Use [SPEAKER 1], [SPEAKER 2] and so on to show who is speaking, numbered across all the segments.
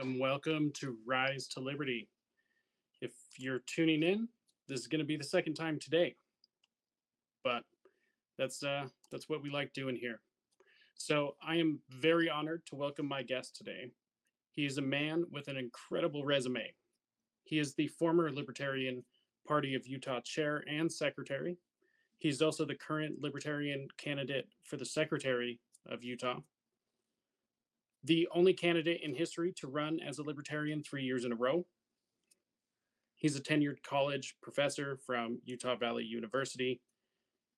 [SPEAKER 1] Welcome, welcome to Rise to Liberty. If you're tuning in, this is going to be the second time today, but that's uh, that's what we like doing here. So I am very honored to welcome my guest today. He is a man with an incredible resume. He is the former Libertarian Party of Utah chair and secretary. He's also the current Libertarian candidate for the secretary of Utah the only candidate in history to run as a libertarian three years in a row. He's a tenured college professor from Utah Valley University.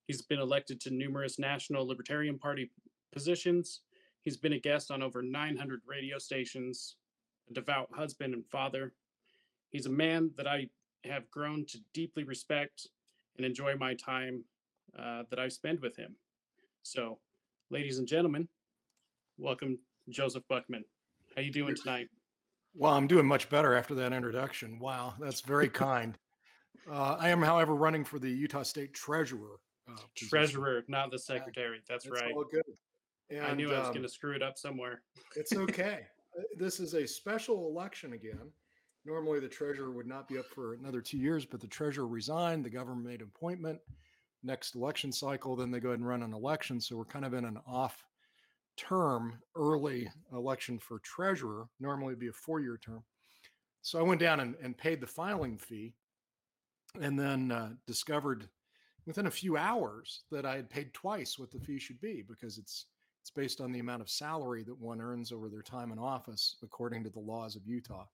[SPEAKER 1] He's been elected to numerous national Libertarian Party positions. He's been a guest on over 900 radio stations, a devout husband and father. He's a man that I have grown to deeply respect and enjoy my time uh, that I spend with him. So, ladies and gentlemen, welcome Joseph Buchman. How you doing tonight?
[SPEAKER 2] Well, I'm doing much better after that introduction. Wow, that's very kind. Uh, I am, however, running for the Utah State Treasurer.
[SPEAKER 1] Uh, Treasurer, not the secretary. That's, that's right. All good. And, I knew I was um, going to screw it up somewhere.
[SPEAKER 2] it's okay. this is a special election again. Normally, the treasurer would not be up for another two years, but the treasurer resigned. The government made an appointment. Next election cycle, then they go ahead and run an election. So we're kind of in an off term early election for treasurer. Normally, be a four year term. So I went down and, and paid the filing fee and then uh, discovered within a few hours that I had paid twice what the fee should be because it's it's based on the amount of salary that one earns over their time in office according to the laws of Utah.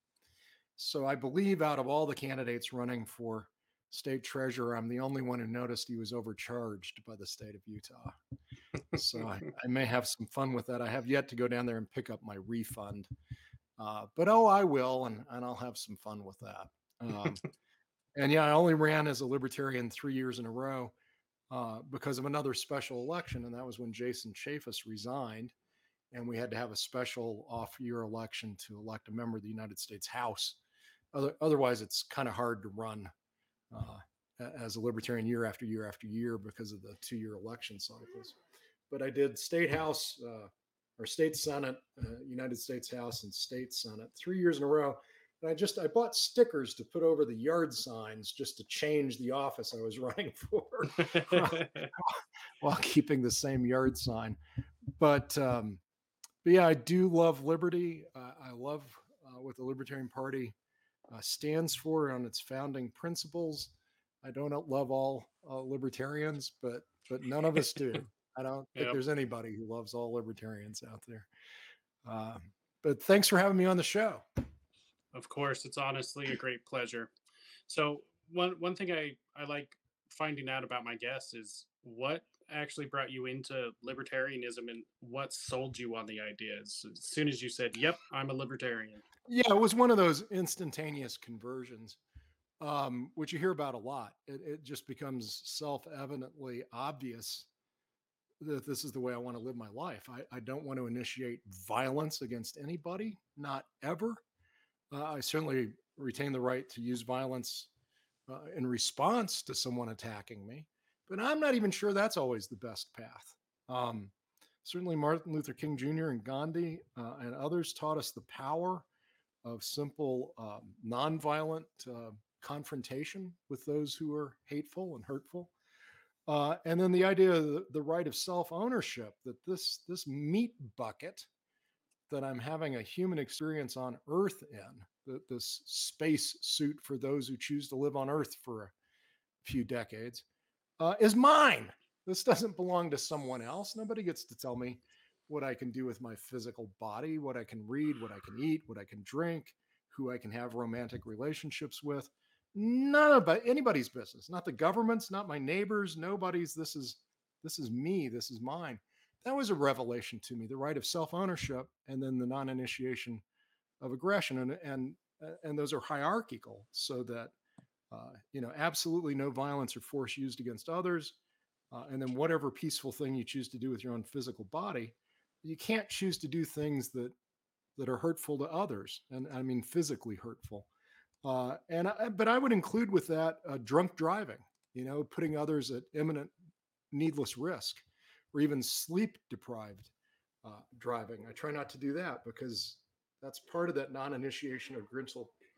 [SPEAKER 2] So I believe out of all the candidates running for state treasurer, I'm the only one who noticed he was overcharged by the state of Utah. So I, I, may have some fun with that. I have yet to go down there and pick up my refund. Uh, but oh, I will, and, and I'll have some fun with that. Um, and yeah, I only ran as a libertarian three years in a row uh, because of another special election, and that was when Jason Chaffetz resigned, and we had to have a special off-year election to elect a member of the United States House. Other, otherwise, it's kind of hard to run uh, as a libertarian year after year after year because of the two year election cycles. But I did state house uh, or state senate, uh, United States House and state senate three years in a row. And I just I bought stickers to put over the yard signs just to change the office I was running for while keeping the same yard sign. But um, but yeah, I do love liberty. Uh, I love uh, what the Libertarian Party uh, stands for on its founding principles. I don't love all uh, libertarians, but but none of us do. I don't think yep. there's anybody who loves all libertarians out there. Uh, but thanks for having me on the show.
[SPEAKER 1] Of course, it's honestly a great pleasure. So one one thing I I like finding out about my guests is what actually brought you into libertarianism and what sold you on the ideas as soon as you said yep i'm a libertarian
[SPEAKER 2] yeah it was one of those instantaneous conversions um, which you hear about a lot it, it just becomes self-evidently obvious that this is the way i want to live my life i, I don't want to initiate violence against anybody not ever uh, i certainly retain the right to use violence uh, in response to someone attacking me but I'm not even sure that's always the best path. Um, certainly, Martin Luther King Jr. and Gandhi uh, and others taught us the power of simple, um, nonviolent uh, confrontation with those who are hateful and hurtful. Uh, and then the idea of the, the right of self ownership that this, this meat bucket that I'm having a human experience on Earth in, the, this space suit for those who choose to live on Earth for a few decades, uh, is mine. This doesn't belong to someone else. Nobody gets to tell me what I can do with my physical body, what I can read, what I can eat, what I can drink, who I can have romantic relationships with. None of anybody's business. Not the government's, not my neighbors, nobody's. This is this is me. This is mine. That was a revelation to me. The right of self-ownership, and then the non-initiation of aggression, and and and those are hierarchical, so that uh, you know, absolutely no violence or force used against others. Uh, and then whatever peaceful thing you choose to do with your own physical body, you can't choose to do things that that are hurtful to others, and I mean physically hurtful. Uh, and I, but I would include with that uh, drunk driving. You know, putting others at imminent needless risk, or even sleep deprived uh, driving. I try not to do that because That's part of that non-initiation of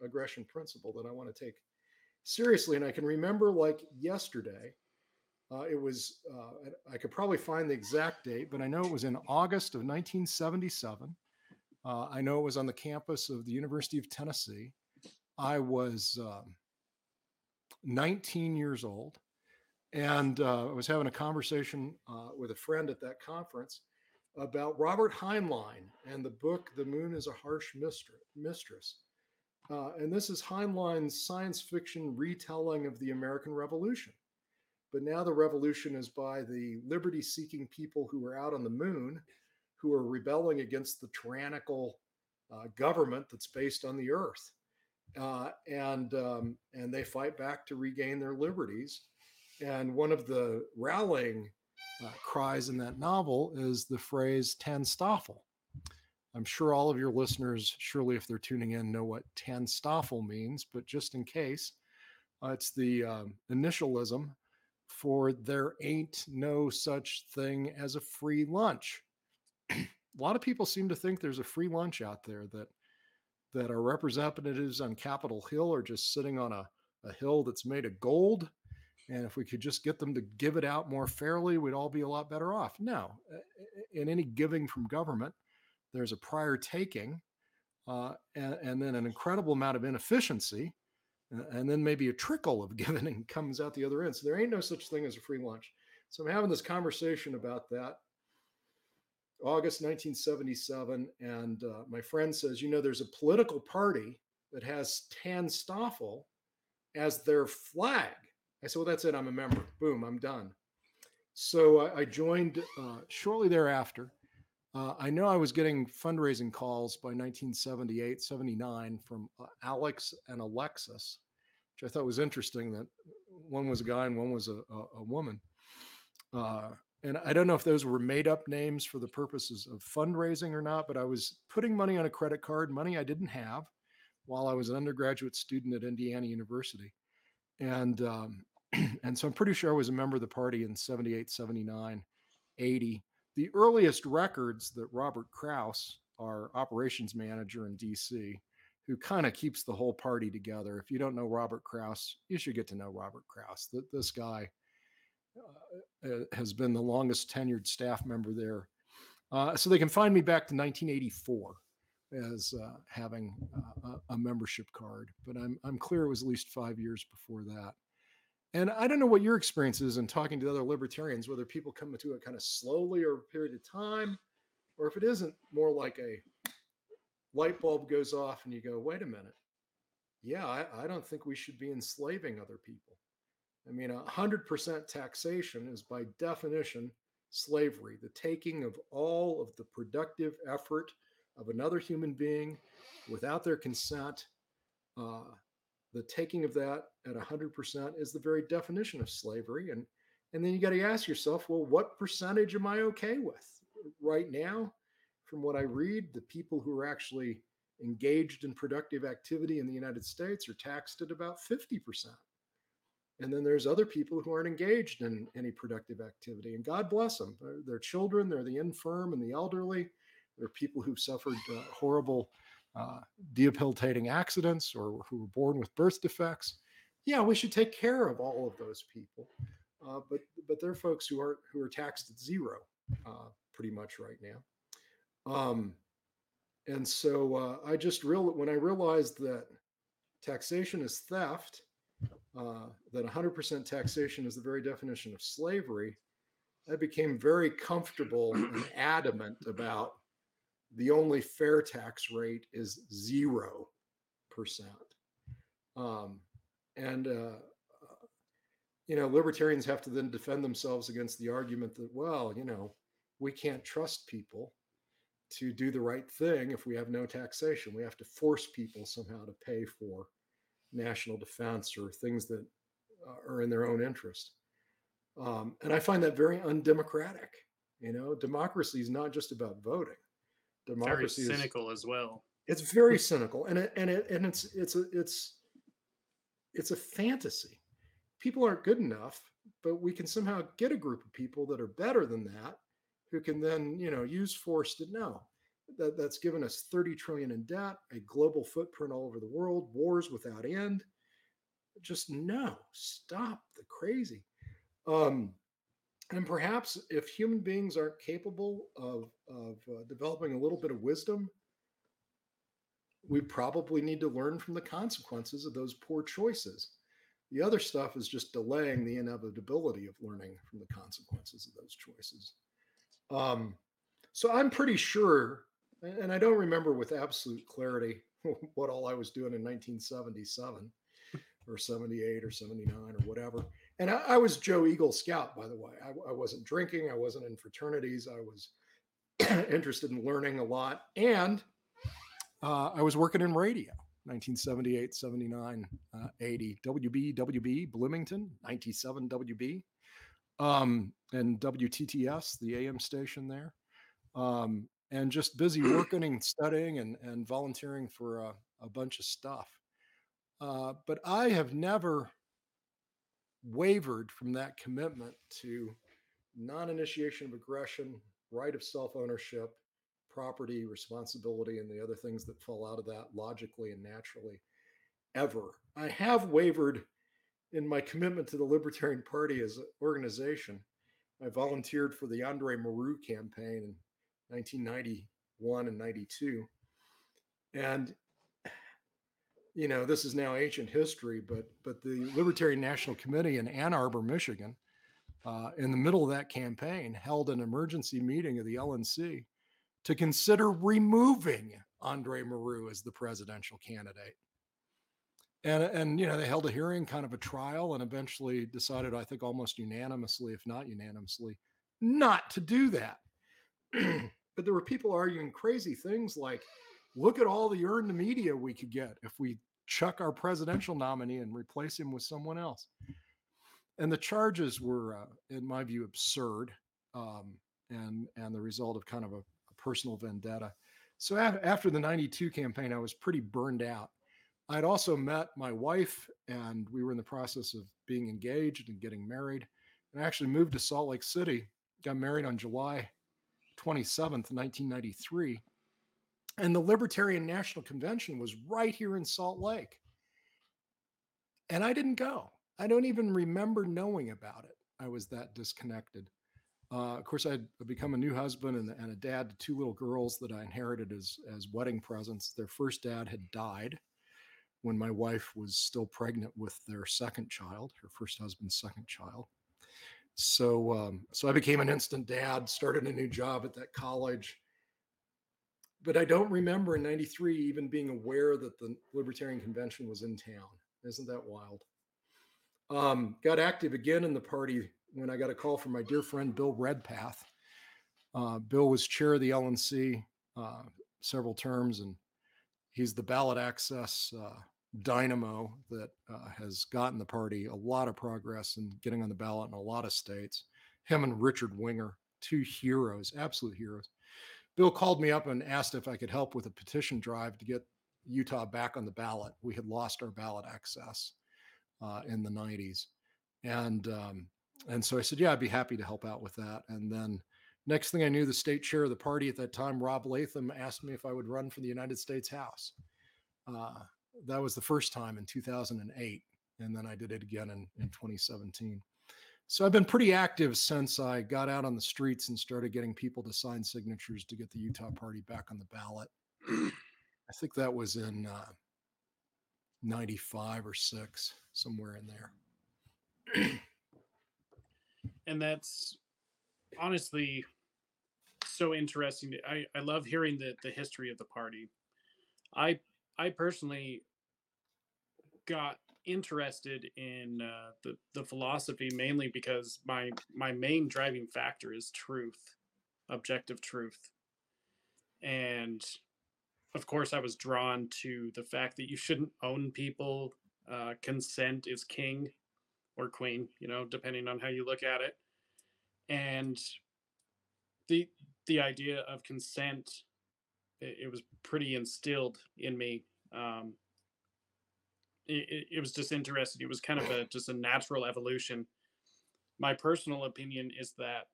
[SPEAKER 2] aggression principle that I want to take seriously. And I can remember like yesterday, uh, it was, uh, I could probably find the exact date, but I know it was in August of 1977. Uh, I know it was on the campus of the University of Tennessee. I was um, 19 years old. And uh, I was having a conversation uh, with a friend at that conference about Robert Heinlein and the book The Moon is a Harsh Mistress. Uh, and this is Heinlein's science fiction retelling of the American Revolution. But now the revolution is by the liberty seeking people who are out on the moon, who are rebelling against the tyrannical uh, government that's based on the earth. Uh, and, um, and they fight back to regain their liberties. And one of the rallying uh, cries in that novel is the phrase TANSTAAFL. I'm sure all of your listeners, surely if they're tuning in, know what TANSTAAFL means, but just in case, uh, it's the um, initialism for there ain't no such thing as a free lunch. a lot of people seem to think there's a free lunch out there that that our representatives on Capitol Hill are just sitting on a, a hill that's made of gold and if we could just get them to give it out more fairly, we'd all be a lot better off. No, in any giving from government, there's a prior taking uh, and, and, then an incredible amount of inefficiency. And then maybe a trickle of giving comes out the other end. So there ain't no such thing as a free lunch. So I'm having this conversation about that. August 1977. And uh, my friend says, you know, there's a political party that has TANSTAAFL as their flag. I said, well, that's it. I'm a member. Boom, I'm done. So I, I joined uh, shortly thereafter. Uh, I know I was getting fundraising calls by 1978, 79 from uh, Alex and Alexis, which I thought was interesting that one was a guy and one was a, a, a woman. Uh, and I don't know if those were made up names for the purposes of fundraising or not, but I was putting money on a credit card, money I didn't have while I was an undergraduate student at Indiana University. And um, and so I'm pretty sure I was a member of the party in 78, 79, 80. The earliest records that Robert Kraus, our operations manager in DC, who kind of keeps the whole party together. If you don't know Robert Kraus, you should get to know Robert Kraus. This guy uh, uh, has been the longest tenured staff member there. Uh, so they can find me back to 1984 as uh, having uh, a membership card, but I'm I'm clear it was at least five years before that. And I don't know what your experience is in talking to other libertarians, whether people come to it kind of slowly or a period of time, or if it isn't more like a light bulb goes off and you go, wait a minute. Yeah, I, I don't think we should be enslaving other people. I mean, 100% taxation is by definition slavery, the taking of all of the productive effort of another human being without their consent, uh, the taking of that at 100% is the very definition of slavery. And and then you got to ask yourself well what percentage am i okay with? Right now from what i read the people who are actually engaged in productive activity in the united states are taxed at about 50% and then there's other people who aren't engaged in any productive activity and god bless them they're, they're children they're the infirm and the elderly they're people who've suffered uh, horrible uh, debilitating accidents or who were born with birth defects. Yeah, we should take care of all of those people. Uh, but but they're folks who are who are taxed at zero, uh, pretty much right now. Um, and so uh, I just real when I realized that taxation is theft, uh, that 100% taxation is the very definition of slavery, I became very comfortable and adamant about the only fair tax rate is zero percent. Um, and uh, you know, libertarians have to then defend themselves against the argument that, well, you know, we can't trust people to do the right thing if we have no taxation. We have to force people somehow to pay for national defense or things that uh, are in their own interest. Um, and I find that very undemocratic. You know, democracy is not just about voting
[SPEAKER 1] democracy very cynical is, as well.
[SPEAKER 2] It's very cynical, and it, and it, and it's it's a it's it's a fantasy. People aren't good enough, but we can somehow get a group of people that are better than that, who can then you know use force to know. That, that's given us 30 trillion in debt, a global footprint all over the world, wars without end. Just no, stop the crazy. Um, and perhaps if human beings aren't capable of, of uh, developing a little bit of wisdom, we probably need to learn from the consequences of those poor choices. The other stuff is just delaying the inevitability of learning from the consequences of those choices. Um, so I'm pretty sure, and I don't remember with absolute clarity what all I was doing in 1977 or 78 or 79 or whatever. And I, I was Joe Eagle Scout, by the way. I, I wasn't drinking, I wasn't in fraternities, I was interested in learning a lot. And uh, I was working in radio. 1978, 79, uh, 80. WB, WB, Bloomington, 97 WB, um, and WTTS, the AM station there. Um, and just busy working and studying and, and volunteering for a, a bunch of stuff. Uh, but I have never wavered from that commitment to non initiation of aggression, right of self ownership, property, responsibility, and the other things that fall out of that logically and naturally ever. I have wavered in my commitment to the Libertarian Party as an organization. I volunteered for the Andre Marrou campaign 1991 and 92. And you know, this is now ancient history, but but the Libertarian National Committee in Ann Arbor, Michigan, uh, in the middle of that campaign, held an emergency meeting of the LNC to consider removing Andre Marrou as the presidential candidate. And, and you know they held a hearing, kind of a trial, and eventually decided, I think almost unanimously, if not unanimously, not to do that. but there were people arguing crazy things like, look at all the earned media we could get if we chuck our presidential nominee and replace him with someone else. And the charges were, uh, in my view, absurd, um, and and the result of kind of a personal vendetta. So after the 92 campaign, I was pretty burned out. I'd also met my wife, and we were in the process of being engaged and getting married. And I actually moved to Salt Lake City, got married on July 27th, 1993. And the Libertarian National Convention was right here in Salt Lake. And I didn't go. I don't even remember knowing about it. I was that disconnected. Uh, of course, I had become a new husband and, and, a dad to two little girls that I inherited as as wedding presents. Their first dad had died when my wife was still pregnant with their second child, her first husband's second child. So, um, so I became an instant dad. Started a new job at that college. But I don't remember in '93 even being aware that the Libertarian Convention was in town. Isn't that wild? Um, got active again in the party when I got a call from my dear friend Bill Redpath. Uh, Bill was chair of the LNC uh, several terms, and he's the ballot access uh, dynamo that uh, has gotten the party a lot of progress in getting on the ballot in a lot of states. Him and Richard Winger, two heroes, absolute heroes. Bill called me up and asked if I could help with a petition drive to get Utah back on the ballot. We had lost our ballot access uh, in the 90s. And um, and so I said, yeah, I'd be happy to help out with that. And then next thing I knew, the state chair of the party at that time, Rob Latham, asked me if I would run for the United States House. Uh, that was the first time in 2008. And then I did it again in, in 2017. So I've been pretty active since I got out on the streets and started getting people to sign signatures to get the Utah party back on the ballot. I think that was in uh, 95 or 6, somewhere in there.
[SPEAKER 1] and that's honestly so interesting. I, I love hearing the, the history of the party. I I personally got interested in uh, the the philosophy mainly because my my main driving factor is truth, objective truth, and of course I was drawn to the fact that you shouldn't own people. Uh, consent is king, or queen, you know, depending on how you look at it. And the the idea of consent, it, it was pretty instilled in me. Um, it, it was just interesting. It was kind of a just a natural evolution. My personal opinion is that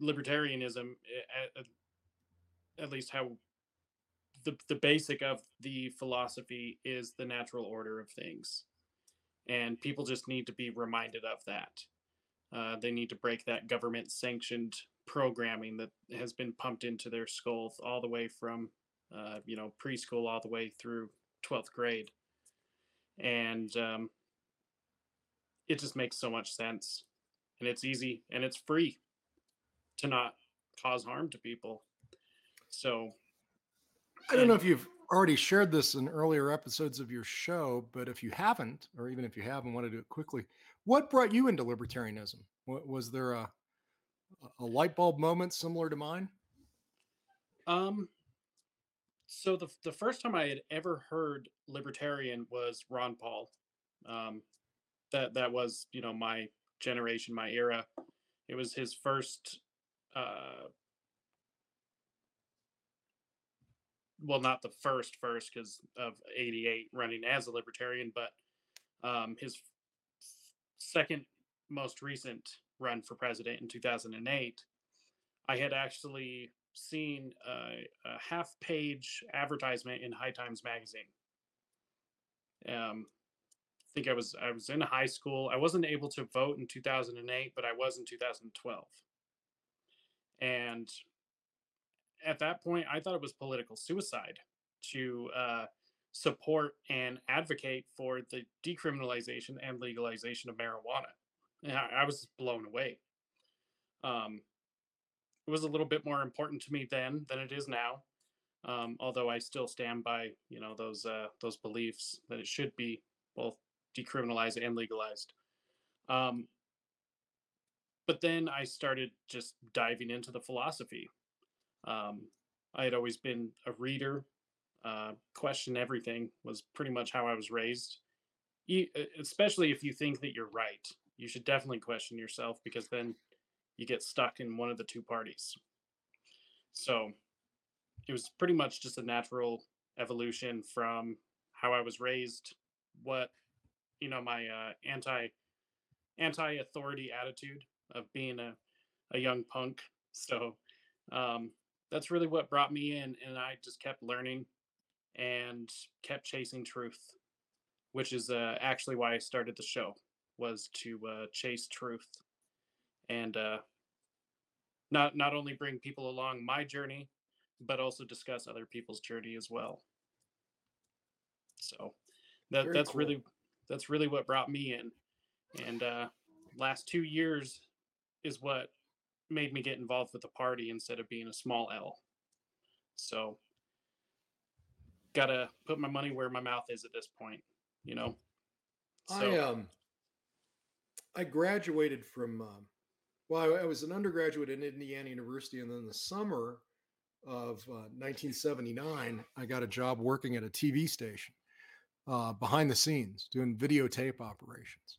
[SPEAKER 1] libertarianism, at least how the the basic of the philosophy is the natural order of things, and people just need to be reminded of that. Uh, they need to break that government sanctioned programming that has been pumped into their skulls all the way from uh, you know preschool all the way through 12th grade and um, it just makes so much sense and it's easy and it's free to not cause harm to people so
[SPEAKER 2] I don't know if you've already shared this in earlier episodes of your show, but if you haven't, or even if you have and want to do it quickly, what brought you into libertarianism? Was there a a light bulb moment similar to mine?
[SPEAKER 1] Um, so the the first time I had ever heard libertarian was Ron Paul. Um, that that was you know my generation, my era. It was his first. Uh, well, not the first first because of '88 running as a libertarian, but um, his second most recent run for president in 2008, I had actually seen a, a half page advertisement in High Times magazine. Um, I think I was I was in high school. I wasn't able to vote in 2008, but I was in 2012. And at that point, I thought it was political suicide to uh, support and advocate for the decriminalization and legalization of marijuana. And I, I was blown away. Um, it was a little bit more important to me then than it is now. Um, although I still stand by, you know, those uh, those beliefs that it should be both decriminalized and legalized. Um, but then I started just diving into the philosophy. Um, I had always been a reader. Uh, question everything was pretty much how I was raised. especially if you think that you're right, you should definitely question yourself because then you get stuck in one of the two parties. So it was pretty much just a natural evolution from how I was raised, what you know my uh, anti anti authority attitude of being a, a young punk. So um, that's really what brought me in, and I just kept learning and kept chasing truth, which is uh, actually why I started the show was to uh, chase truth and uh, not not only bring people along my journey, but also discuss other people's journey as well. So that Very that's cool. really that's really what brought me in, and uh, last two years is what made me get involved with the party instead of being a small L. So gotta put my money where my mouth is at this point, you know.
[SPEAKER 2] So, I um I graduated from um, well, I, I, was an undergraduate at Indiana University, and then the summer of uh, 1979, I got a job working at a TV station uh, behind the scenes doing videotape operations.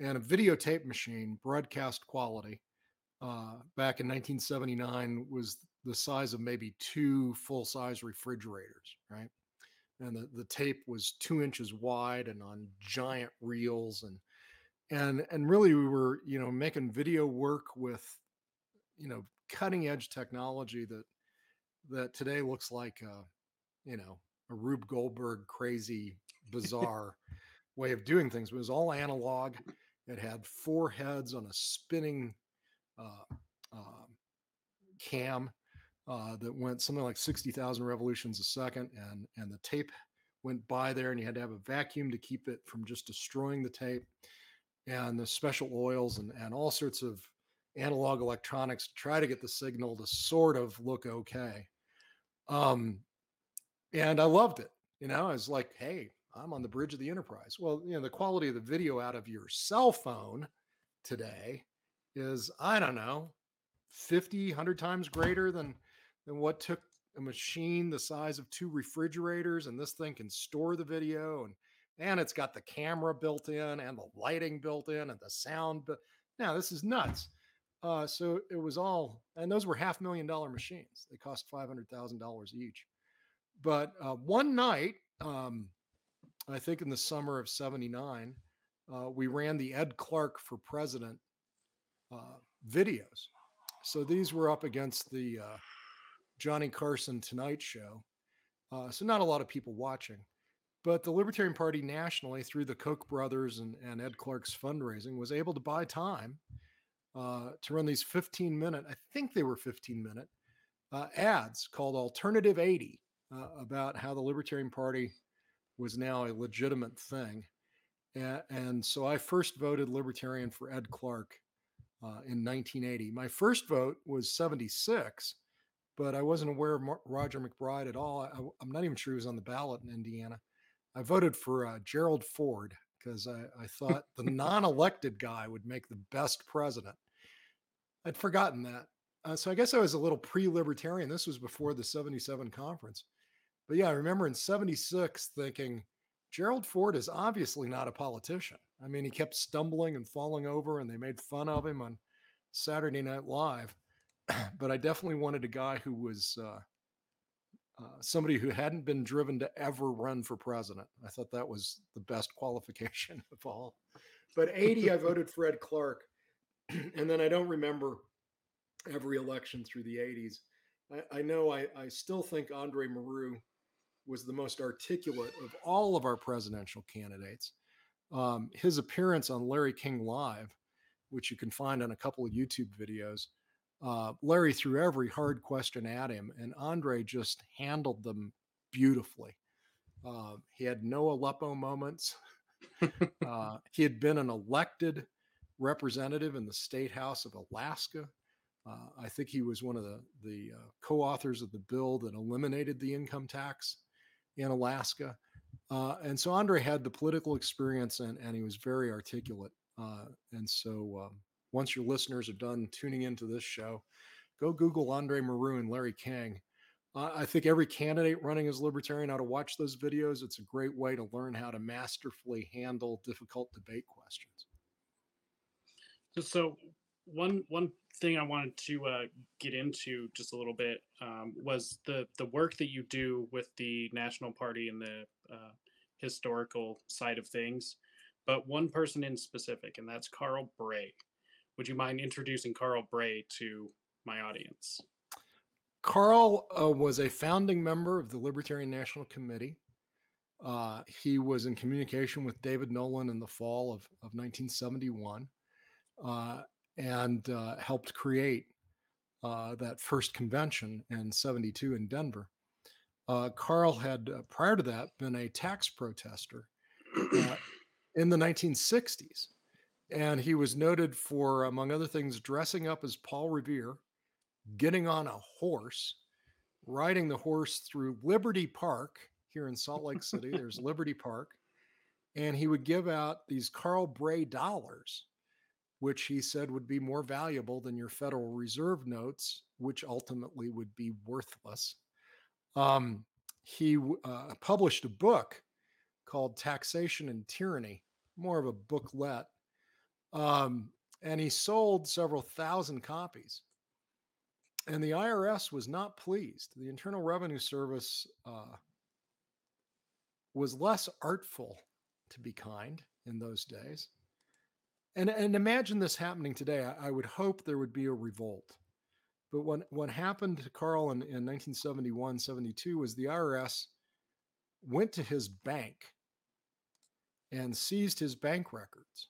[SPEAKER 2] And a videotape machine, broadcast quality, uh, back in 1979 was the size of maybe two full size refrigerators, right? And the, the tape was two inches wide and on giant reels and and and really we were you know making video work with you know cutting edge technology that that today looks like a, you know a Rube Goldberg crazy bizarre way of doing things. It was all analog. It had four heads on a spinning uh, uh, cam uh, that went something like 60,000 revolutions a second, and and the tape went by there, and you had to have a vacuum to keep it from just destroying the tape and the special oils and, and all sorts of analog electronics to try to get the signal to sort of look okay. Um, and I loved it. You know, I was like, hey, I'm on the bridge of the enterprise. Well, you know, the quality of the video out of your cell phone today is, I don't know, 50, 100 times greater than than what took a machine the size of two refrigerators. And this thing can store the video and and it's got the camera built in and the lighting built in and the sound. But now this is nuts. Uh, so it was all, and those were half million dollar machines. They cost five hundred thousand dollars each. But uh, one night, um, I think in the summer of '79, uh, we ran the Ed Clark for President uh, videos. So these were up against the uh, Johnny Carson Tonight Show. Uh, so not a lot of people watching. But the Libertarian Party nationally, through the Koch brothers and, and Ed Clark's fundraising, was able to buy time uh, to run these 15 minute, I think they were 15 minute uh, ads called Alternative 80 uh, about how the Libertarian Party was now a legitimate thing. And, and so I first voted Libertarian for Ed Clark uh, in 1980. My first vote was 76, but I wasn't aware of Roger MacBride at all. I, am not even sure he was on the ballot in Indiana. I voted for uh, Gerald Ford because I, I thought the non elected guy would make the best president. I'd forgotten that. Uh, so I guess I was a little pre libertarian. This was before the 77 conference. But yeah, I remember in 76 thinking, Gerald Ford is obviously not a politician. I mean, he kept stumbling and falling over, and they made fun of him on Saturday Night Live. but I definitely wanted a guy who was uh, uh, somebody who hadn't been driven to ever run for president. I thought that was the best qualification of all. But 80, I voted for Ed Clark. and then I don't remember every election through the 80s. I, I know I, I still think Andre Marrou was the most articulate of all of our presidential candidates. Um, his appearance on Larry King Live, which you can find on a couple of YouTube videos, uh, Larry threw every hard question at him, and Andre just handled them beautifully. Uh, he had no Aleppo moments. uh, he had been an elected representative in the state house of Alaska. Uh, I think he was one of the the uh, co-authors of the bill that eliminated the income tax in Alaska. Uh, and so Andre had the political experience and, and he was very articulate. Uh, and so um, once your listeners are done tuning into this show, go Google Andre Marrou and Larry King. Uh, I think every candidate running as libertarian ought to watch those videos. It's a great way to learn how to masterfully handle difficult debate questions.
[SPEAKER 1] So one one thing I wanted to uh, get into just a little bit um, was the the work that you do with the National Party and the uh, historical side of things, but one person in specific, and that's Carl Bray. Would you mind introducing Carl Bray to my audience?
[SPEAKER 2] Carl uh, was a founding member of the Libertarian National Committee. Uh, he was in communication with David Nolan in the fall of, of 1971 uh, and uh, helped create uh, that first convention in 72 in Denver. Uh, Carl had, prior to that, been a tax protester in the 1960s and he was noted for, among other things, dressing up as Paul Revere, getting on a horse, riding the horse through Liberty Park here in Salt Lake City. There's Liberty Park. And he would give out these Carl Bray dollars, which he said would be more valuable than your Federal Reserve notes, which ultimately would be worthless. Um, he uh, published a book called Taxation and Tyranny, more of a booklet um, and he sold several thousand copies. And the IRS was not pleased. The Internal Revenue Service uh, was less artful, to be kind, in those days. And, and imagine this happening today. I, I would hope there would be a revolt. But what, what happened to Carl in, in 1971 72 was the IRS went to his bank and seized his bank records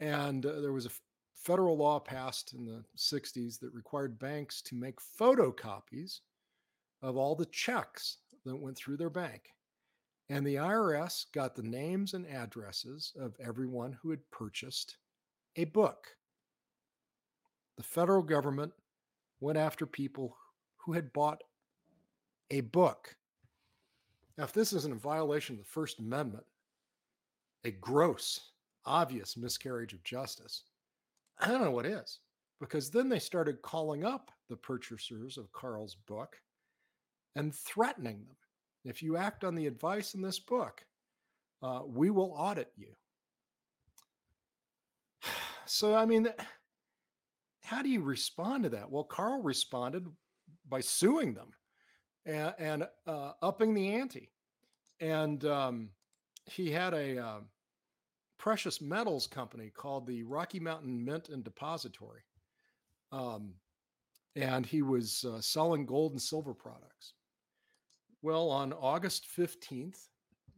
[SPEAKER 2] and uh, there was a federal law passed in the 60s that required banks to make photocopies of all the checks that went through their bank. And the IRS got the names and addresses of everyone who had purchased a book. The federal government went after people who had bought a book. Now, if this isn't a violation of the First Amendment, a gross obvious miscarriage of justice. I don't know what is, because then they started calling up the purchasers of Carl's book and threatening them. If you act on the advice in this book, uh, we will audit you. So, I mean, how do you respond to that? Well, Carl responded by suing them and, and uh, upping the ante. And um, he had a, uh, precious metals company called the Rocky Mountain Mint and Depository. Um, and he was uh, selling gold and silver products. Well, on August 15th,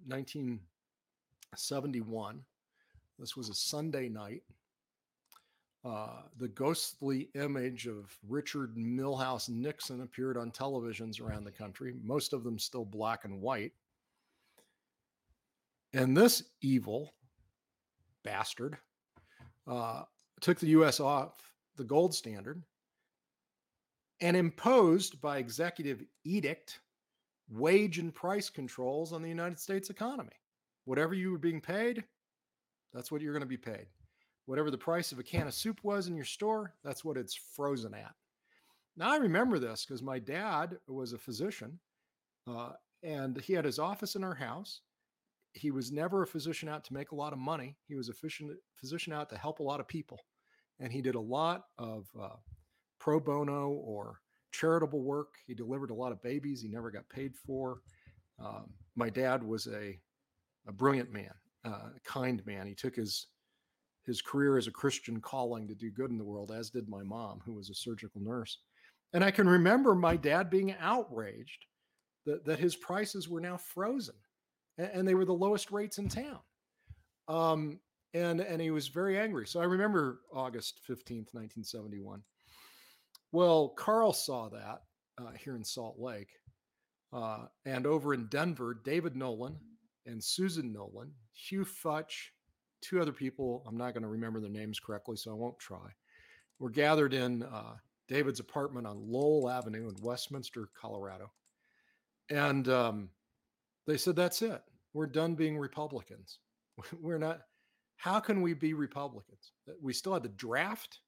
[SPEAKER 2] 1971, this was a Sunday night. Uh, the ghostly image of Richard Milhous Nixon appeared on televisions around the country, most of them still black and white. And this evil bastard uh, took the US off the gold standard and imposed by executive edict wage and price controls on the United States economy. Whatever you were being paid, that's what you're going to be paid. Whatever the price of a can of soup was in your store, that's what it's frozen at. Now, I remember this because my dad was a physician uh, and he had his office in our house. He was never a physician out to make a lot of money, he was a physician out to help a lot of people. And he did a lot of uh, pro bono or charitable work. He delivered a lot of babies he never got paid for. Um, my dad was a, a brilliant man, uh, a kind man. He took his his career as a Christian calling to do good in the world, as did my mom, who was a surgical nurse. And I can remember my dad being outraged that, that his prices were now frozen and, they were the lowest rates in town. Um, and, and he was very angry. So I remember August 15th, 1971. Well, Carl saw that uh, here in Salt Lake. Uh, and over in Denver, David Nolan and Susan Nolan, Hugh Futch, two other people, I'm not going to remember their names correctly, so I won't try, were gathered in uh, David's apartment on Lowell Avenue in Westminster, Colorado. And um, they said, That's it. We're done being Republicans. We're not. How can we be Republicans? We still had the draft.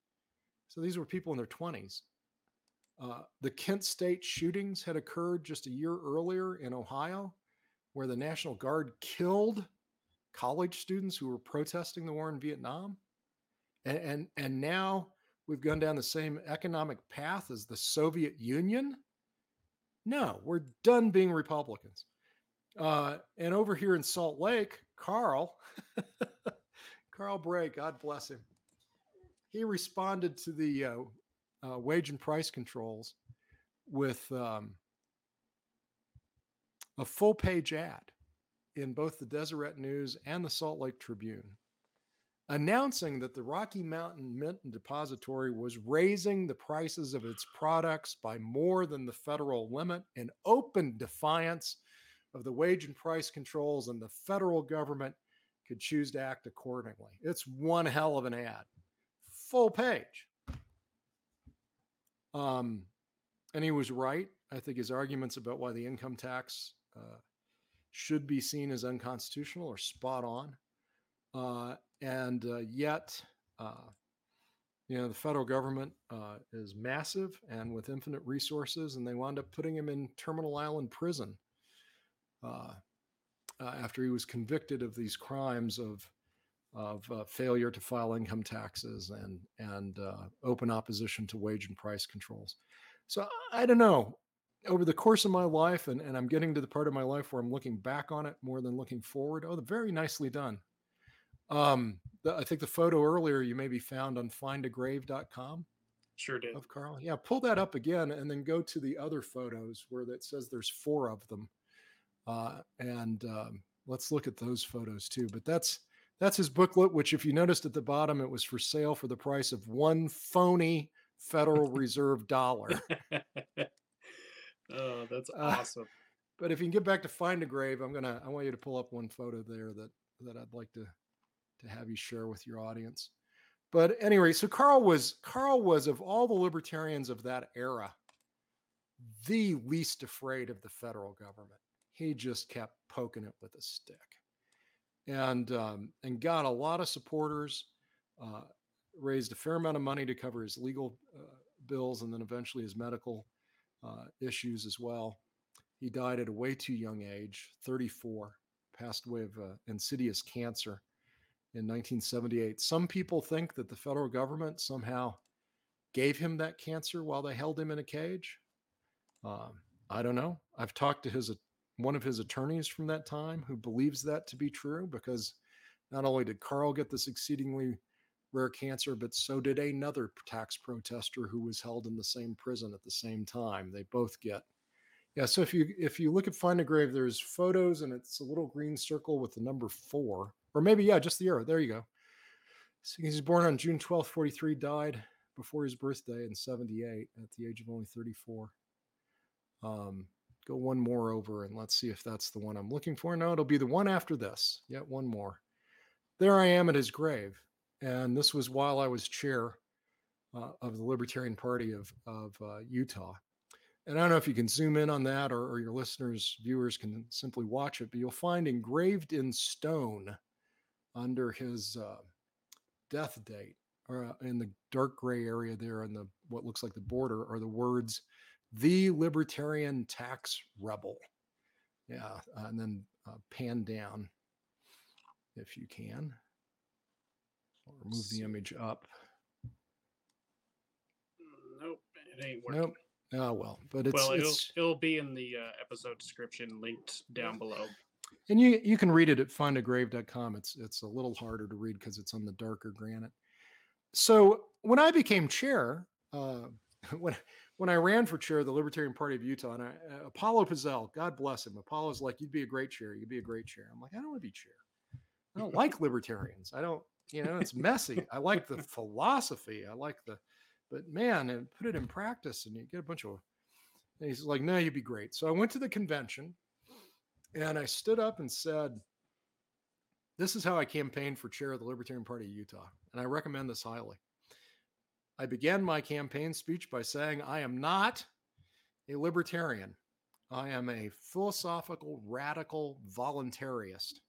[SPEAKER 2] So these were people in their 20s. Uh, the Kent State shootings had occurred just a year earlier in Ohio, where the National Guard killed college students who were protesting the war in Vietnam. And, and, and now we've gone down the same economic path as the Soviet Union. No, we're done being Republicans. Uh, and over here in Salt Lake, Carl, Carl Bray, God bless him, he responded to the uh, uh, wage and price controls with um, a full page ad in both the Deseret News and the Salt Lake Tribune announcing that the Rocky Mountain Mint and Depository was raising the prices of its products by more than the federal limit in open defiance of the wage and price controls, and the federal government could choose to act accordingly. It's one hell of an ad, full page. Um, and he was right. I think his arguments about why the income tax uh, should be seen as unconstitutional are spot on. Uh, and uh, yet, uh, you know, the federal government uh, is massive and with infinite resources, and they wound up putting him in Terminal Island prison uh, after he was convicted of these crimes of of uh, failure to file income taxes and and uh, open opposition to wage and price controls. So I don't know. Over the course of my life, and, and I'm getting to the part of my life where I'm looking back on it more than looking forward. Oh, very nicely done. Um, the, I think the photo earlier you maybe found on findagrave.com.
[SPEAKER 1] Sure did.
[SPEAKER 2] Of Carl. Yeah, pull that up again and then go to the other photos where that says there's four of them. Uh, and um, let's look at those photos too. But that's that's his booklet, which, if you noticed at the bottom, it was for sale for the price of one phony Federal Reserve dollar.
[SPEAKER 1] oh, that's uh, awesome. Uh,
[SPEAKER 2] but if you can get back to find a grave, I'm gonna I want you to pull up one photo there that that I'd like to to have you share with your audience. But anyway, so Carl was Carl was of all the libertarians of that era, the least afraid of the federal government. He just kept poking it with a stick and um, and got a lot of supporters. Uh, raised a fair amount of money to cover his legal uh, bills and then eventually his medical uh, issues as well. He died at a way too young age, 34, passed away of uh, insidious cancer in 1978. Some people think that the federal government somehow gave him that cancer while they held him in a cage. Um, I don't know. I've talked to his one of his attorneys from that time who believes that to be true because not only did Carl get this exceedingly rare cancer, but so did another tax protester who was held in the same prison at the same time. They both get. Yeah, so if you if you look at Find a Grave, there's photos and it's a little green circle with the number four, or maybe yeah, just the arrow. There you go. So he's born on June 12th, 43, died before his birthday in 78 at the age of only 34. Um, go one more over and let's see if that's the one I'm looking for. No, it'll be the one after this. Yet one more. There I am at his grave. And this was while I was chair uh, of the Libertarian Party of, of uh, Utah. And I don't know if you can zoom in on that or, or your listeners, viewers can simply watch it, but you'll find engraved in stone under his uh, death date or uh, in the dark gray area there on the what looks like the border are the words the libertarian tax rebel. Yeah and then uh, pan down if you can. Or move the image up.
[SPEAKER 1] Nope it ain't working.
[SPEAKER 2] Nope oh well but it's
[SPEAKER 1] well it'll,
[SPEAKER 2] it's
[SPEAKER 1] it'll be in the uh, episode description linked down below.
[SPEAKER 2] And you you can read it at findagrave.com it's it's a little harder to read because it's on the darker granite. So when I became chair, uh, when when I ran for chair of the Libertarian Party of Utah, and I, uh, Apollo Pazell, God bless him, Apollo's like, "You'd be a great chair. You'd be a great chair." I'm like, I don't want to be chair. I don't like libertarians. I don't, you know, it's messy. I like the philosophy. I like the, but man, and put it in practice, and you get a bunch of. And he's like, "No, you'd be great." So I went to the convention, and I stood up and said, this is how I campaigned for chair of the Libertarian Party of Utah, and I recommend this highly. I began my campaign speech by saying, I am not a libertarian. I am a philosophical, radical voluntarist.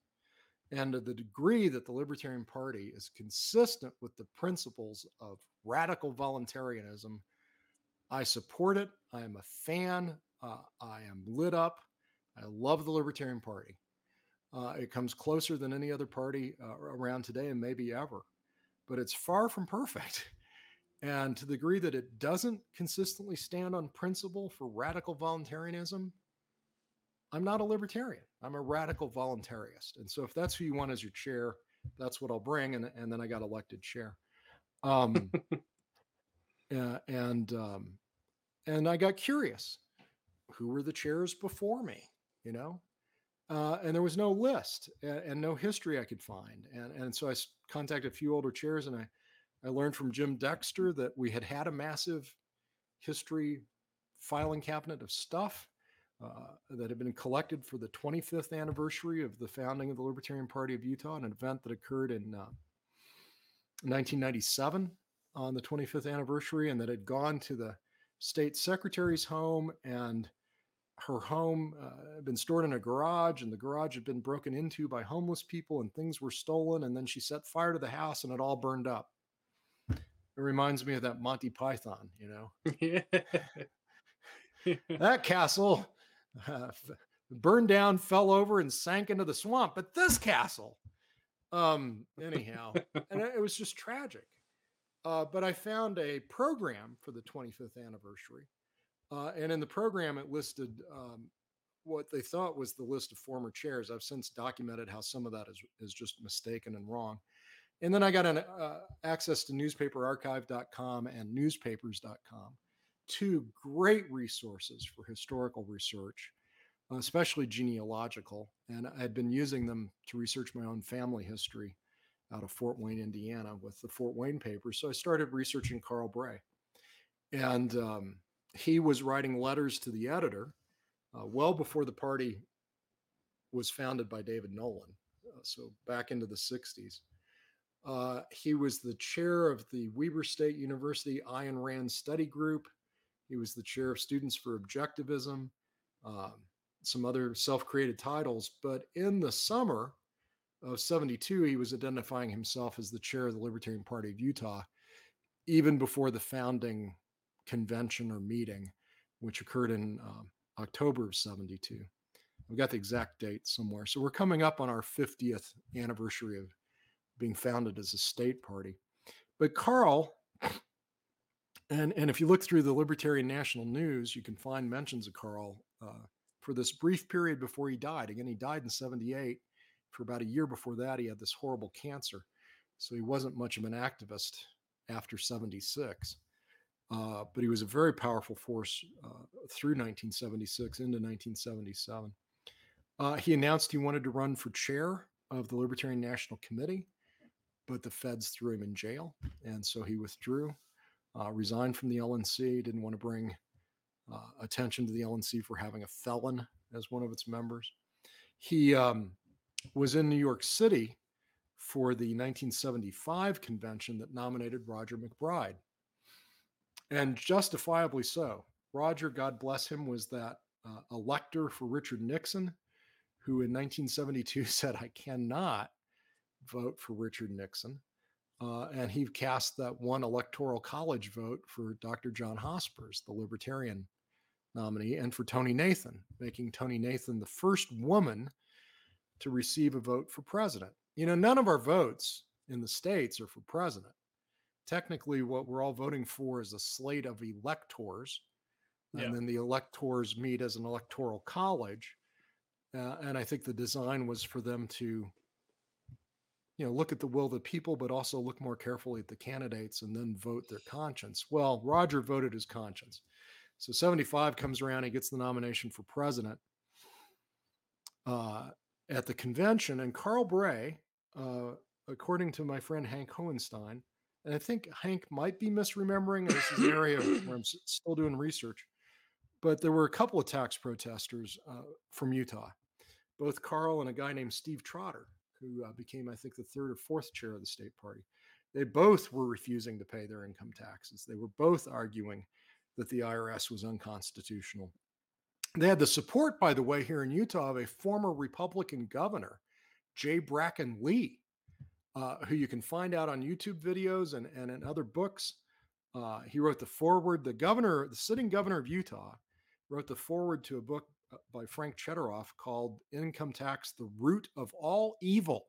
[SPEAKER 2] And to the degree that the Libertarian Party is consistent with the principles of radical voluntarism, I support it. I am a fan. Uh, I am lit up. I love the Libertarian Party. Uh, it comes closer than any other party uh, around today and maybe ever, but it's far from perfect. And to the degree that it doesn't consistently stand on principle for radical voluntarism, I'm not a libertarian. I'm a radical voluntarist. And so if that's who you want as your chair, that's what I'll bring. And, and then I got elected chair. Um, uh, and um, and I got curious. Who were the chairs before me? You know, uh, and there was no list and, and, no history I could find. And, and so I contacted a few older chairs and I, I learned from Jim Dexter that we had had a massive history filing cabinet of stuff uh, that had been collected for the 25th anniversary of the founding of the Libertarian Party of Utah, an event that occurred in uh, 1997 on the 25th anniversary, and that had gone to the state secretary's home and her home uh, had been stored in a garage and the garage had been broken into by homeless people and things were stolen and then she set fire to the house and it all burned up it reminds me of that monty python you know that castle uh, burned down fell over and sank into the swamp but this castle um anyhow and it was just tragic uh, but i found a program for the 25th anniversary uh, and in the program, it listed um, what they thought was the list of former chairs. I've since documented how some of that is, is just mistaken and wrong. And then I got an uh, access to newspaperarchive.com and newspapers.com, two great resources for historical research, especially genealogical. And I had been using them to research my own family history out of Fort Wayne, Indiana, with the Fort Wayne papers. So I started researching Carl Bray. And um, he was writing letters to the editor uh, well before the party was founded by David Nolan, uh, so back into the 60s. Uh, he was the chair of the Weber State University Ayn Rand Study Group. He was the chair of Students for Objectivism, um, some other self created titles. But in the summer of 72, he was identifying himself as the chair of the Libertarian Party of Utah, even before the founding convention or meeting, which occurred in um, October of 72. We've got the exact date somewhere. So we're coming up on our 50th anniversary of being founded as a state party. But Carl, and, and if you look through the Libertarian National News, you can find mentions of Carl uh, for this brief period before he died. Again, he died in 78. For about a year before that, he had this horrible cancer. So he wasn't much of an activist after 76. Uh, but he was a very powerful force uh, through 1976 into 1977. Uh, he announced he wanted to run for chair of the Libertarian National Committee, but the feds threw him in jail. And so he withdrew, uh, resigned from the LNC, didn't want to bring uh, attention to the LNC for having a felon as one of its members. He um, was in New York City for the 1975 convention that nominated Roger MacBride. And justifiably so. Roger, God bless him, was that uh, elector for Richard Nixon, who in 1972 said, I cannot vote for Richard Nixon. Uh, and he cast that one electoral college vote for Dr. John Hospers, the Libertarian nominee, and for Tonie Nathan, making Tonie Nathan the first woman to receive a vote for president. You know, none of our votes in the states are for president. Technically, what we're all voting for is a slate of electors, and
[SPEAKER 1] Yeah.
[SPEAKER 2] then the electors meet as an electoral college. Uh, and I think the design was for them to, you know, look at the will of the people, but also look more carefully at the candidates and then vote their conscience. Well, Roger voted his conscience. So 75 comes around, he gets the nomination for president uh, at the convention, and Carl Bray, uh, according to my friend Hank Hohenstein, and I think Hank might be misremembering. This is an area where I'm still doing research, but there were a couple of tax protesters uh, from Utah, both Carl and a guy named Steve Trotter, who uh, became, I think, the third or fourth chair of the state party. They both were refusing to pay their income taxes. They were both arguing that the IRS was unconstitutional. They had the support, by the way, here in Utah of a former Republican governor, J. Bracken Lee, uh, who you can find out on YouTube videos and, and in other books. Uh, he wrote the foreword. The governor, the sitting governor of Utah, wrote the foreword to a book Uh, by Frank Chodorov called Income Tax, the Root of All Evil.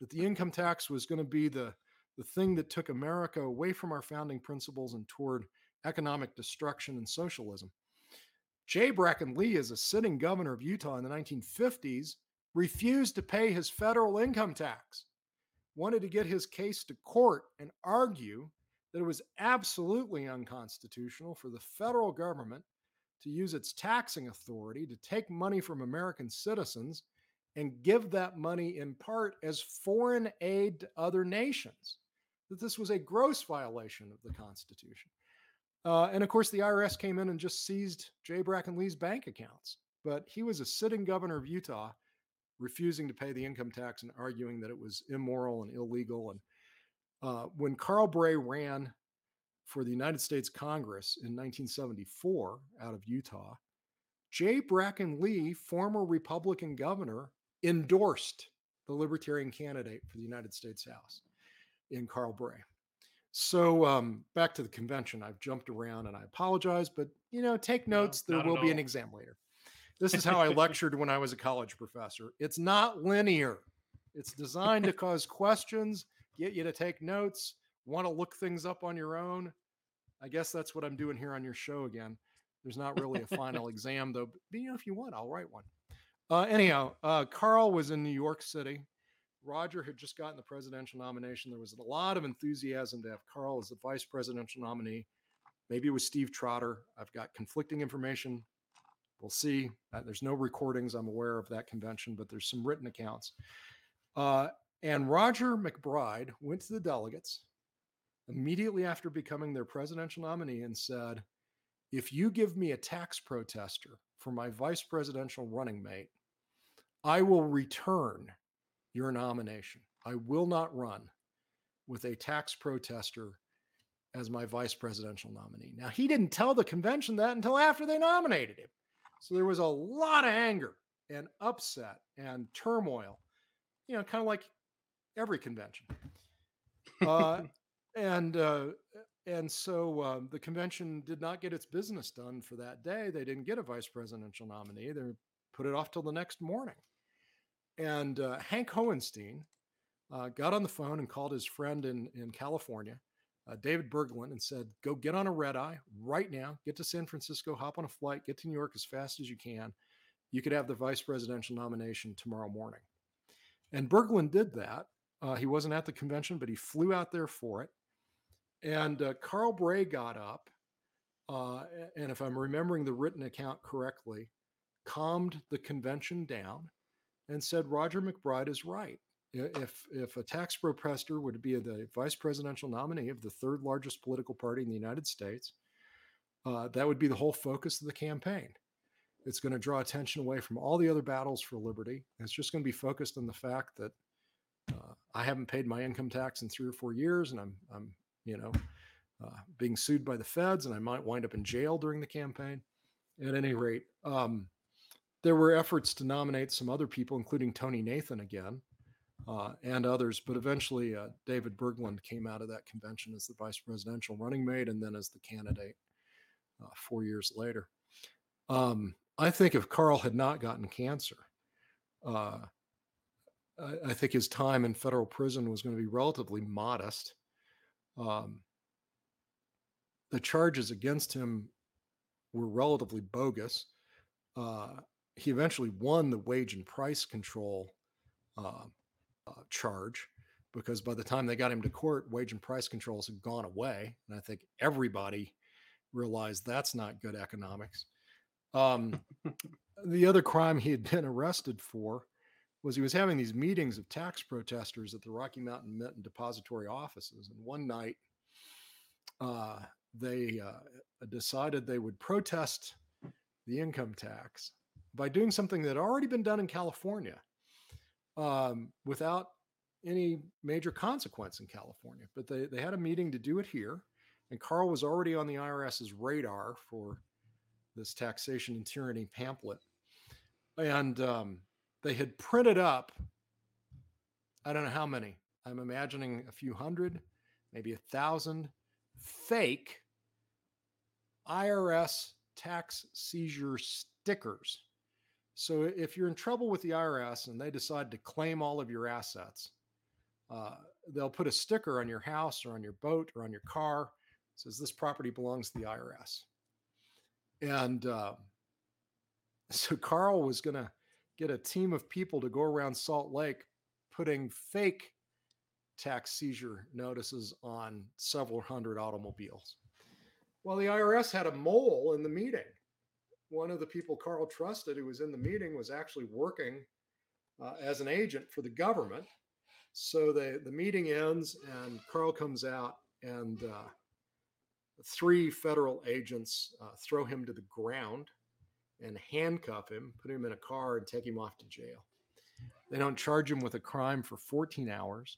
[SPEAKER 2] That the income tax was going to be the, the thing that took America away from our founding principles and toward economic destruction and socialism. J. Bracken Lee, as a sitting governor of Utah in the 1950s, refused to pay his federal income tax, wanted to get his case to court and argue that it was absolutely unconstitutional for the federal government to use its taxing authority to take money from American citizens and give that money in part as foreign aid to other nations, that this was a gross violation of the Constitution. Uh, and of course, the IRS came in and just seized J. Bracken Lee's bank accounts. But he was a sitting governor of Utah, refusing to pay the income tax and arguing that it was immoral and illegal. And uh, when Carl Bray ran for the United States Congress in 1974 out of Utah, J. Bracken Lee, former Republican governor, endorsed the Libertarian candidate for the United States House in Carl Bray. So um, back to the convention. I've jumped around and I apologize, but you know, take
[SPEAKER 1] No,
[SPEAKER 2] notes. there will be an exam later. This is how I lectured when I was a college professor. It's not linear. It's designed to cause questions, get you to take notes, want to look things up on your own. I guess that's what I'm doing here on your show again. There's not really a final exam though, but you know, if you want, I'll write one. Uh, anyhow, uh, Carl was in New York City. Roger had just gotten the presidential nomination. There was a lot of enthusiasm to have Carl as the vice presidential nominee. Maybe it was Steve Trotter. I've got conflicting information. We'll see. Uh, there's no recordings I'm aware of that convention, but there's some written accounts. Uh, and Roger MacBride went to the delegates immediately after becoming their presidential nominee and said, If you give me a tax protester for my vice presidential running mate, I will return your nomination. I will not run with a tax protester as my vice presidential nominee. Now, he didn't tell the convention that until after they nominated him. So there was a lot of anger and upset and turmoil, you know, kind of like every convention. Uh, and uh, and so um, the convention did not get its business done for that day. They didn't get a vice presidential nominee. They put it off till the next morning. And uh, Hank Hohenstein uh, got on the phone and called his friend in in California, uh, David Bergland, and said, "Go get on a red eye right now. Get to San Francisco. Hop on a flight. Get to New York as fast as you can. You could have the vice presidential nomination tomorrow morning." And Bergland did that. Uh, he wasn't at the convention, but he flew out there for it. And uh, Carl Bray got up, uh, and if I'm remembering the written account correctly, calmed the convention down and said Roger MacBride is right. If if a tax protester would be the vice presidential nominee of the third largest political party in the United States, uh, that would be the whole focus of the campaign. It's going to draw attention away from all the other battles for liberty. It's just going to be focused on the fact that uh, I haven't paid my income tax in three or four years, and I'm I'm you know uh, being sued by the feds, and I might wind up in jail during the campaign. At any rate, um, there were efforts to nominate some other people, including Tonie Nathan again uh, and others. But eventually, uh, David Bergland came out of that convention as the vice presidential running mate and then as the candidate uh, four years later. Um, I think if Carl had not gotten cancer, uh, I, I, think his time in federal prison was going to be relatively modest. Um, the charges against him were relatively bogus. Uh, he eventually won the wage and price control uh, uh, charge because by the time they got him to court, wage and price controls had gone away. And I think everybody realized that's not good economics. Um, the other crime he had been arrested for was he was having these meetings of tax protesters at the Rocky Mountain Mint and Depository offices. And one night, uh, they uh, decided they would protest the income tax by doing something that had already been done in California um, without any major consequence in California. But they, they had a meeting to do it here. And Carl was already on the IRS's radar for this taxation and tyranny pamphlet. And um, they had printed up, I don't know how many, I'm imagining a few hundred, maybe a thousand fake IRS tax seizure stickers so if you're in trouble with the IRS and they decide to claim all of your assets, uh, they'll put a sticker on your house or on your boat or on your car says this property belongs to the IRS. And uh, so Carl was going to get a team of people to go around Salt Lake putting fake tax seizure notices on several hundred automobiles. Well, the IRS had a mole in the meeting one of the people Carl trusted who was in the meeting was actually working uh, as an agent for the government. So the, the meeting ends and Carl comes out and uh, three federal agents uh, throw him to the ground and handcuff him, put him in a car and take him off to jail. They don't charge him with a crime for 14 hours.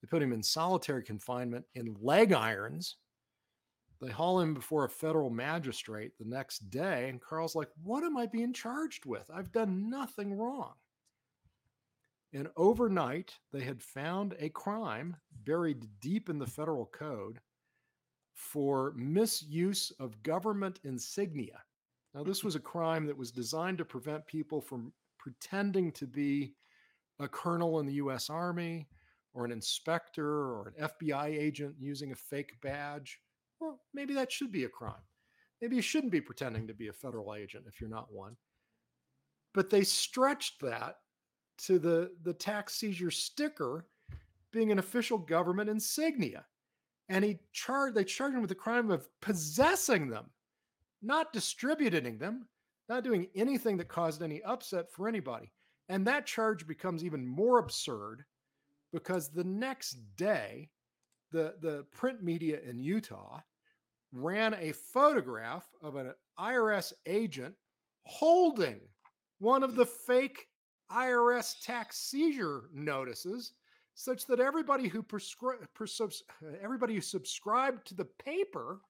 [SPEAKER 2] They put him in solitary confinement in leg irons they haul him before a federal magistrate the next day, and Carl's like, What am I being charged with? I've done nothing wrong. And overnight, they had found a crime buried deep in the federal code for misuse of government insignia. Now, this was a crime that was designed to prevent people from pretending to be a colonel in the US Army or an inspector or an FBI agent using a fake badge well, maybe that should be a crime. Maybe you shouldn't be pretending to be a federal agent if you're not one. But they stretched that to the, the tax seizure sticker being an official government insignia. And he they charged him with the crime of possessing them, not distributing them, not doing anything that caused any upset for anybody. And that charge becomes even more absurd because the next day, the, the print media in Utah ran a photograph of an IRS agent holding one of the fake IRS tax seizure notices such that everybody who prescri- pres- everybody who subscribed to the paper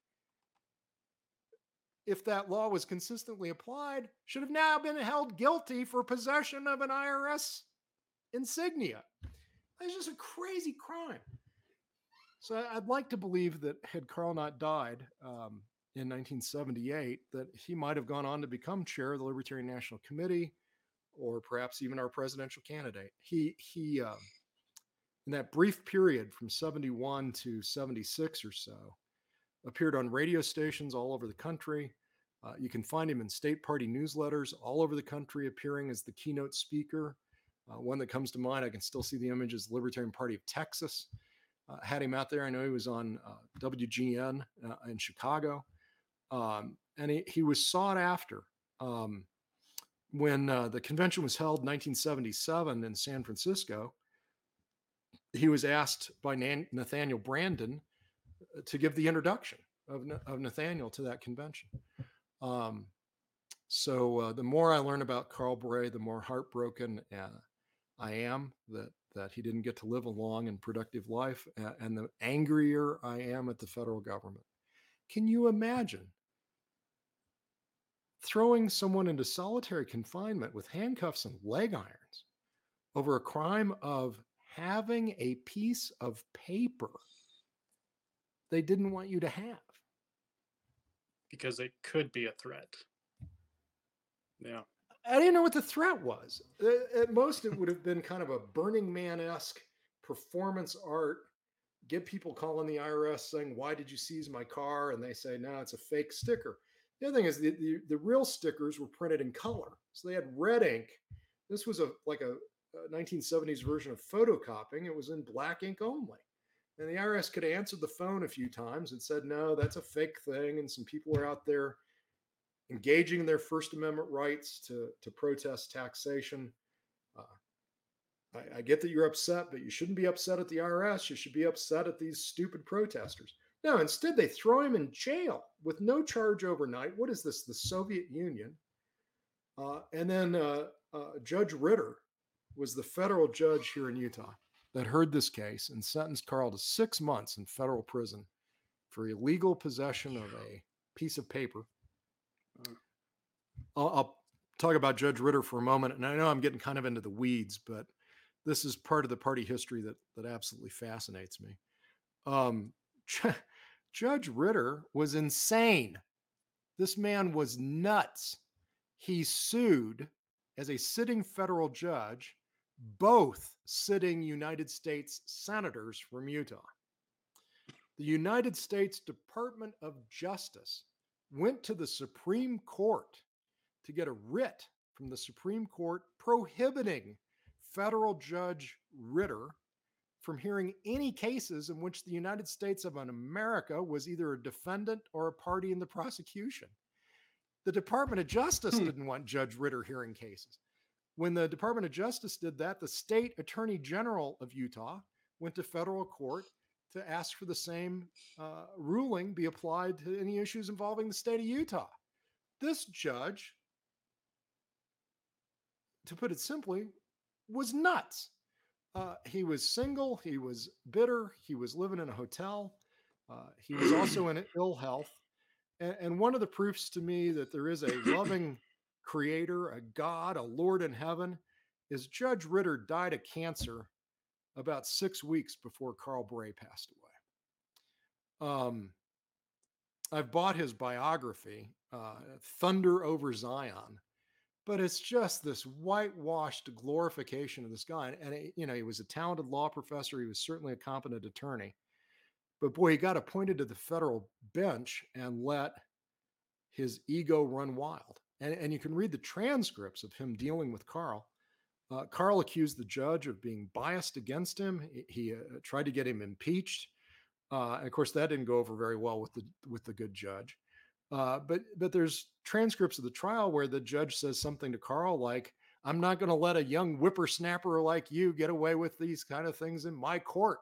[SPEAKER 2] if that law was consistently applied should have now been held guilty for possession of an IRS insignia. It's just a crazy crime. So I'd like to believe that had Carl not died um, in 1978, that he might have gone on to become chair of the Libertarian National Committee, or perhaps even our presidential candidate. He he uh, in that brief period from 71 to 76 or so appeared on radio stations all over the country. Uh, you can find him in state party newsletters all over the country, appearing as the keynote speaker Uh, one that comes to mind, I can still see the image, images, Libertarian Party of Texas uh, had him out there. I know he was on uh, WGN uh, in Chicago. Um, and he, he was sought after. Um, when uh, the convention was held in 1977 in San Francisco, he was asked by Nan- Nathaniel Branden uh, to give the introduction of, of Nathaniel to that convention. Um, so uh, the more I learn about Carl Bray, the more heartbroken uh, I am that that he didn't get to live a long and productive life, and the angrier I am at the federal government. Can you imagine throwing someone into solitary confinement with handcuffs and leg irons over a crime of having a piece of paper they didn't want you to have.
[SPEAKER 1] Because it could be a threat. Yeah.
[SPEAKER 2] I didn't know what the threat was. Uh, at most, it would have been kind of a Burning Man esque performance art. Get people calling the IRS saying, Why did you seize my car? And they say, No, it's a fake sticker. The other thing is the, the, the, real stickers were printed in color. So they had red ink. This was a like a, a 1970s version of photocopying. It was in black ink only. And the IRS could have answered the phone a few times and said, no, that's a fake thing. And some people are out there engaging in their First Amendment rights to, to protest taxation. Uh, I, I get that you're upset, but you shouldn't be upset at the IRS. You should be upset at these stupid protesters. No, instead they throw him in jail with no charge overnight. What is this? The Soviet Union. Uh, and then uh, uh, Judge Ritter was the federal judge here in Utah that heard this case and sentenced Carl to six months in federal prison for illegal possession of a piece of paper. I'll, I'll talk about Judge Ritter for a moment, and I know I'm getting kind of into the weeds, but this is part of the party history that that absolutely fascinates me. Um, Judge Ritter was insane. This man was nuts. He sued as a sitting federal judge both sitting United States senators from Utah. The United States Department of Justice went to the Supreme Court to get a writ from the Supreme Court prohibiting federal judge Ritter from hearing any cases in which the United States of America was either a defendant or a party in the prosecution. The Department of Justice hmm. didn't want Judge Ritter hearing cases. When the Department of Justice did that, the state attorney general of Utah went to federal court to ask for the same uh, ruling be applied to any issues involving the state of Utah. This judge, to put it simply, was nuts. Uh, he was single. He was bitter. He was living in a hotel. Uh, he was also in ill health. And, and, one of the proofs to me that there is a loving creator, a God, a Lord in heaven, is Judge Ritter died of cancer about six weeks before Carl Bray passed away. Um, I've bought his biography, uh, Thunder Over Zion, but it's just this whitewashed glorification of this guy. And, it, you know, he was a talented law professor. He was certainly a competent attorney. But boy, he got appointed to the federal bench and let his ego run wild. And, and you can read the transcripts of him dealing with Carl. Uh, Carl accused the judge of being biased against him. He, he uh, tried to get him impeached. Uh, and of course, that didn't go over very well with the with the good judge. Uh, but but there's transcripts of the trial where the judge says something to Carl like, "I'm not going to let a young whippersnapper like you get away with these kind of things in my court."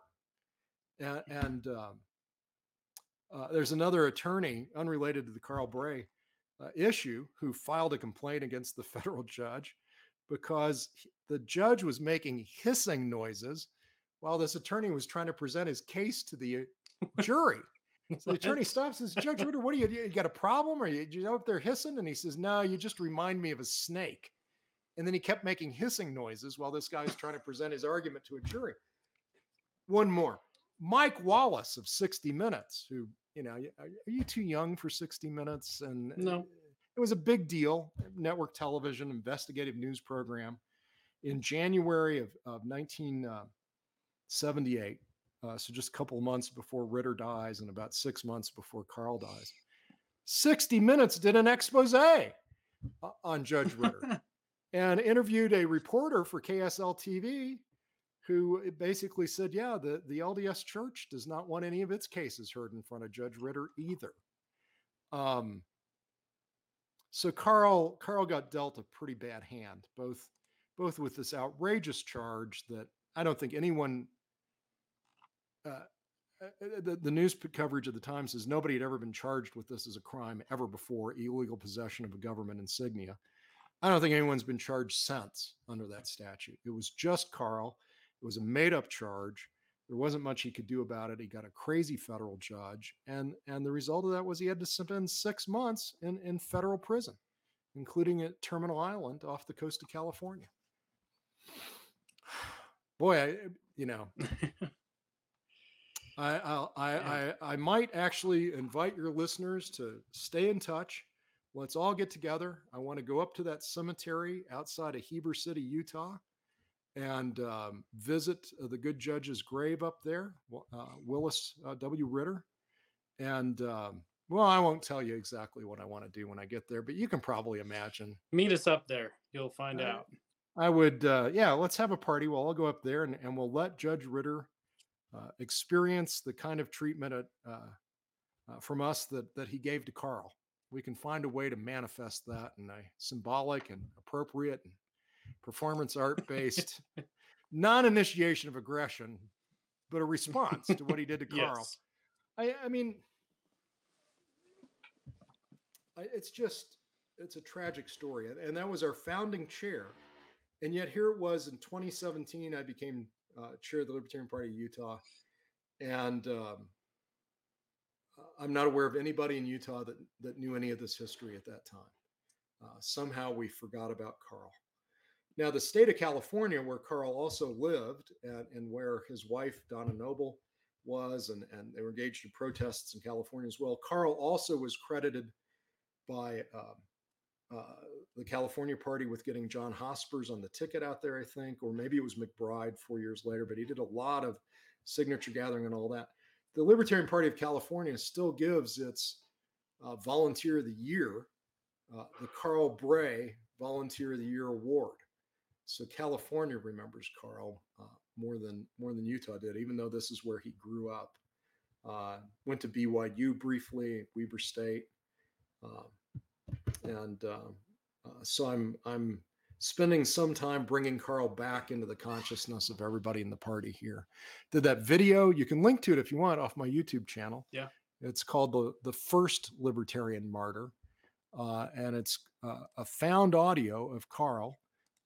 [SPEAKER 2] And, and um, uh, there's another attorney unrelated to the Carl Bray uh, issue who filed a complaint against the federal judge because the judge was making hissing noises while this attorney was trying to present his case to the uh, jury. So the attorney stops and says, Judge Ritter, what do you, you got a problem? Or you, you know if they're hissing? And he says, No, you just remind me of a snake. And then he kept making hissing noises while this guy was trying to present his argument to a jury. One more. Mike Wallace of 60 Minutes, who, you know, are you too young for 60 Minutes? And
[SPEAKER 1] no,
[SPEAKER 2] it was a big deal. Network television, investigative news program. In January of, of 1978, uh, so just a couple of months before Ritter dies and about six months before Carl dies. 60 Minutes did an expose uh, on Judge Ritter. and interviewed a reporter for KSL TV who basically said, yeah, the, the LDS church does not want any of its cases heard in front of Judge Ritter either. Um, so Carl Carl got dealt a pretty bad hand, both both with this outrageous charge that I don't think anyone uh, uh, uh, the, the news coverage of the time says nobody had ever been charged with this as a crime ever before illegal possession of a government insignia. I don't think anyone's been charged since under that statute. It was just Carl. It was a made up charge. There wasn't much he could do about it. He got a crazy federal judge, and and the result of that was he had to spend six months in in federal prison, including at Terminal Island off the coast of California. Boy, I, eh, you know, I, I, I, I might actually invite your listeners to stay in touch. Let's all get together. I want to go up to that cemetery outside of Heber City, Utah, and um, visit uh, the good judge's grave up there, uh, Willis uh, W. Ritter. And um, well, I won't tell you exactly what I want to do when I get there, but you can probably imagine.
[SPEAKER 1] Meet us up there. You'll find out.
[SPEAKER 2] I would, uh, yeah, let's have a party. Well, I'll go up there and, and we'll let Judge Ritter uh, experience the kind of treatment at, uh, from us that, that he gave to Carl. We can find a way to manifest that in a symbolic and appropriate and performance art based, non initiation of aggression, but a response to what he did to Carl. Yes. I, I mean, I, it's just, it's a tragic story. And that was our founding chair. And yet here it was in 2017, I became uh, chair of the Libertarian Party of Utah. And um, I'm not aware of anybody in Utah that, that knew any of this history at that time. Uh, somehow we forgot about Carl. Now, the state of California, where Carl also lived and, and where his wife, Donna Noble, was, and, and they were engaged in protests in California as well. Carl also was credited by uh, uh, the California Party with getting John Hospers on the ticket out there, I think, or maybe it was MacBride four years later, but he did a lot of signature gathering and all that. The Libertarian Party of California still gives its uh, Volunteer of the Year, uh, the Carl Bray Volunteer of the Year Award. So California remembers Carl uh, more than more than Utah did, even though this is where he grew up. Uh, went to BYU briefly, Weber State, uh, and um, uh, so I'm I'm spending some time bringing Carl back into the consciousness of everybody in the party here. Did that video? You can link to it if you want off my YouTube channel.
[SPEAKER 1] Yeah,
[SPEAKER 2] it's called the the first Libertarian Martyr, uh, and it's uh, a found audio of Carl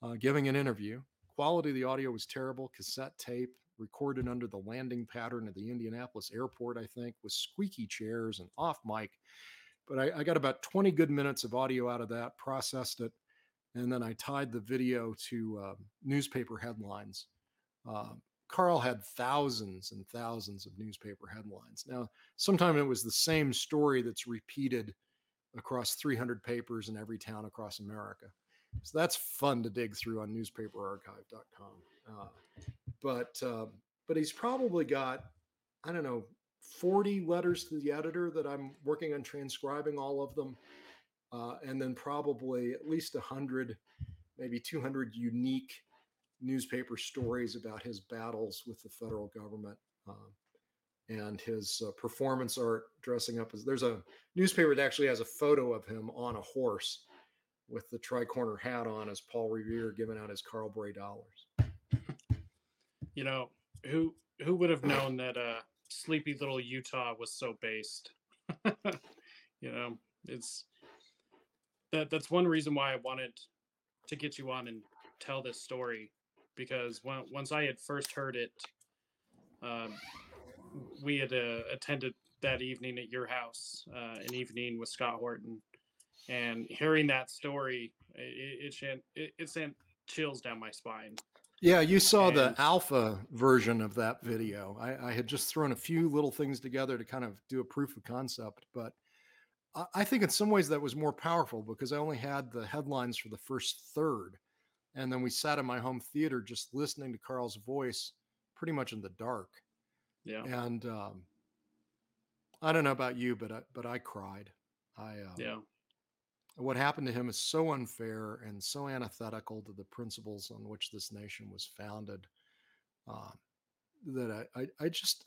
[SPEAKER 2] uh, giving an interview. Quality of the audio was terrible, cassette tape, recorded under the landing pattern at the Indianapolis airport, I think, with squeaky chairs and off mic. But I, I got about 20 good minutes of audio out of that, processed it, and then I tied the video to uh, newspaper headlines. Uh, Carl had thousands and thousands of newspaper headlines. Now, sometimes it was the same story that's repeated across 300 papers in every town across America. So that's fun to dig through on newspaperarchive.com. Uh, but uh, but he's probably got I don't know 40 letters to the editor that I'm working on transcribing all of them, uh, and then probably at least 100, maybe 200 unique newspaper stories about his battles with the federal government. Um, and his uh, performance art dressing up as there's a newspaper that actually has a photo of him on a horse with the tricorner hat on as Paul Revere giving out his Carl Bray dollars.
[SPEAKER 1] You know, who who would have known that uh sleepy little Utah was so based? you know, it's that that's one reason why I wanted to get you on and tell this story because when, once I had first heard it, um, we had uh, attended that evening at your house, uh, an evening with Scott Horton, and hearing that story, it, it, sent, it, it sent chills down my spine.
[SPEAKER 2] Yeah, you saw and, the alpha version of that video. I, I, had just thrown a few little things together to kind of do a proof of concept, but I, I think in some ways that was more powerful because I only had the headlines for the first third. And then we sat in my home theater just listening to Carl's voice pretty much in the dark.
[SPEAKER 1] Yeah.
[SPEAKER 2] And um, I don't know about you, but I, but I cried. I,
[SPEAKER 1] yeah.
[SPEAKER 2] What happened to him is so unfair and so antithetical to the principles on which this nation was founded uh, that I, I, I, just,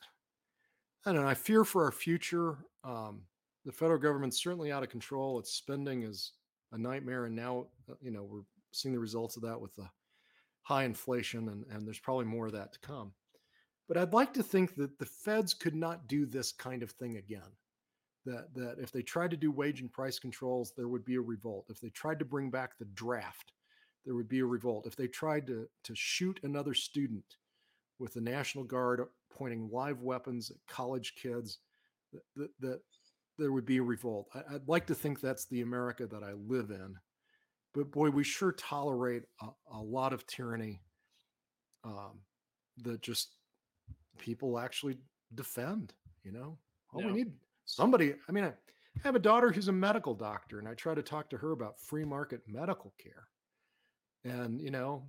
[SPEAKER 2] I don't know, I fear for our future. Um, the federal government's certainly out of control. Its spending is a nightmare. And now, uh, you know, we're seeing the results of that with the high inflation, and, and there's probably more of that to come. But I'd like to think that the feds could not do this kind of thing again that that if they tried to do wage and price controls, there would be a revolt. If they tried to bring back the draft, there would be a revolt. If they tried to to shoot another student with the National Guard pointing live weapons at college kids, that, that, that there would be a revolt. I, would like to think that's the America that I live in, but boy, we sure tolerate a, a lot of tyranny um, that just people actually defend. You know, all we need somebody, I mean, I have a daughter who's a medical doctor, and I try to talk to her about free market medical care. And, you know,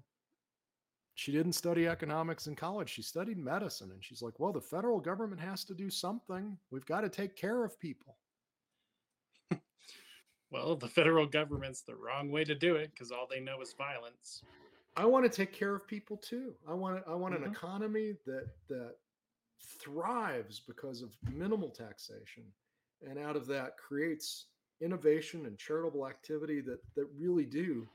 [SPEAKER 2] she didn't study economics in college. She studied medicine. And she's like, well, the federal government has to do something. We've got to take care of people.
[SPEAKER 1] well, the federal government's the wrong way to do it because all they know is violence.
[SPEAKER 2] I want to take care of people too. I want I want mm-hmm. an economy that that thrives because of minimal taxation. And out of that creates innovation and charitable activity that that really do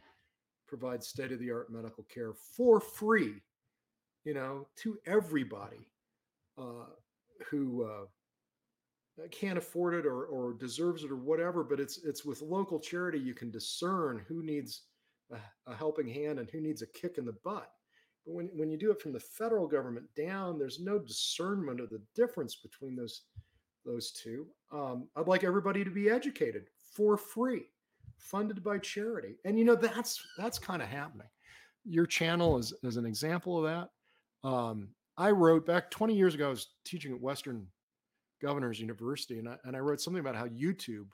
[SPEAKER 2] provide state of the art medical care for free you know to everybody uh, who uh, can't afford it or, or deserves it or whatever but it's it's with local charity you can discern who needs a, a helping hand and who needs a kick in the butt but when, when you do it from the federal government down, there's no discernment of the difference between those those two. Um, I'd like everybody to be educated for free, funded by charity, and you know that's that's kind of happening. Your channel is is an example of that. Um, I wrote back 20 years ago. I was teaching at Western Governors University, and I, and I wrote something about how YouTube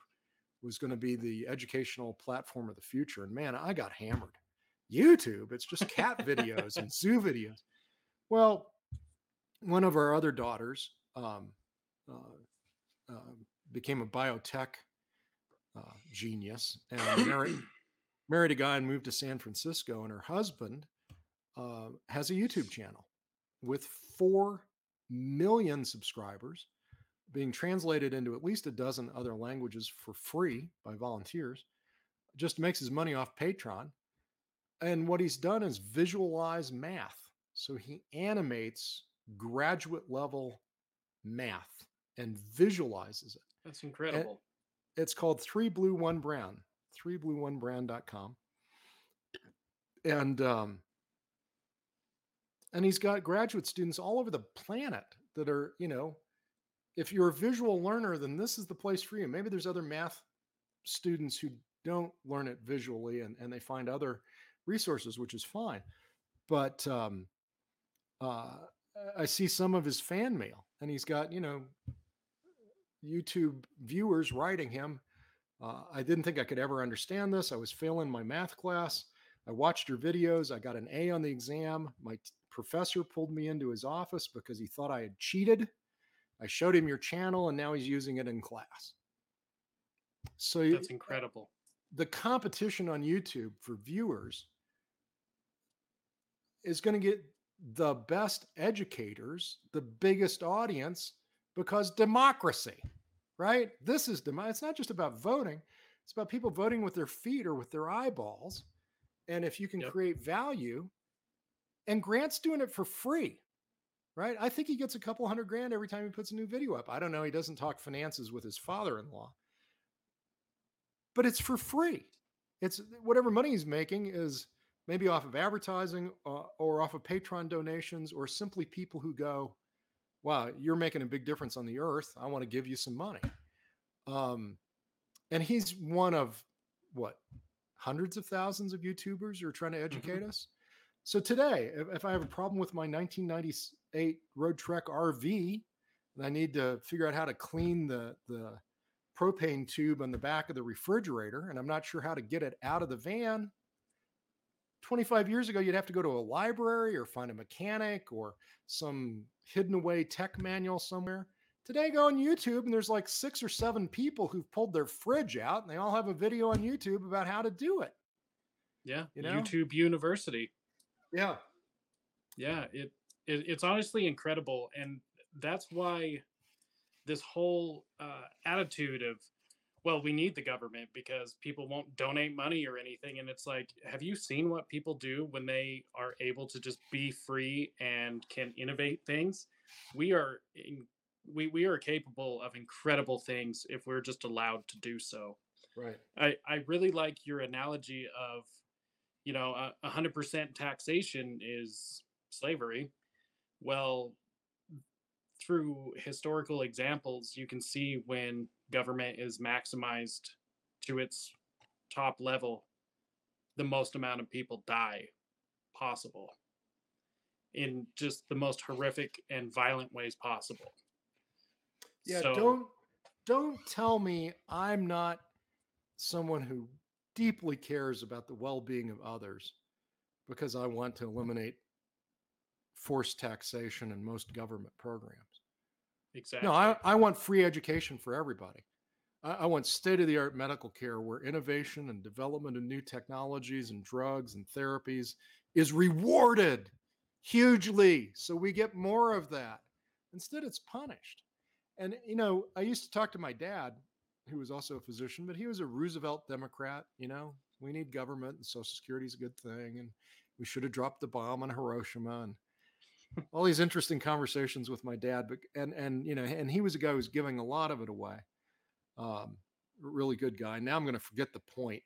[SPEAKER 2] was going to be the educational platform of the future. And man, I got hammered. YouTube. It's just cat videos and zoo videos. Well, one of our other daughters um, uh, uh, became a biotech uh, genius and married, married a guy and moved to San Francisco. And her husband uh, has a YouTube channel with 4 million subscribers being translated into at least a dozen other languages for free by volunteers. Just makes his money off Patreon and what he's done is visualize math. So he animates graduate level math and visualizes it.
[SPEAKER 1] That's incredible.
[SPEAKER 2] And it's called Three Blue One Brown, threeblueonebrown.com. And um, and he's got graduate students all over the planet that are, you know, if you're a visual learner, then this is the place for you. Maybe there's other math students who don't learn it visually and, and they find other resources, which is fine. But um, uh, I see some of his fan mail, and he's got you know YouTube viewers writing him. Uh, I didn't think I could ever understand this. I was failing my math class. I watched your videos. I got an A on the exam. My t- professor pulled me into his office because he thought I had cheated. I showed him your channel, and now he's using it in class.
[SPEAKER 1] So that's incredible.
[SPEAKER 2] The competition on YouTube for viewers is going to get the best educators, the biggest audience, because democracy, right? This is democracy. It's not just about voting, it's about people voting with their feet or with their eyeballs. And if you can yep. create value, and Grant's doing it for free, right? I think he gets a couple hundred grand every time he puts a new video up. I don't know. He doesn't talk finances with his father in law, but it's for free. It's whatever money he's making is maybe off of advertising uh, or off of Patreon donations, or simply people who go, wow, you're making a big difference on the earth. I want to give you some money. Um, and he's one of what hundreds of thousands of YouTubers who are trying to educate mm-hmm. us. So today, if, if, I have a problem with my 1998 Road Trek RV, and I need to figure out how to clean the the propane tube on the back of the refrigerator, and I'm not sure how to get it out of the van, 25 years ago, you'd have to go to a library or find a mechanic or some hidden away tech manual somewhere. Today, go on YouTube and there's like six or seven people who've pulled their fridge out and they all have a video on YouTube about how to do it.
[SPEAKER 1] Yeah,
[SPEAKER 2] You know?
[SPEAKER 1] YouTube University.
[SPEAKER 2] Yeah.
[SPEAKER 1] Yeah, it, it it's honestly incredible, and that's why this whole uh, attitude of, well, we need the government because people won't donate money or anything, and it's like, have you seen what people do when they are able to just be free and can innovate things? We are in, we we are capable of incredible things if we're just allowed to do so.
[SPEAKER 2] Right.
[SPEAKER 1] I, I really like your analogy of, you know, a a hundred percent taxation is slavery. Well, through historical examples, you can see when government is maximized to its top level, the most amount of people die possible in just the most horrific and violent ways possible.
[SPEAKER 2] Yeah.
[SPEAKER 1] So-
[SPEAKER 2] Don't don't tell me I'm not someone who deeply cares about the well-being of others because I want to eliminate forced taxation in most government programs.
[SPEAKER 1] Exactly.
[SPEAKER 2] No, I, I want free education for everybody. I, I want state of the art medical care where innovation and development of new technologies and drugs and therapies is rewarded hugely. So we get more of that. Instead, it's punished. And, you know, I used to talk to my dad, who was also a physician, but he was a Roosevelt Democrat. You know, we need government and Social Security is a good thing. And we should have dropped the bomb on Hiroshima. And all these interesting conversations with my dad but and and you know and he was a guy who was giving a lot of it away um really good guy. Now i'm going to forget the point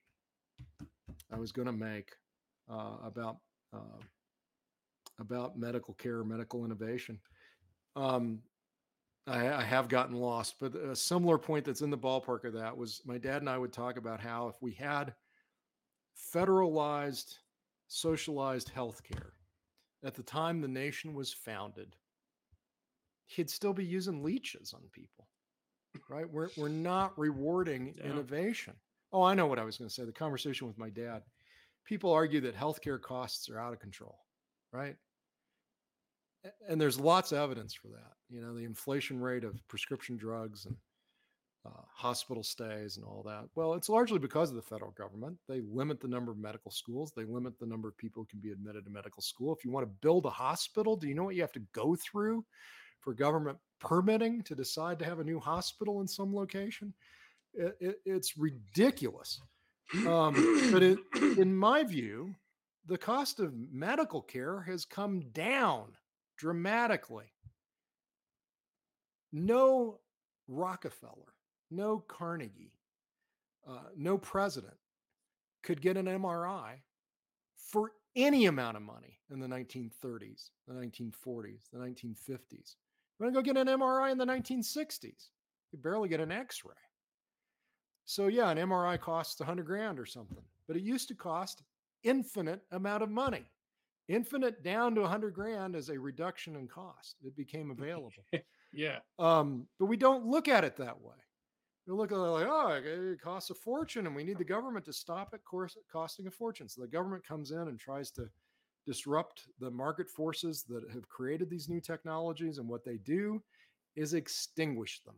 [SPEAKER 2] i was going to make uh, about uh, about medical care medical innovation. Um I, I have gotten lost but a similar point that's in the ballpark of that was my dad and i would talk about how if we had federalized socialized health care at the time the nation was founded, he'd still be using leeches on people, right? We're, we're not rewarding
[SPEAKER 1] Yeah.
[SPEAKER 2] innovation. Oh, I know what I was going to say. The conversation with my dad. People argue that healthcare costs are out of control, right? And there's lots of evidence for that. You know, the inflation rate of prescription drugs and uh, hospital stays and all that. Well, it's largely because of the federal government. They limit the number of medical schools. They limit the number of people who can be admitted to medical school. If you want to build a hospital, do you know what you have to go through for government permitting to decide to have a new hospital in some location? It, it, it's ridiculous. Um, but it, in my view, the cost of medical care has come down dramatically. No Rockefeller, no Carnegie, uh, no president could get an MRI for any amount of money in the 1930s, the 1940s, the 1950s. You want to go get an MRI in the 1960s? You barely get an X ray. So, yeah, an MRI costs 100 grand or something, but it used to cost infinite amount of money. Infinite down to 100 grand as a reduction in cost. It became available.
[SPEAKER 1] yeah.
[SPEAKER 2] Um, but we don't look at it that way. We look at it like, oh, it it costs a fortune, and we need the government to stop it costing a fortune. So the government comes in and tries to disrupt the market forces that have created these new technologies, and what they do is extinguish them.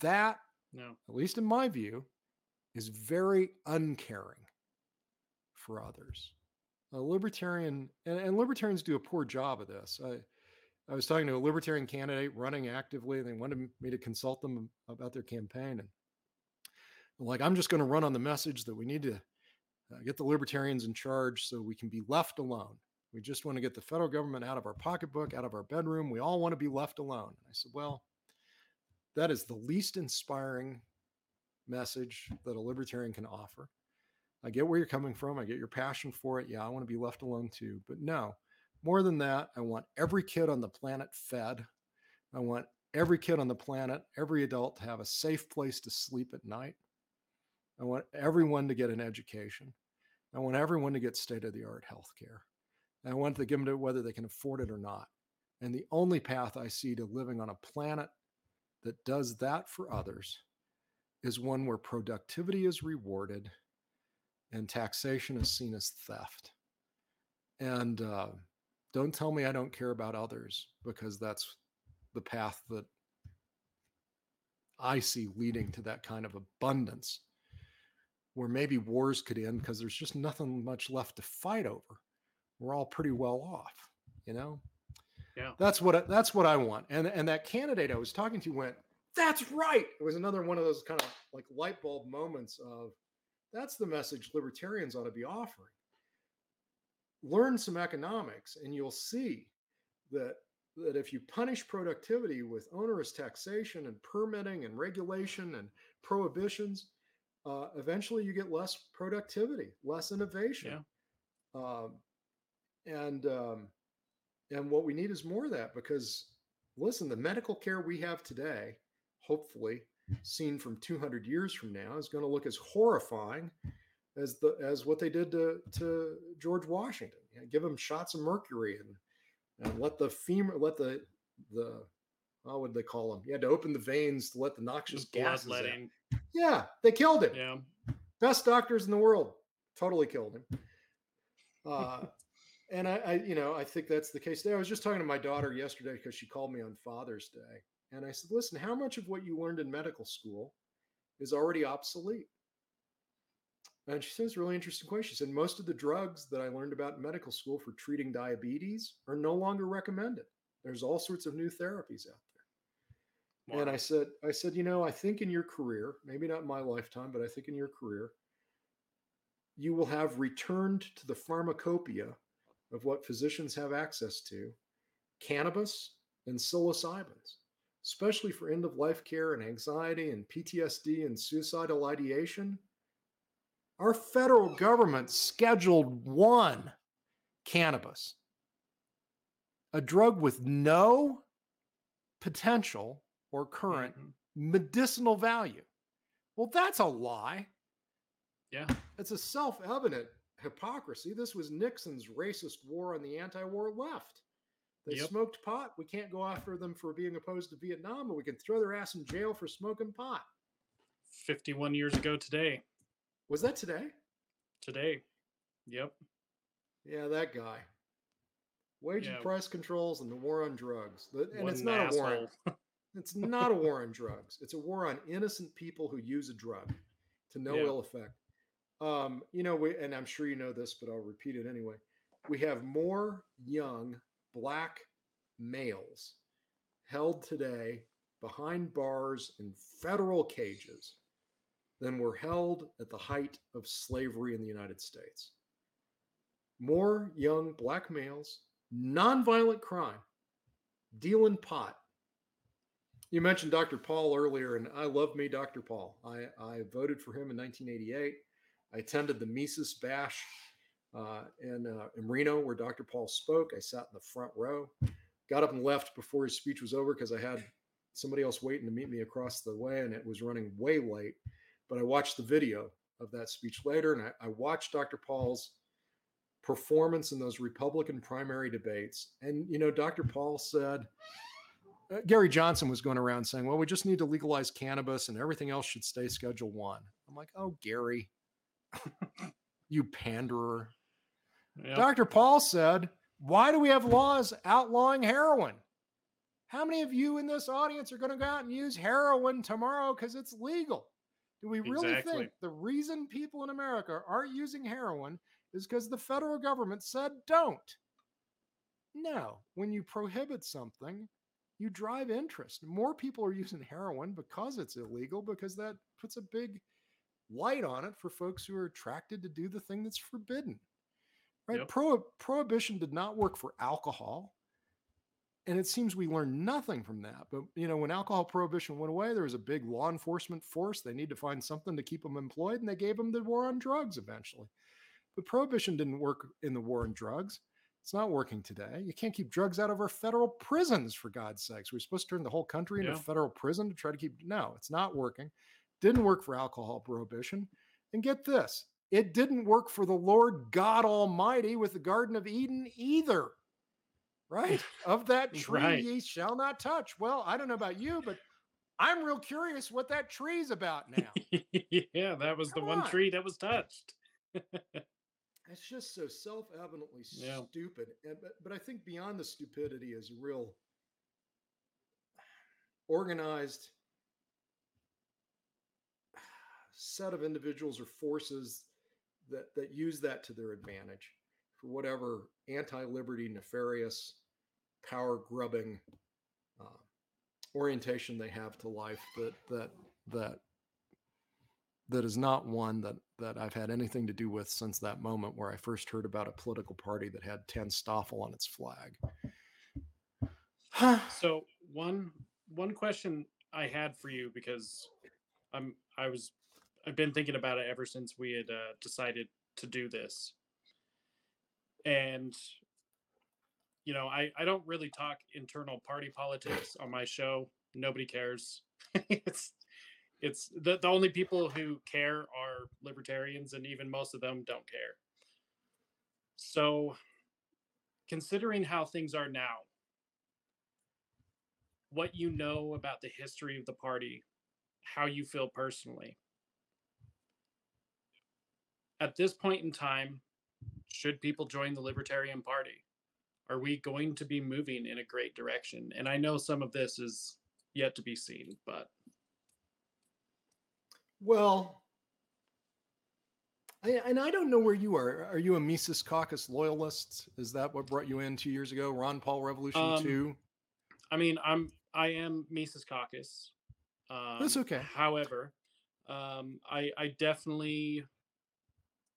[SPEAKER 2] That,
[SPEAKER 1] No.
[SPEAKER 2] at least in my view, is very uncaring for others. A libertarian, and, and libertarians do a poor job of this. I, I was talking to a libertarian candidate running actively, and they wanted me to consult them about their campaign. And like, I'm just going to run on the message that we need to uh, get the libertarians in charge so we can be left alone. We just want to get the federal government out of our pocketbook, out of our bedroom. We all want to be left alone. And I said, Well, that is the least inspiring message that a libertarian can offer. I get where you're coming from. I get your passion for it. Yeah, I want to be left alone too. But no, more than that, I want every kid on the planet fed. I want every kid on the planet, every adult to have a safe place to sleep at night. I want everyone to get an education. I want everyone to get state of the art health care. I want to give them to whether they can afford it or not. And the only path I see to living on a planet that does that for others is one where productivity is rewarded and taxation is seen as theft. And uh, don't tell me I don't care about others because that's the path that I see leading to that kind of abundance where maybe wars could end because there's just nothing much left to fight over. We're all pretty well off, you know?
[SPEAKER 1] Yeah.
[SPEAKER 2] That's what I, that's what I want. And and that candidate I was talking to went, "That's right." It was another one of those kind of like light bulb moments of that's the message libertarians ought to be offering. Learn some economics and you'll see that that if you punish productivity with onerous taxation and permitting and regulation and prohibitions, uh, eventually you get less productivity, less innovation.
[SPEAKER 1] Yeah.
[SPEAKER 2] Um, and um, and what we need is more of that because listen, the medical care we have today, hopefully seen from 200 years from now, is going to look as horrifying as the as what they did to to George Washington. You know, give him shots of mercury and and let the femur let the the how would they call them? You had to open the veins to let the noxious
[SPEAKER 1] Just
[SPEAKER 2] gases. out. Yeah, they killed him.
[SPEAKER 1] Yeah.
[SPEAKER 2] Best doctors in the world, totally killed him. Uh, and I, I, you know, I think that's the case today. I was just talking to my daughter yesterday because she called me on Father's Day, and I said, "Listen, how much of what you learned in medical school is already obsolete?" And she says, "Really interesting question." She said, "Most of the drugs that I learned about in medical school for treating diabetes are no longer recommended. There's all sorts of new therapies out there." And I said, I said, you know, I think in your career, maybe not in my lifetime, but I think in your career, you will have returned to the pharmacopoeia of what physicians have access to, cannabis and psilocybins, especially for end of life care and anxiety and PTSD and suicidal ideation. Our federal government scheduled one cannabis, a drug with no potential or current
[SPEAKER 1] Mhm.
[SPEAKER 2] medicinal value. Well, that's a lie.
[SPEAKER 1] Yeah.
[SPEAKER 2] It's a self evident hypocrisy. This was Nixon's racist war on the anti war left. They
[SPEAKER 1] Yep.
[SPEAKER 2] smoked pot. We can't go after them for being opposed to Vietnam, but we can throw their ass in jail for smoking pot.
[SPEAKER 1] 51 years ago today.
[SPEAKER 2] Was that today?
[SPEAKER 1] Today. Yep.
[SPEAKER 2] Yeah, that guy. Wage
[SPEAKER 1] Yeah.
[SPEAKER 2] and price controls and the war on drugs. And it's not a war. On, it's not a war on drugs. It's a war on innocent people who use a drug to no
[SPEAKER 1] Yeah.
[SPEAKER 2] ill effect. Um, you know, we and I'm sure you know this, but I'll repeat it anyway. We have more young black males held today behind bars in federal cages than were held at the height of slavery in the United States. More young black males, nonviolent crime, dealing pot. You mentioned Dr. Paul earlier, and I love me Dr. Paul. I, I voted for him in 1988. I attended the Mises Bash uh, in, uh, in Reno where Dr. Paul spoke. I sat in the front row, got up and left before his speech was over because I had somebody else waiting to meet me across the way and it was running way late. But I watched the video of that speech later and I, I watched Dr. Paul's performance in those Republican primary debates. And, you know, Dr. Paul said, uh, Gary Johnson was going around saying, well, we just need to legalize cannabis and everything else should stay Schedule One. I'm like, oh, Gary, you panderer.
[SPEAKER 1] Yep.
[SPEAKER 2] Dr. Paul said, why do we have laws outlawing heroin? How many of you in this audience are going to go out and use heroin tomorrow because it's legal? Do we really
[SPEAKER 1] Exactly.
[SPEAKER 2] think the reason people in America aren't using heroin is because the federal government said don't? No. When you prohibit something, you drive interest. More people are using heroin because it's illegal, because that puts a big light on it for folks who are attracted to do the thing that's forbidden. Right?
[SPEAKER 1] Yep.
[SPEAKER 2] Pro- prohibition did not work for alcohol. And it seems we learned nothing from that. But you know, when alcohol prohibition went away, there was a big law enforcement force. They need to find something to keep them employed, and they gave them the war on drugs eventually. But prohibition didn't work in the war on drugs. It's not working today. You can't keep drugs out of our federal prisons, for God's sakes. We're supposed to turn the whole country into
[SPEAKER 1] Yeah.
[SPEAKER 2] a federal prison to try to keep. No, it's not working. Didn't work for alcohol prohibition. And get this it didn't work for the Lord God Almighty with the Garden of Eden either. Right? Of that tree
[SPEAKER 1] Right.
[SPEAKER 2] ye shall not touch. Well, I don't know about you, but I'm real curious what that tree's about now.
[SPEAKER 1] yeah, that was the one
[SPEAKER 2] on.
[SPEAKER 1] tree that was touched.
[SPEAKER 2] It's just so self-evidently
[SPEAKER 1] Yeah.
[SPEAKER 2] stupid. And but, but I think beyond the stupidity is a real organized set of individuals or forces that that use that to their advantage for whatever anti-liberty, nefarious, power grubbing uh, orientation they have to life that that that that is not one that that I've had anything to do with since that moment where I first heard about a political party that had TANSTAAFL on its flag.
[SPEAKER 1] so one one question I had for you because I'm I was I've been thinking about it ever since we had uh, decided to do this, and you know I I don't really talk internal party politics on my show. Nobody cares. it's it's the, the only people who care are libertarians and even most of them don't care so considering how things are now what you know about the history of the party how you feel personally at this point in time should people join the libertarian party are we going to be moving in a great direction and i know some of this is yet to be seen but
[SPEAKER 2] well, I, and I don't know where you are. Are you a Mises Caucus loyalist? Is that what brought you in two years ago? Ron Paul Revolution um, two.
[SPEAKER 1] I mean, I'm I am Mises Caucus.
[SPEAKER 2] Um, That's okay.
[SPEAKER 1] However, um, I I definitely,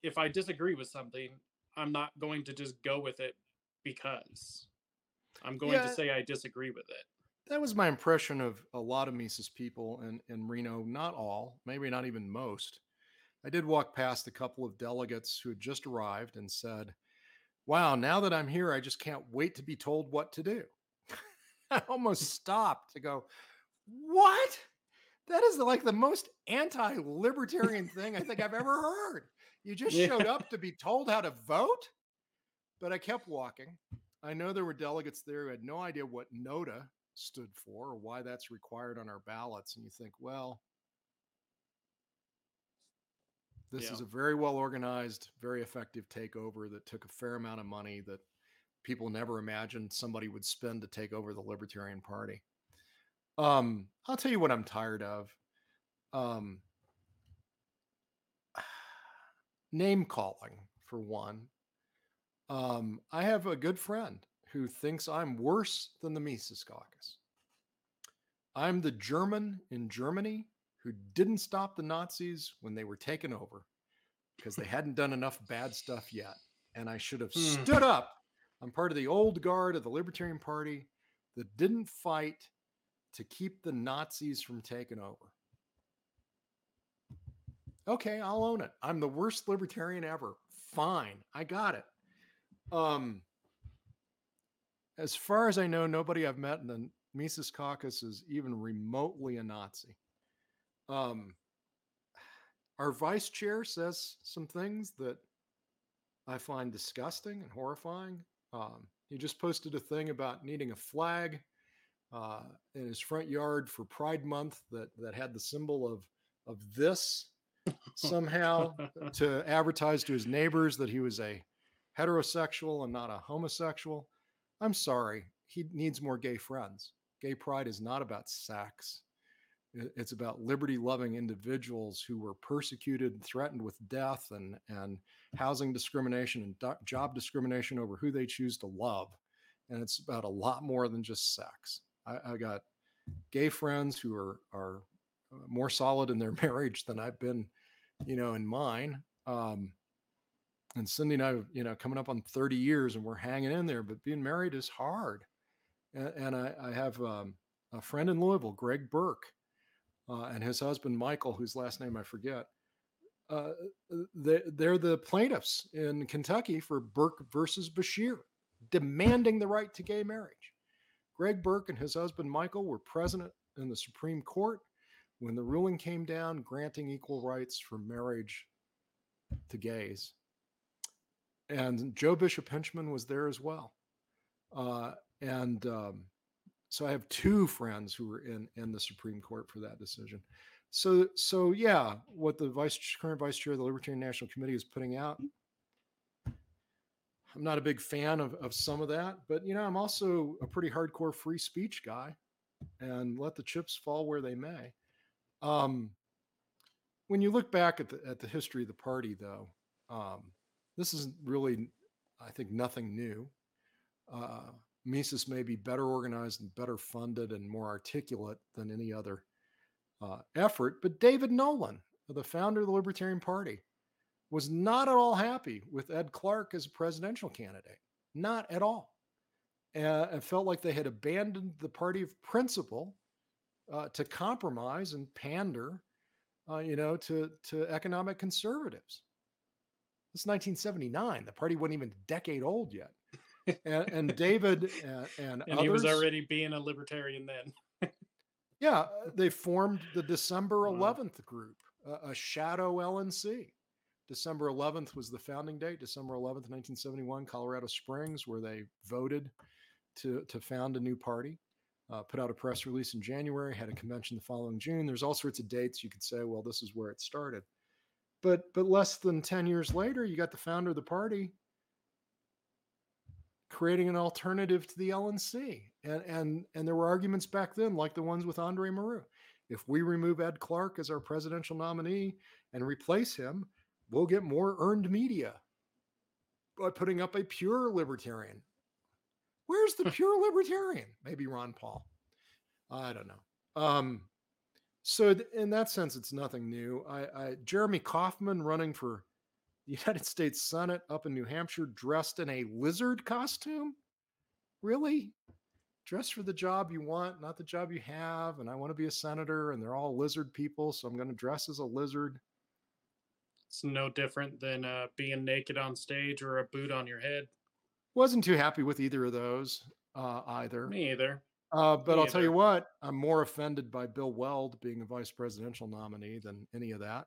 [SPEAKER 1] if I disagree with something, I'm not going to just go with it because I'm going yeah. to say I disagree with it
[SPEAKER 2] that was my impression of a lot of Mises people in, in Reno. Not all, maybe not even most. I did walk past a couple of delegates who had just arrived and said, Wow, now that I'm here, I just can't wait to be told what to do. I almost stopped to go, What? That is like the most anti libertarian thing I think I've ever heard. You just yeah. showed up to be told how to vote? But I kept walking. I know there were delegates there who had no idea what NOTA, stood for or why that's required on our ballots. And you think, well, this yeah. is a very well organized, very effective takeover that took a fair amount of money that people never imagined somebody would spend to take over the Libertarian Party. Um, I'll tell you what I'm tired of. Um, name calling, for one. Um, I have a good friend who thinks I'm worse than the Mises Caucus. I'm the German in Germany who didn't stop the Nazis when they were taken over because they hadn't done enough bad stuff yet. And I should have hmm. stood up. I'm part of the old guard of the Libertarian Party that didn't fight to keep the Nazis from taking over. Okay, I'll own it. I'm the worst libertarian ever. Fine, I got it. Um, as far as I know, nobody I've met in the Mises Caucus is even remotely a Nazi. Um, our vice chair says some things that I find disgusting and horrifying. Um, he just posted a thing about needing a flag uh, in his front yard for Pride Month that that had the symbol of of this somehow to advertise to his neighbors that he was a heterosexual and not a homosexual. I'm sorry, he needs more gay friends. Gay pride is not about sex. It's about liberty loving individuals who were persecuted and threatened with death and, and housing discrimination and do- job discrimination over who they choose to love. And it's about a lot more than just sex. I, I got gay friends who are, are uh, more solid in their marriage than I've been, you know, in mine. Um, and Cindy and I, you know, coming up on 30 years and we're hanging in there, but being married is hard. And, and I, I, have um, a friend in Louisville, Greg Bourke, uh, and his husband, Michael, whose last name I forget. Uh, they, they're the plaintiffs in Kentucky for Bourke versus Beshear, demanding the right to gay marriage. Greg Bourke and his husband, Michael, were president in the Supreme Court when the ruling came down granting equal rights for marriage to gays and Joe Bishop Henchman was there as well. Uh, and um, so I have two friends who were in in the Supreme Court for that decision. So so yeah, what the vice current vice chair of the Libertarian National Committee is putting out. I'm not a big fan of, of some of that, but you know, I'm also a pretty hardcore free speech guy and let the chips fall where they may. Um, when you look back at the at the history of the party, though, um, this is really, I think, nothing new. Uh, Mises may be better organized and better funded and more articulate than any other uh, effort, but David Nolan, the founder of the Libertarian Party, was not at all happy with Ed Clark as a presidential candidate. Not at all. Uh, and felt like they had abandoned the party of principle uh, to compromise and pander, uh, you know, to to economic conservatives. It's 1979. The party wasn't even a decade old yet. And, and David and, and,
[SPEAKER 1] and
[SPEAKER 2] others,
[SPEAKER 1] he was already being a libertarian then.
[SPEAKER 2] yeah, they formed the December
[SPEAKER 1] Wow.
[SPEAKER 2] 11th group, a, a shadow LNC. December 11th was the founding date, December 11th, 1971, Colorado Springs, where they voted to, to found a new party. Uh, put out a press release in January, had a convention the following June. There's all sorts of dates you could say, well, this is where it started. But but less than 10 years later, you got the founder of the party creating an alternative to the LNC. And and and there were arguments back then, like the ones with Andre Marrou. If we remove Ed Clark as our presidential nominee and replace him, we'll get more earned media by putting up a pure libertarian. Where's the pure libertarian? Maybe Ron Paul. I don't know. Um, so in that sense, it's nothing new. I, I Jeremy Kauffman running for the United States Senate up in New Hampshire, dressed in a lizard costume. Really? Dress for the job you want, not the job you have. And I want to be a senator, and they're all lizard people, so I'm going to dress as a lizard.
[SPEAKER 1] It's no different than uh, being naked on stage or a boot on your head.
[SPEAKER 2] Wasn't too happy with either of those uh, either.
[SPEAKER 1] Me either.
[SPEAKER 2] Uh, but I'll tell you what, I'm more offended by Bill Weld being a vice presidential nominee than any of that.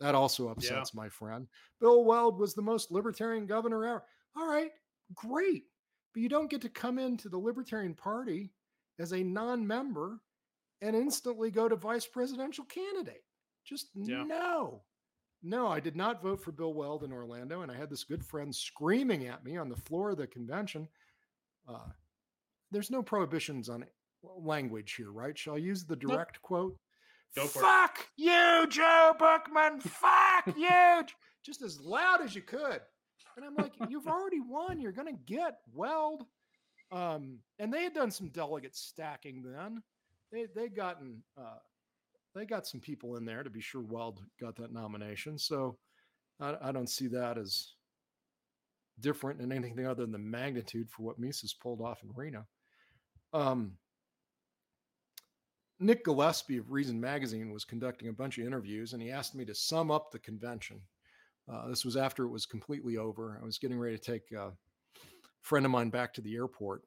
[SPEAKER 2] That also upsets my friend. Bill Weld was the most libertarian governor ever. All right, great. But you don't get to come into the Libertarian Party as a non member and instantly go to vice presidential candidate. Just
[SPEAKER 1] Yeah.
[SPEAKER 2] no. No, I did not vote for Bill Weld in Orlando. And I had this good friend screaming at me on the floor of the convention. Uh, there's no prohibitions on language here, right? Shall I use the direct quote?
[SPEAKER 1] Go for it.
[SPEAKER 2] Fuck you, Joe Buchman. Fuck you. Just as loud as you could. And I'm like, you've already won. You're going to get Weld. Um, and they had done some delegate stacking then. They they gotten uh, they got some people in there to be sure Weld got that nomination. So I, I don't see that as different in anything other than the magnitude for what Mises pulled off in Reno. Um, Nick Gillespie of Reason Magazine was conducting a bunch of interviews, and he asked me to sum up the convention. Uh, this was after it was completely over. I was getting ready to take a friend of mine back to the airport,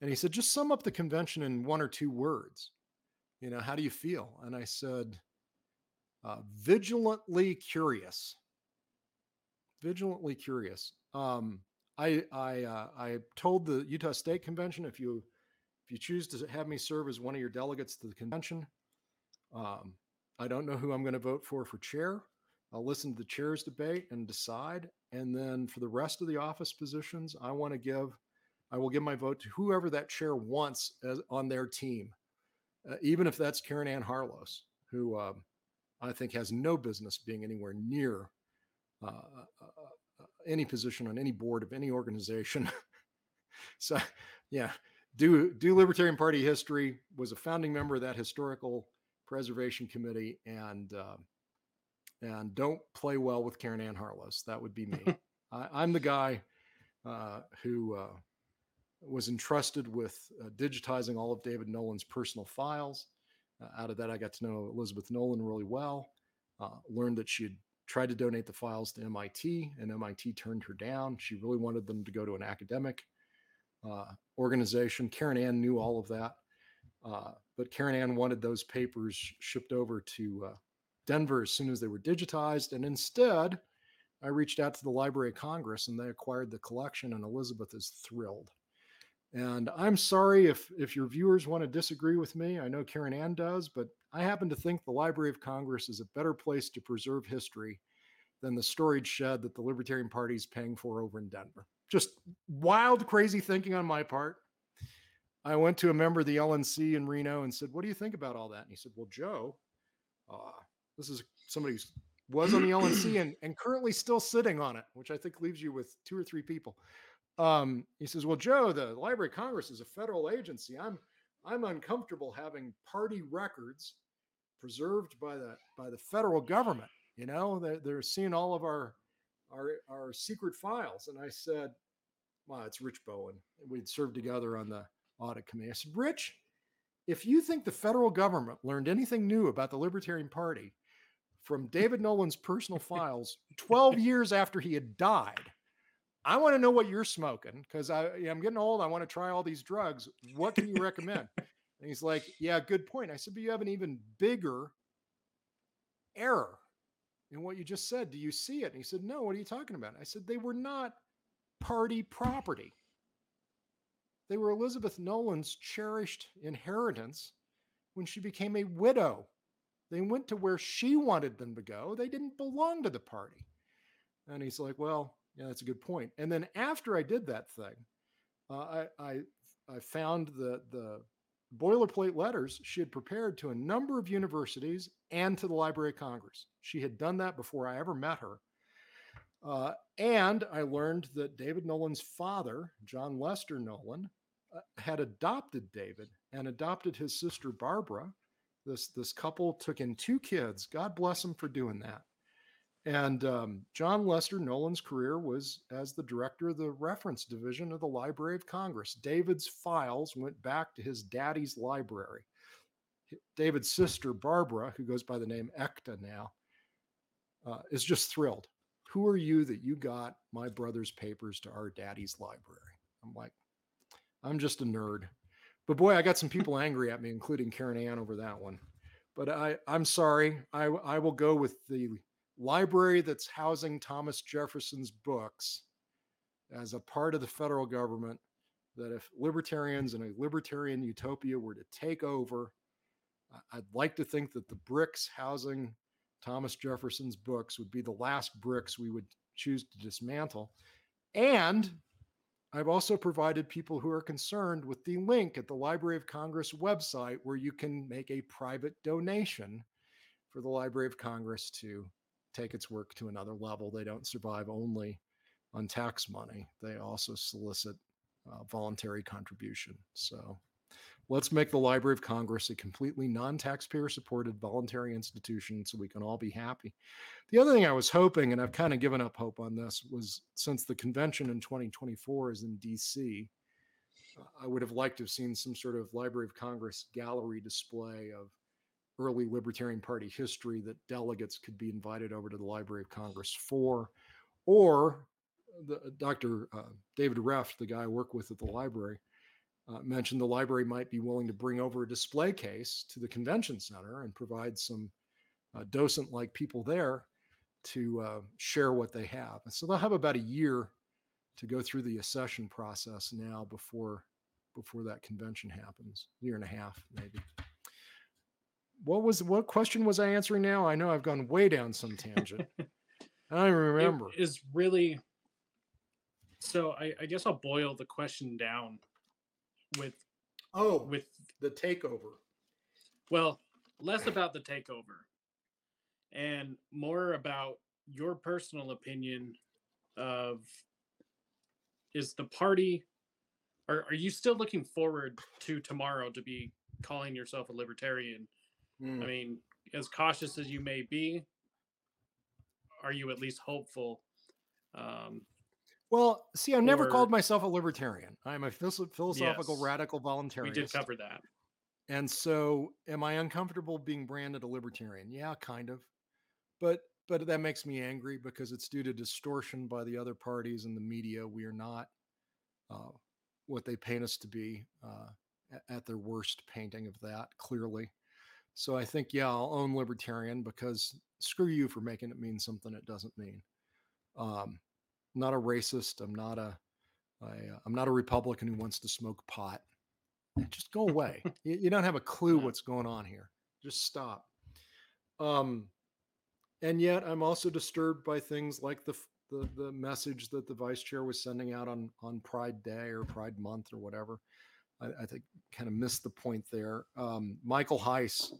[SPEAKER 2] and he said, "Just sum up the convention in one or two words. You know, how do you feel?" And I said, uh, "Vigilantly curious." Vigilantly curious. Um, I I uh, I told the Utah State Convention if you if you choose to have me serve as one of your delegates to the convention, um, I don't know who I'm going to vote for for chair. I'll listen to the chair's debate and decide. And then for the rest of the office positions, I want to give, I will give my vote to whoever that chair wants as, on their team, uh, even if that's Caryn Ann Harlos, who um, I think has no business being anywhere near uh, uh, uh, any position on any board of any organization. so, yeah, do do Libertarian Party history. Was a founding member of that historical preservation committee, and uh, and don't play well with Caryn Ann Harlos. That would be me. I, I'm the guy uh, who uh, was entrusted with uh, digitizing all of David Nolan's personal files. Uh, out of that, I got to know Elizabeth Nolan really well. Uh, learned that she had tried to donate the files to MIT, and MIT turned her down. She really wanted them to go to an academic uh, organization. Caryn Ann knew all of that, uh, but Caryn Ann wanted those papers shipped over to uh, Denver as soon as they were digitized. And instead, I reached out to the Library of Congress, and they acquired the collection. And Elizabeth is thrilled. And I'm sorry if if your viewers want to disagree with me. I know Caryn Ann does, but I happen to think the Library of Congress is a better place to preserve history than the storage shed that the Libertarian Party is paying for over in Denver. Just wild, crazy thinking on my part. I went to a member of the LNC in Reno and said, "What do you think about all that?" And he said, "Well, Joe, uh, this is somebody who was on the LNC and, and currently still sitting on it, which I think leaves you with two or three people. Um, he says, "Well, Joe, the Library of Congress is a federal agency. I'm I'm uncomfortable having party records preserved by the by the federal government. You know, they're, they're seeing all of our our our secret files." And I said, "Well, it's Rich Bowen. We'd served together on the audit committee." I said, "Rich, if you think the federal government learned anything new about the Libertarian Party from David Nolan's personal files 12 years after he had died." I want to know what you're smoking because I I'm getting old. I want to try all these drugs. What can you recommend? and he's like, Yeah, good point. I said, But you have an even bigger error in what you just said. Do you see it? And he said, No, what are you talking about? I said, They were not party property. They were Elizabeth Nolan's cherished inheritance when she became a widow. They went to where she wanted them to go. They didn't belong to the party. And he's like, Well, yeah, that's a good point. And then after I did that thing, uh, I, I I found the the boilerplate letters she had prepared to a number of universities and to the Library of Congress. She had done that before I ever met her. Uh, and I learned that David Nolan's father, John Lester Nolan, uh, had adopted David and adopted his sister Barbara. This this couple took in two kids. God bless them for doing that. And um, John Lester Nolan's career was as the director of the reference division of the Library of Congress. David's files went back to his daddy's library. David's sister, Barbara, who goes by the name Ekta now, uh, is just thrilled. Who are you that you got my brother's papers to our daddy's library? I'm like, I'm just a nerd. But boy, I got some people angry at me, including Caryn Ann over that one. But I, I'm sorry. I, I will go with the library that's housing Thomas Jefferson's books as a part of the federal government that if libertarians in a libertarian utopia were to take over, I'd like to think that the bricks housing Thomas Jefferson's books would be the last bricks we would choose to dismantle. And I've also provided people who are concerned with the link at the Library of Congress website where you can make a private donation for the Library of Congress to take its work to another level. They don't survive only on tax money, they also solicit uh, voluntary contribution. So let's make the Library of Congress a completely non taxpayer supported voluntary institution so we can all be happy. The other thing I was hoping, and I've kind of given up hope on this, was since the convention in 2024 is in DC, I would have liked to have seen some sort of Library of Congress gallery display of early Libertarian Party history that delegates could be invited over to the Library of Congress for, or the, Dr. Uh, David Reft, the guy I work with at the library, uh, mentioned the library might be willing to bring over a display case to the convention center and provide some uh, docent like people there to uh, share what they have. And so they'll have about a year to go through the accession process now before before that convention happens, year and a half maybe what was what question was I answering now? I know I've gone way down some tangent. I remember.
[SPEAKER 1] It is really so I, I guess I'll boil the question down with
[SPEAKER 2] oh
[SPEAKER 1] with
[SPEAKER 2] the takeover.
[SPEAKER 1] Well, less about the takeover and more about your personal opinion of is the party are, are you still looking forward to tomorrow to be calling yourself a libertarian Mm. I mean, as cautious as you may be, are you at least hopeful? Um,
[SPEAKER 2] well, see, I've never called myself a libertarian. I'm a philosophical yes, radical voluntarist.
[SPEAKER 1] We did cover that.
[SPEAKER 2] And so, am I uncomfortable being branded a libertarian? Yeah, kind of. But but that makes me angry because it's due to distortion by the other parties and the media. We are not uh, what they paint us to be uh, at their worst painting of that. Clearly, so I think, yeah, I'll own libertarian because screw you for making it mean something it doesn't mean. Um, I'm not a racist. I'm not a, I, uh, I'm not a Republican who wants to smoke pot. Just go away. you, you, don't have a clue what's going on here. Just stop. Um, and yet I'm also disturbed by things like the, the the message that the vice chair was sending out on on Pride Day or Pride Month or whatever. I, I think kind of missed the point there. Um, Michael Heise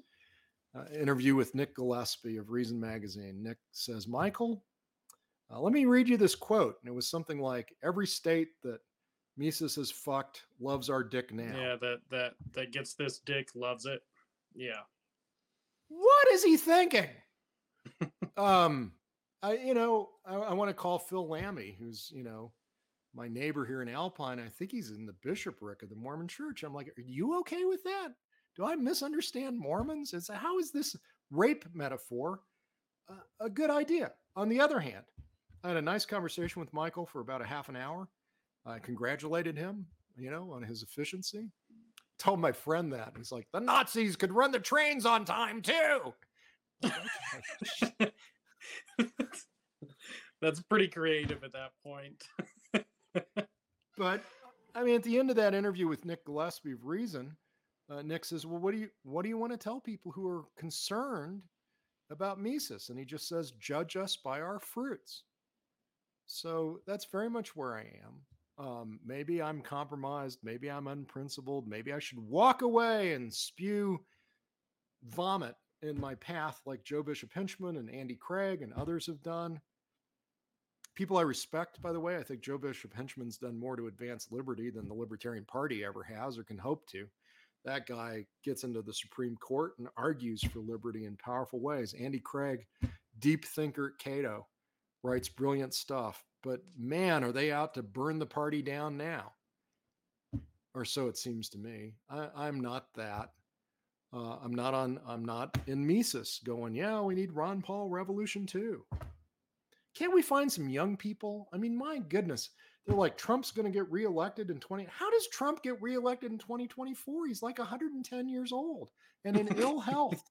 [SPEAKER 2] uh, interview with Nick Gillespie of Reason Magazine. Nick says, Michael, uh, let me read you this quote. And it was something like, Every state that Mises has fucked loves our dick now.
[SPEAKER 1] Yeah, that that that gets this dick loves it. Yeah.
[SPEAKER 2] What is he thinking? um, I you know I, I want to call Phil Lammy, who's you know my neighbor here in Alpine. I think he's in the bishopric of the Mormon Church. I'm like, are you okay with that? Do I misunderstand Mormons? It's how is this rape metaphor uh, a good idea? On the other hand, I had a nice conversation with Michael for about a half an hour. I congratulated him, you know, on his efficiency. Told my friend that. He's like, the Nazis could run the trains on time too.
[SPEAKER 1] That's pretty creative at that point.
[SPEAKER 2] but I mean, at the end of that interview with Nick Gillespie of Reason, uh, Nick says, "Well, what do you what do you want to tell people who are concerned about Mises?" And he just says, "Judge us by our fruits." So that's very much where I am. Um, maybe I'm compromised. Maybe I'm unprincipled. Maybe I should walk away and spew vomit in my path, like Joe Bishop Henchman and Andy Craig and others have done. People I respect, by the way, I think Joe Bishop Henchman's done more to advance liberty than the Libertarian Party ever has or can hope to. That guy gets into the Supreme Court and argues for liberty in powerful ways. Andy Craig, deep thinker at Cato, writes brilliant stuff. But man, are they out to burn the party down now? Or so it seems to me. I, am not that. Uh, I'm not on. I'm not in Mises going. Yeah, we need Ron Paul revolution too. Can't we find some young people? I mean, my goodness, they're like Trump's going to get reelected in 20. How does Trump get reelected in 2024? He's like 110 years old and in ill health.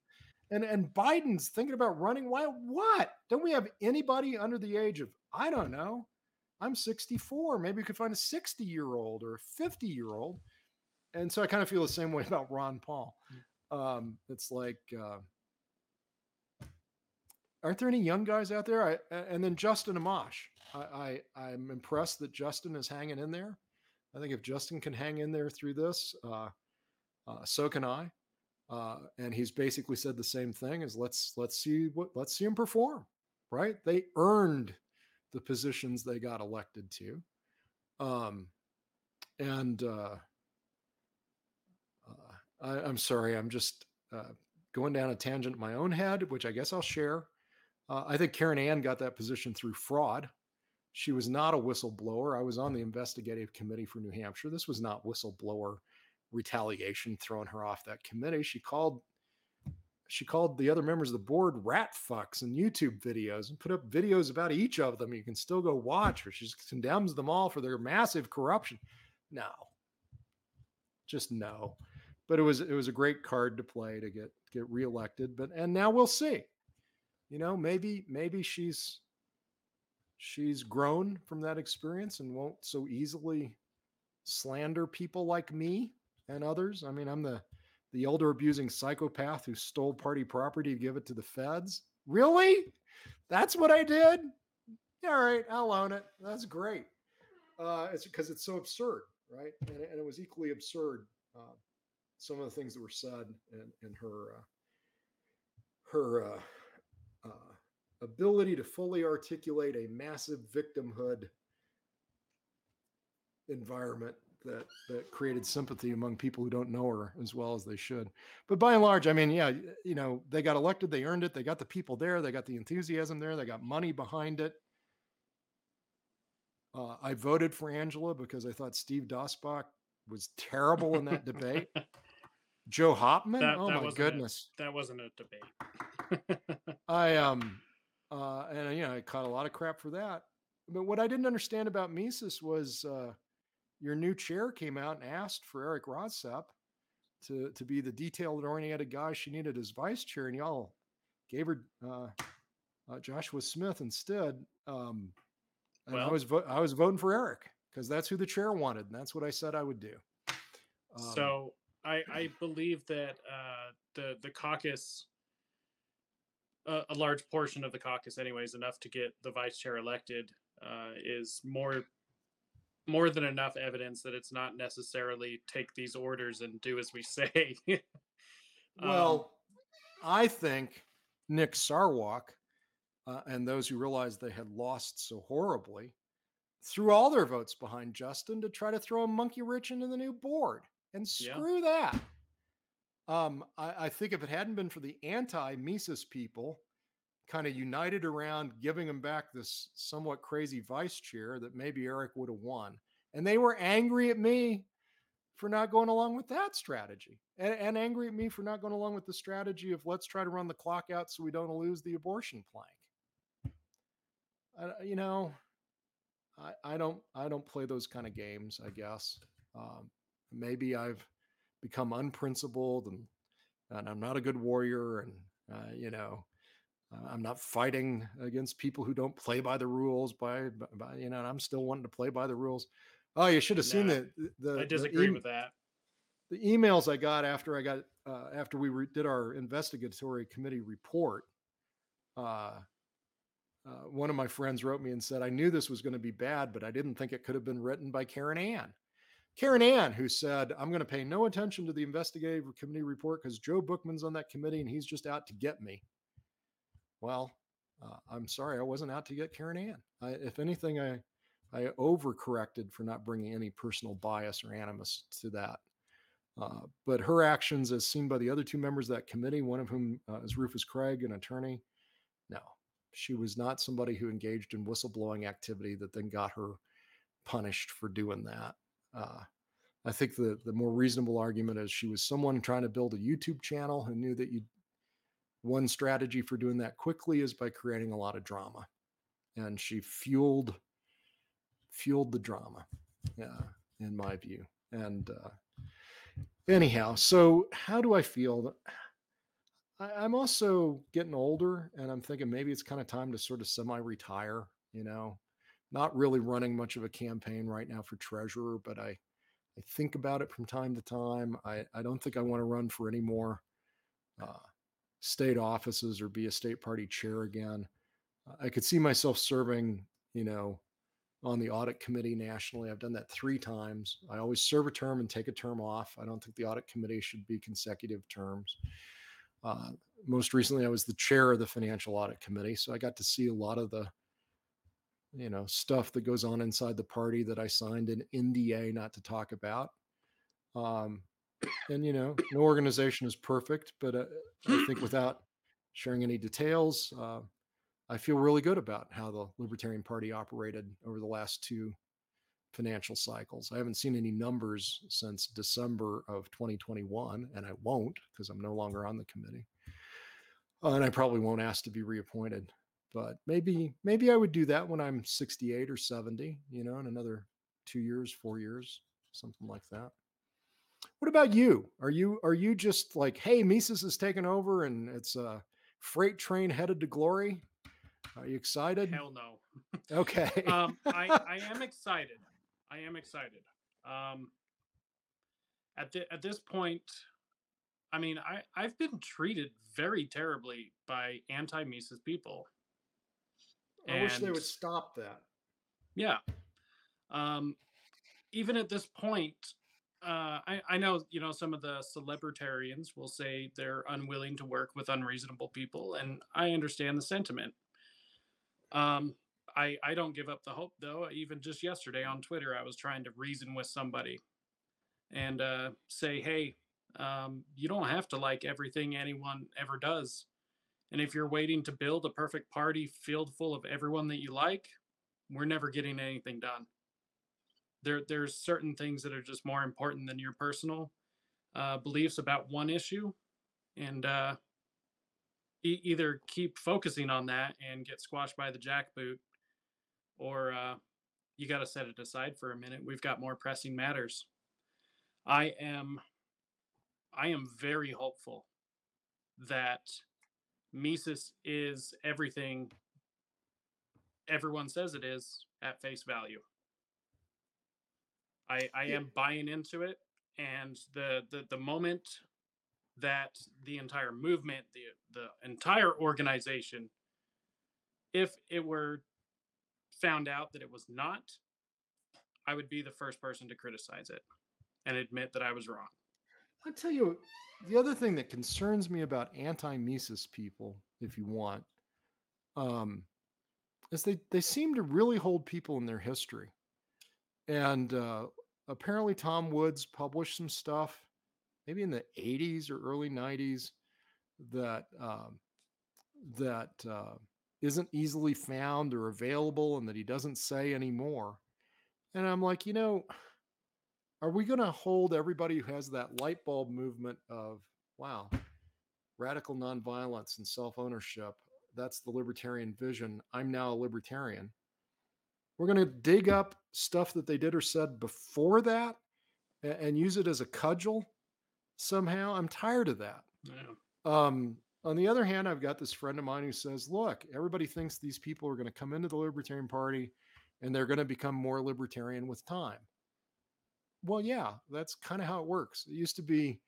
[SPEAKER 2] And and Biden's thinking about running. Why? What? Don't we have anybody under the age of I don't know? I'm 64. Maybe we could find a 60 year old or a 50 year old. And so I kind of feel the same way about Ron Paul. Mm. Um, it's like, uh, aren't there any young guys out there? I, and then Justin Amash. I, I am I'm impressed that Justin is hanging in there. I think if Justin can hang in there through this, uh, uh, so can I. Uh, and he's basically said the same thing: as let's let's see what let's see him perform. Right? They earned the positions they got elected to, um, and uh, I, am sorry, I'm just uh, going down a tangent in my own head, which I guess I'll share. Uh, I think Caryn Ann got that position through fraud. She was not a whistleblower. I was on the investigative committee for New Hampshire. This was not whistleblower retaliation throwing her off that committee. She called she called the other members of the board rat fucks in YouTube videos and put up videos about each of them. You can still go watch her. She condemns them all for their massive corruption. No. Just no but it was it was a great card to play to get get reelected. But and now we'll see. You know, maybe maybe she's she's grown from that experience and won't so easily slander people like me and others. I mean, I'm the the elder abusing psychopath who stole party property to give it to the feds. Really? That's what I did? All right, I'll own it. That's great. Uh, it's because it's so absurd, right? And, and, it was equally absurd uh, some of the things that were said in, in her uh, her uh, ability to fully articulate a massive victimhood environment that that created sympathy among people who don't know her as well as they should. But by and large, I mean, yeah, you know, they got elected, they earned it, they got the people there, they got the enthusiasm there, they got money behind it. Uh, I voted for Angela because I thought Steve Dasbach was terrible in that debate. Joe Hopman? That, oh that my goodness.
[SPEAKER 1] A, that wasn't a debate.
[SPEAKER 2] I um uh and you know I caught a lot of crap for that. But what I didn't understand about Mises was uh your new chair came out and asked for Eric Rossepp to to be the detailed oriented guy she needed as vice chair, and y'all gave her uh, uh, Joshua Smith instead. Um, and well, I was vo- I was voting for Eric because that's who the chair wanted, and that's what I said I would do.
[SPEAKER 1] Um, so I, I believe that uh, the the caucus, a large portion of the caucus, anyways, enough to get the vice chair elected, uh, is more more than enough evidence that it's not necessarily take these orders and do as we say.
[SPEAKER 2] well, um, I think Nick Sarwark uh, and those who realized they had lost so horribly threw all their votes behind Justin to try to throw a monkey wrench into the new board. And
[SPEAKER 1] Yeah.
[SPEAKER 2] screw that. Um, I, I think if it hadn't been for the anti Mises people kind of united around giving him back this somewhat crazy vice chair, that maybe Eric would have won. And they were angry at me for not going along with that strategy and, and angry at me for not going along with the strategy of let's try to run the clock out so we don't lose the abortion plank. I, you know, I, I don't I don't play those kind of games. I guess um, maybe I've become unprincipled and and I'm not a good warrior and uh, you know uh, I'm not fighting against people who don't play by the rules by, by you know and I'm still wanting to play by the rules. Oh, you should have seen
[SPEAKER 1] Nah,
[SPEAKER 2] the the
[SPEAKER 1] I
[SPEAKER 2] the
[SPEAKER 1] disagree with that.
[SPEAKER 2] the emails I got after I got uh, after we re- did our investigatory committee report. Uh, uh, one of my friends wrote me and said, "I knew this was going to be bad, but I didn't think it could have been written by Caryn Ann." Caryn Ann, who said, "I'm going to pay no attention to the investigative committee report because Joe Buchman's on that committee and he's just out to get me." Well, uh, I'm sorry, I wasn't out to get Caryn Ann. I, if anything, I I overcorrected for not bringing any personal bias or animus to that. Uh, but her actions, as seen by the other two members of that committee, one of whom uh, is Rufus Craig, an attorney, no, she was not somebody who engaged in whistleblowing activity that then got her punished for doing that. Uh, I think the the more reasonable argument is she was someone trying to build a YouTube channel who knew that you one strategy for doing that quickly is by creating a lot of drama, and she fueled fueled the drama, uh, in my view. And uh, anyhow, so how do I feel? I, I'm also getting older, and I'm thinking maybe it's kind of time to sort of semi-retire. You know, not really running much of a campaign right now for treasurer, but I I think about it from time to time. I I don't think I want to run for any more uh, state offices or be a state party chair again. I could see myself serving, you know, on the audit committee nationally. I've done that three times. I always serve a term and take a term off. I don't think the audit committee should be consecutive terms. Uh, most recently, I was the chair of the financial audit committee, so I got to see a lot of the, you know, stuff that goes on inside the party that I signed an NDA not to talk about. Um, and you know, no organization is perfect, but uh, I think without sharing any details, uh, I feel really good about how the Libertarian Party operated over the last two financial cycles. I haven't seen any numbers since December of 2021, and I won't because I'm no longer on the committee. Uh, and I probably won't ask to be reappointed. But maybe maybe I would do that when I'm 68 or 70, you know, in another two years, four years, something like that. What about you? Are you are you just like, hey, Mises is taking over and it's a freight train headed to glory? Are you excited?
[SPEAKER 1] Hell no.
[SPEAKER 2] Okay.
[SPEAKER 1] um, I, I am excited. I am excited. Um, at the, at this point, I mean, I I've been treated very terribly by anti-Mises people.
[SPEAKER 2] I wish they would stop that.
[SPEAKER 1] Yeah. Um, even at this point, uh, I, I know, you know, some of the celebritarians will say they're unwilling to work with unreasonable people, and I understand the sentiment. Um, I, I don't give up the hope, though. Even just yesterday on Twitter, I was trying to reason with somebody and uh, say, hey, um, you don't have to like everything anyone ever does. And if you're waiting to build a perfect party filled full of everyone that you like, we're never getting anything done. There, there's certain things that are just more important than your personal uh, beliefs about one issue, and uh, e- either keep focusing on that and get squashed by the jackboot, or uh, you got to set it aside for a minute. We've got more pressing matters. I am, I am very hopeful that Mises is everything everyone says it is at face value. I I am buying into it, and the the the moment that the entire movement, the the entire organization, if it were found out that it was not, I would be the first person to criticize it and admit that I was wrong.
[SPEAKER 2] I'll tell you the other thing that concerns me about anti-Mises people, if you want, um, is they they seem to really hold people in their history. And uh, apparently, Tom Woods published some stuff, maybe in the '80s or early '90s, that um, that uh, not easily found or available, and that he doesn't say anymore. And I'm like, you know, are we going to hold everybody who has that light bulb movement of wow radical nonviolence and self-ownership that's the libertarian vision. I'm now a libertarian. We're going to dig up stuff that they did or said before that and, and use it as a cudgel somehow. I'm tired of that. Yeah. um, on the other hand i've got this friend of mine who says look everybody thinks these people are going to come into the libertarian party and they're going to become more libertarian with time well, yeah, that's kind of how it works. It used to be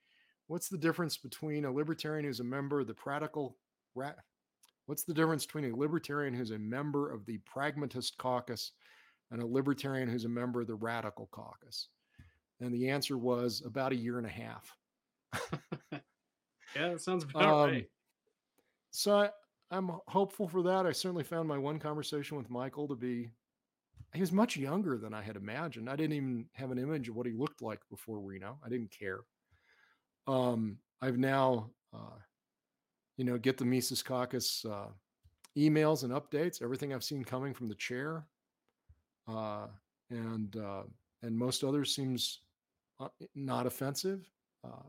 [SPEAKER 2] what's the difference between a libertarian who's a member of the practical rat? What's the difference between a libertarian who's a member of the pragmatist caucus and a libertarian who's a member of the radical caucus? And the answer was about a year and a half.
[SPEAKER 1] yeah, that sounds about um, right.
[SPEAKER 2] So I, I'm hopeful for that. I certainly found my one conversation with Michael to be he was much younger than I had imagined. I didn't even have an image of what he looked like before Reno. I didn't care. Um, I've now, uh, you know, get the Mises Caucus uh, emails and updates. Everything I've seen coming from the chair, uh, and uh, and most others seems uh, not offensive. Uh,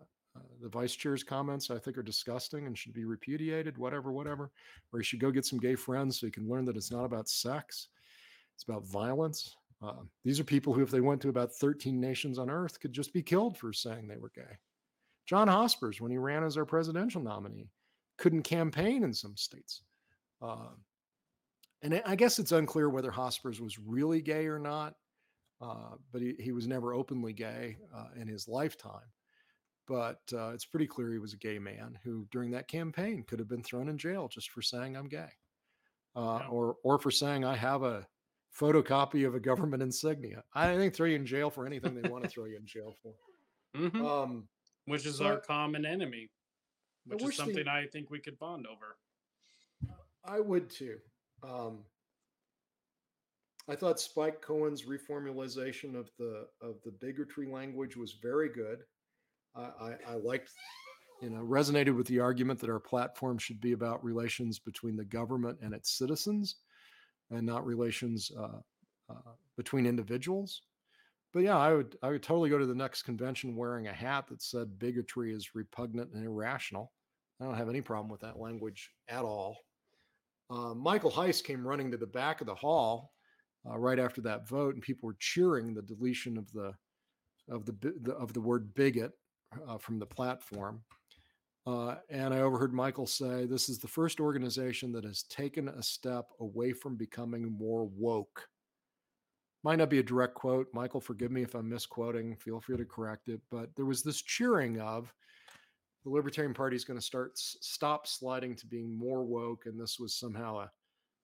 [SPEAKER 2] the vice chair's comments I think are disgusting and should be repudiated. Whatever, whatever. Or he should go get some gay friends so he can learn that it's not about sex it's about violence. Uh, these are people who, if they went to about 13 nations on earth, could just be killed for saying they were gay. John Hospers, when he ran as our presidential nominee, couldn't campaign in some states. Uh, and I guess it's unclear whether Hospers was really gay or not, uh, but he, he was never openly gay uh, in his lifetime. But uh, it's pretty clear he was a gay man who, during that campaign, could have been thrown in jail just for saying I'm gay, uh, yeah. or or for saying I have a photocopy of a government insignia. I think throw you in jail for anything they want to throw you in jail for.
[SPEAKER 1] Mm-hmm. Um, which is our common enemy, which is something I think we could bond over.
[SPEAKER 2] I would too. Um, I thought Spike Cohen's reformulation of the of the bigotry language was very good. I, I, I liked, you know, resonated with the argument that our platform should be about relations between the government and its citizens and not relations uh, uh, between individuals. But yeah, I would I would totally go to the next convention wearing a hat that said bigotry is repugnant and irrational. I don't have any problem with that language at all. Uh, Michael Heise came running to the back of the hall uh, right after that vote, and people were cheering the deletion of the of the, the of the word bigot uh, from the platform. Uh, and I overheard Michael say, This is the first organization that has taken a step away from becoming more woke. Might not be a direct quote. Michael, forgive me if I'm misquoting. Feel free to correct it. But there was this cheering of the Libertarian Party is going to start stop sliding to being more woke, and this was somehow a,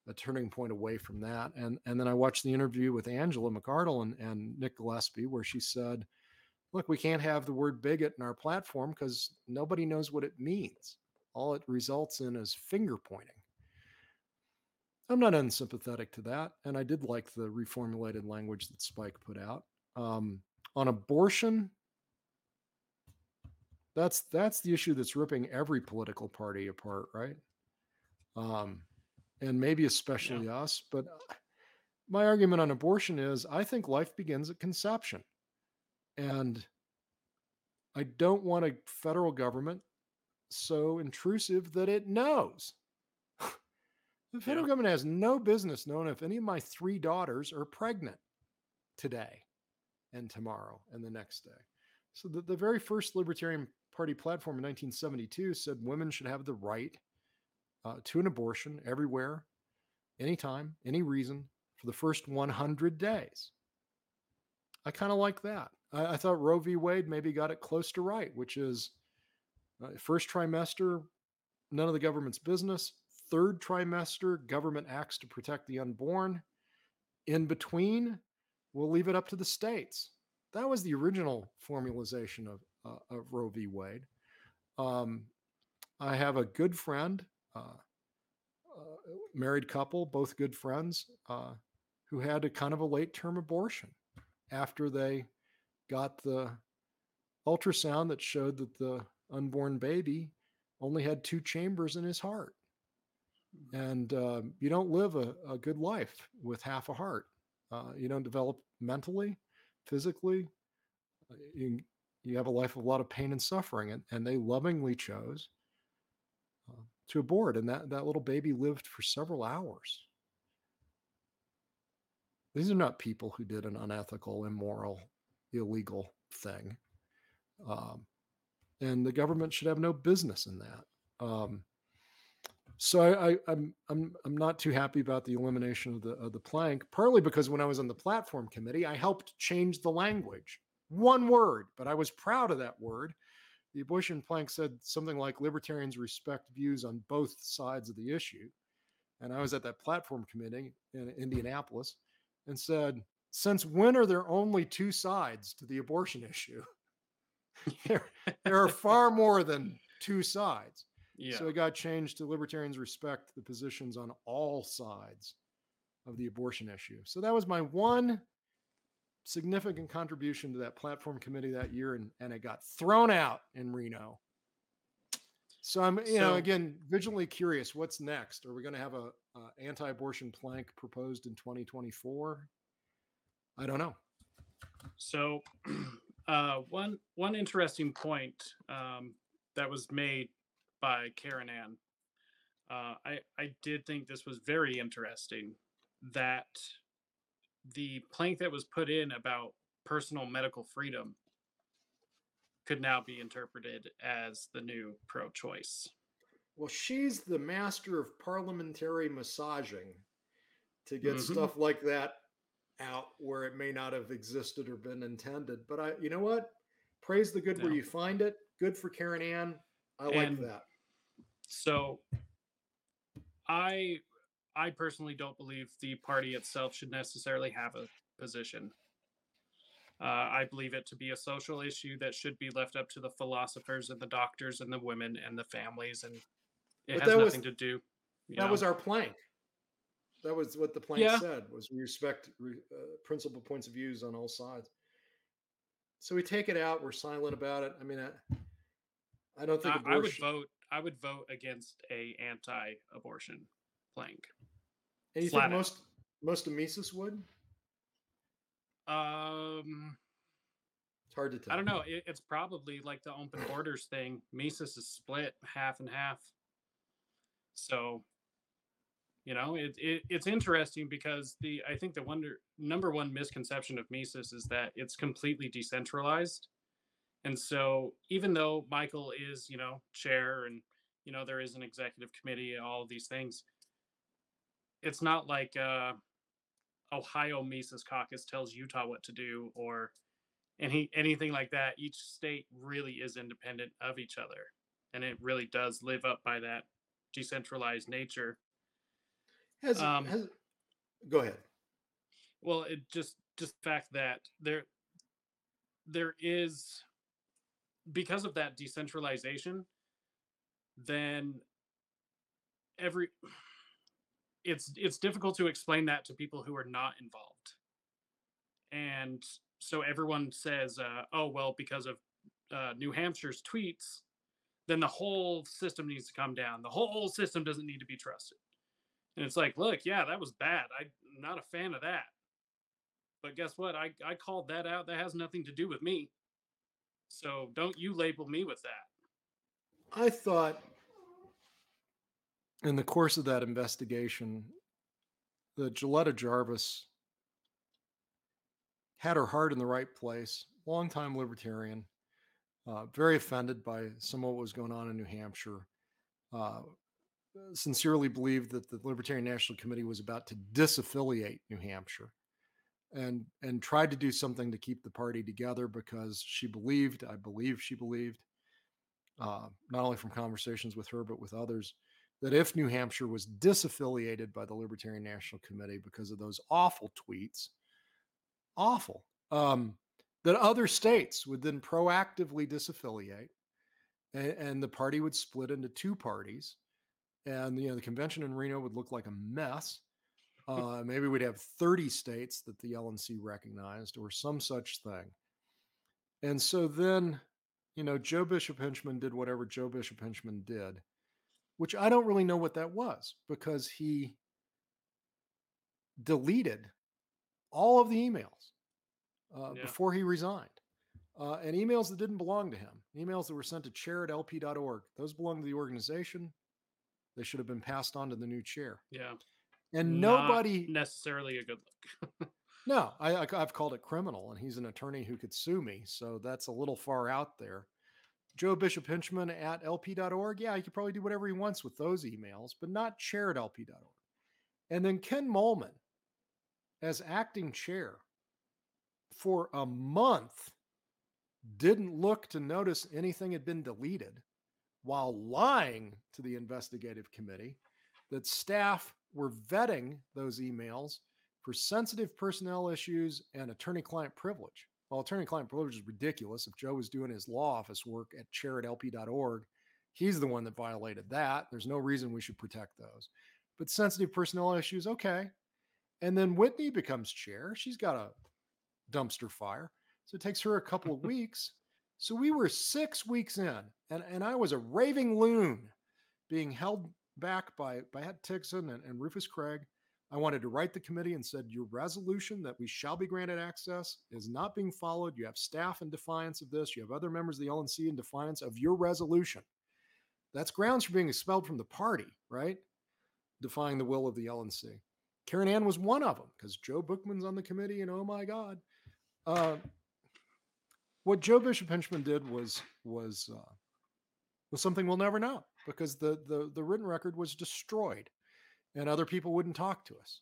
[SPEAKER 2] a turning point away from that. And and then I watched the interview with Angela McArdle and, and Nick Gillespie, where she said, look, we can't have the word bigot in our platform because nobody knows what it means. All it results in is finger pointing. I'm not unsympathetic to that. And I did like the reformulated language that Spike put out. Um, on abortion, that's that's the issue that's ripping every political party apart, right? Um, and maybe especially yeah. us. But my argument on abortion is I think life begins at conception. And I don't want a federal government so intrusive that it knows. the federal yeah. government has no business knowing if any of my three daughters are pregnant today and tomorrow and the next day. So the, the very first Libertarian Party platform in 1972 said women should have the right uh, to an abortion everywhere, anytime, any reason for the first 100 days. I kind of like that. I, I, thought Roe v. Wade maybe got it close to right, which is uh, first trimester, none of the government's business. Third trimester, government acts to protect the unborn. In between, we'll leave it up to the states. That was the original formalization of, uh, of Roe v. Wade. Um, I have a good friend, uh, uh, married couple, both good friends, uh, who had a kind of a late term abortion after they got the ultrasound that showed that the unborn baby only had two chambers in his heart. And uh, you don't live a, a, good life with half a heart. Uh, you don't develop mentally, physically. Uh, you, you have a life of a lot of pain and suffering. And, and they lovingly chose uh, to abort. And that, that little baby lived for several hours. These are not people who did an unethical, immoral, illegal thing. Um, and the government should have no business in that. Um, so I, I, I'm I'm I'm not too happy about the elimination of the of the plank, partly because when I was on the platform committee, I helped change the language, one word, but I was proud of that word. The abortion plank said something like libertarians respect views on both sides of the issue, and I was at that platform committee in Indianapolis, and said, since when are there only two sides to the abortion issue? there, there are far more than two sides. Yeah. So it got changed to libertarians respect the positions on all sides of the abortion issue. So that was my one significant contribution to that platform committee that year, and, and it got thrown out in Reno. So I'm, you so, know, again, vigilantly curious. What's next? Are we going to have a, a anti-abortion plank proposed in 2024? I don't know.
[SPEAKER 1] So, uh, one one interesting point um, that was made by Caryn Ann. Uh, I I did think this was very interesting that the plank that was put in about personal medical freedom could now be interpreted as the new pro-choice.
[SPEAKER 2] Well, she's the master of parliamentary massaging to get mm-hmm. stuff like that out where it may not have existed or been intended. But I, you know what? Praise the good where you find it. Good for Caryn Ann. I like that.
[SPEAKER 1] So I I personally don't believe the party itself should necessarily have a position. Uh, I believe it to be a social issue that should be left up to the philosophers and the doctors and the women and the families, and it but has nothing was, to do.
[SPEAKER 2] that know. was our plank. That was what the plank yeah. said: was we respect uh, principal points of views on all sides. So we take it out. We're silent about it. I mean, I, I don't think
[SPEAKER 1] I, I would vote. I would vote against a anti-abortion plank.
[SPEAKER 2] And you Flat think out. most most of Mises would?
[SPEAKER 1] Um,
[SPEAKER 2] it's hard to tell.
[SPEAKER 1] I don't know. It, it's probably like the open borders thing. Mises is split half and half. So, you know, it, it it's interesting because the I think the wonder number one misconception of Mises is that it's completely decentralized and so even though Michael is, you know, chair and, you know, there is an executive committee, all of these things, it's not like uh, Ohio Mises Caucus tells Utah what to do or any anything like that. Each state really is independent of each other. And it really does live up by that decentralized nature.
[SPEAKER 2] Has, um, has go ahead.
[SPEAKER 1] Well, it just just the fact that there there is because of that decentralization, then every it's it's difficult to explain that to people who are not involved. And so everyone says, uh, "Oh well, because of uh, New Hampshire's tweets, then the whole system needs to come down. The whole system doesn't need to be trusted." And it's like, look, yeah, that was bad. I'm not a fan of that. But guess what? I, I called that out. That has nothing to do with me. So don't you label me with that.
[SPEAKER 2] I thought in the course of that investigation that Joletta Jarvis had her heart in the right place, longtime libertarian, uh, very offended by some of what was going on in New Hampshire. Uh, sincerely believed that the Libertarian National Committee was about to disaffiliate New Hampshire and and tried to do something to keep the party together because she believed i believe she believed uh, not only from conversations with her but with others that if new hampshire was disaffiliated by the libertarian national committee because of those awful tweets awful um, that other states would then proactively disaffiliate and, and the party would split into two parties and you know the convention in reno would look like a mess uh, maybe we'd have 30 states that the lnc recognized or some such thing and so then you know joe bishop henchman did whatever joe bishop henchman did which i don't really know what that was because he deleted all of the emails uh,
[SPEAKER 1] Yeah.
[SPEAKER 2] before he resigned. Uh, and emails that didn't belong to him, emails that were sent to chair at lp.org, those belong to the organization. They should have been passed on to the new chair.
[SPEAKER 1] Yeah.
[SPEAKER 2] And
[SPEAKER 1] Not
[SPEAKER 2] nobody,
[SPEAKER 1] necessarily a good look.
[SPEAKER 2] no, I, I, I've called it criminal, and he's an attorney who could sue me. So that's a little far out there. Joe Bishop Henchman at lp.org, yeah, he could probably do whatever he wants with those emails, but not chair at lp.org. And then Ken Moellman, as acting chair, for a month, didn't look to notice anything had been deleted while lying to the investigative committee that staff were vetting those emails for sensitive personnel issues and attorney client privilege. Well, attorney client privilege is ridiculous. If Joe was doing his law office work at chair at lp.org, he's the one that violated that. There's no reason we should protect those. But sensitive personnel issues, okay. And then Whitney becomes chair. She's got a dumpster fire. So it takes her a couple of weeks. So we were six weeks in, and, and I was a raving loon being held back by, by Ed Tixon and, and Rufus Craig. I wanted to write the committee and said, Your resolution that we shall be granted access is not being followed. You have staff in defiance of this. You have other members of the LNC in defiance of your resolution. That's grounds for being expelled from the party, right? Defying the will of the LNC. Caryn Ann was one of them because Joe Buchman's on the committee, and oh my God. Uh, what Joe Bishop Henchman did was was uh, was something we'll never know because the the the written record was destroyed, and other people wouldn't talk to us.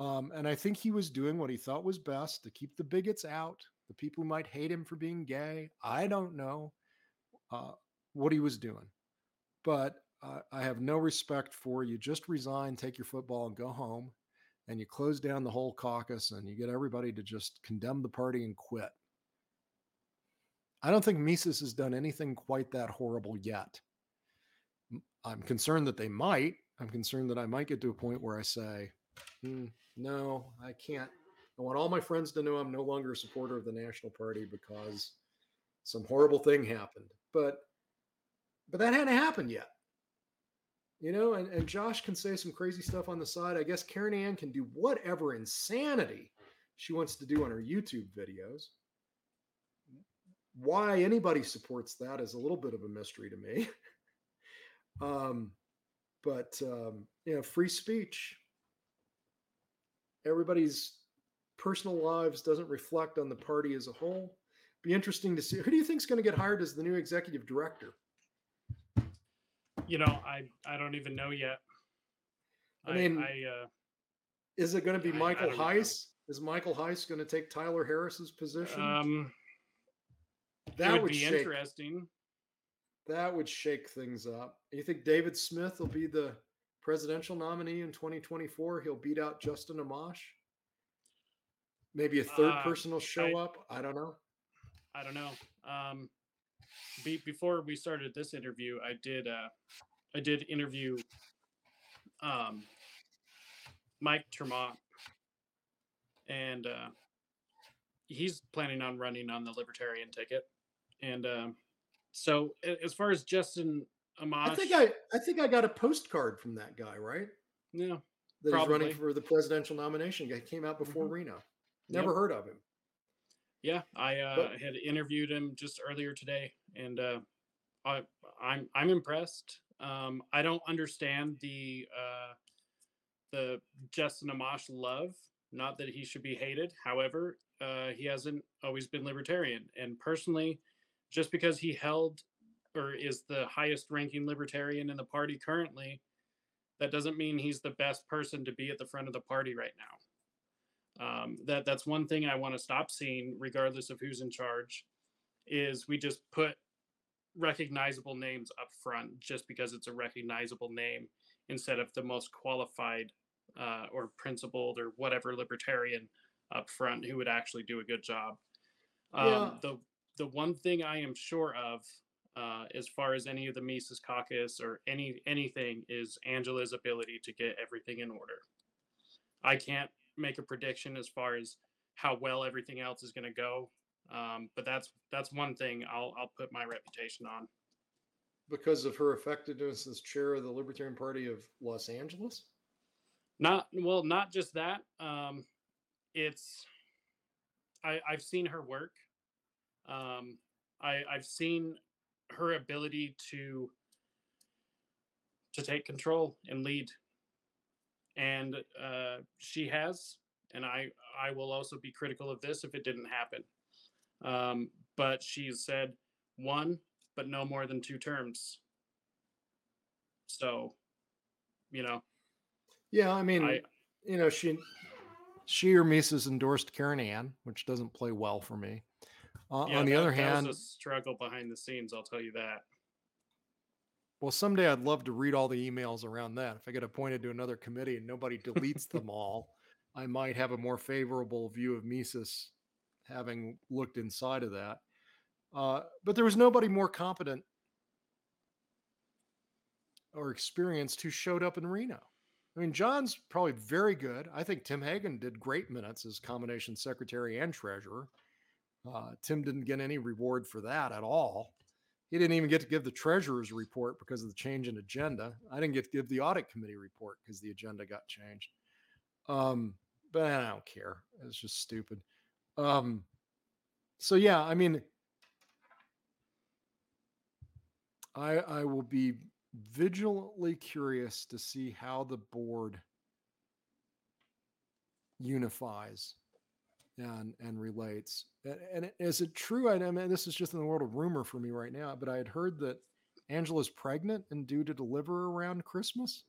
[SPEAKER 2] Um, and I think he was doing what he thought was best to keep the bigots out, the people who might hate him for being gay. I don't know uh, what he was doing, but uh, I have no respect for you. Just resign, take your football, and go home. And you close down the whole caucus, and you get everybody to just condemn the party and quit. I don't think Mises has done anything quite that horrible yet. I'm concerned that they might. I'm concerned that I might get to a point where I say, "Hmm, no, I can't. I want all my friends to know I'm no longer a supporter of the National Party because some horrible thing happened. But but that hadn't happened yet. You know, and, and Josh can say some crazy stuff on the side. I guess Caryn Ann can do whatever insanity she wants to do on her YouTube videos why anybody supports that is a little bit of a mystery to me. um, but um, you know, free speech. Everybody's personal lives doesn't reflect on the party as a whole. Be interesting to see who do you think is going to get hired as the new executive director?
[SPEAKER 1] You know, I I don't even know yet.
[SPEAKER 2] I mean,
[SPEAKER 1] I uh,
[SPEAKER 2] Is it going to be
[SPEAKER 1] I- I
[SPEAKER 2] Michael
[SPEAKER 1] don't know.
[SPEAKER 2] Heise? Is Michael Heise going to take Tyler Harris's position?
[SPEAKER 1] um,
[SPEAKER 2] that
[SPEAKER 1] would,
[SPEAKER 2] would
[SPEAKER 1] be
[SPEAKER 2] shake.
[SPEAKER 1] interesting.
[SPEAKER 2] That would shake things up. You think David Smith will be the presidential nominee in 2024? He'll beat out Justin Amash. Maybe a third
[SPEAKER 1] Uh,
[SPEAKER 2] person will show
[SPEAKER 1] I-
[SPEAKER 2] up. I don't know.
[SPEAKER 1] I don't know. Um, be, before we started this interview, I did uh, I did interview um, Mike ter Maat, and uh, he's planning on running on the Libertarian ticket. And um, so, as far as Justin Amash,
[SPEAKER 2] I think I, I think I got a postcard from that guy, right?
[SPEAKER 1] yeah,
[SPEAKER 2] That he's running for the presidential nomination. Guy came out before
[SPEAKER 1] Mhm.
[SPEAKER 2] Reno. Never
[SPEAKER 1] Yep.
[SPEAKER 2] heard of him.
[SPEAKER 1] Yeah, I uh,
[SPEAKER 2] But-
[SPEAKER 1] had interviewed him just earlier today, and uh, I, I'm I'm impressed. Um, I don't understand the uh, the Justin Amash love. Not that he should be hated. However, uh, he hasn't always been libertarian, and personally, just because he held or is the highest ranking libertarian in the party currently, that doesn't mean he's the best person to be at the front of the party right now. Um, that that's one thing I want to stop seeing, regardless of who's in charge, is we just put recognizable names up front just because it's a recognizable name instead of the most qualified uh, or principled or whatever libertarian up front who would actually do a good job. Um,
[SPEAKER 2] Yeah.
[SPEAKER 1] The the one thing I am sure of, uh, as far as any of the Mises caucus or any anything, is Angela's ability to get everything in order. I can't make a prediction as far as how well everything else is going to go, um, but that's that's one thing I'll I'll put my reputation on.
[SPEAKER 2] because of her effectiveness as chair of the Libertarian Party of Los Angeles.
[SPEAKER 1] Not well, not just that. Um, it's I I've seen her work. Um, I I've seen her ability to to take control and lead, and uh, she has. And I I will also be critical of this if it didn't happen. Um, but she's said one, but no more than two terms. So, you know,
[SPEAKER 2] Yeah, I mean,
[SPEAKER 1] I
[SPEAKER 2] you know, she she or Mises endorsed Caryn Ann, which doesn't play well for me. Uh,
[SPEAKER 1] Yeah,
[SPEAKER 2] on the
[SPEAKER 1] that-
[SPEAKER 2] other
[SPEAKER 1] that
[SPEAKER 2] hand,
[SPEAKER 1] was a struggle behind the scenes. I'll tell you that.
[SPEAKER 2] well, someday I'd love to read all the emails around that. If I get appointed to another committee and nobody deletes them all, I might have a more favorable view of Mises having looked inside of that. Uh, but there was nobody more competent or experienced who showed up in Reno. I mean, John's probably very good. I think Tim Hagen did great minutes as combination secretary and treasurer. Uh, Tim didn't get any reward for that at all. He didn't even get to give the treasurer's report because of the change in agenda. I didn't get to give the audit committee report because the agenda got changed. Um, but I don't care. It's just stupid. Um, so yeah, I mean, I I will be vigilantly curious to see how the board unifies and and relates. And, and is it true? I mean, this is just in the world of rumor for me right now, but I had heard that Angela's pregnant and due to deliver around Christmas.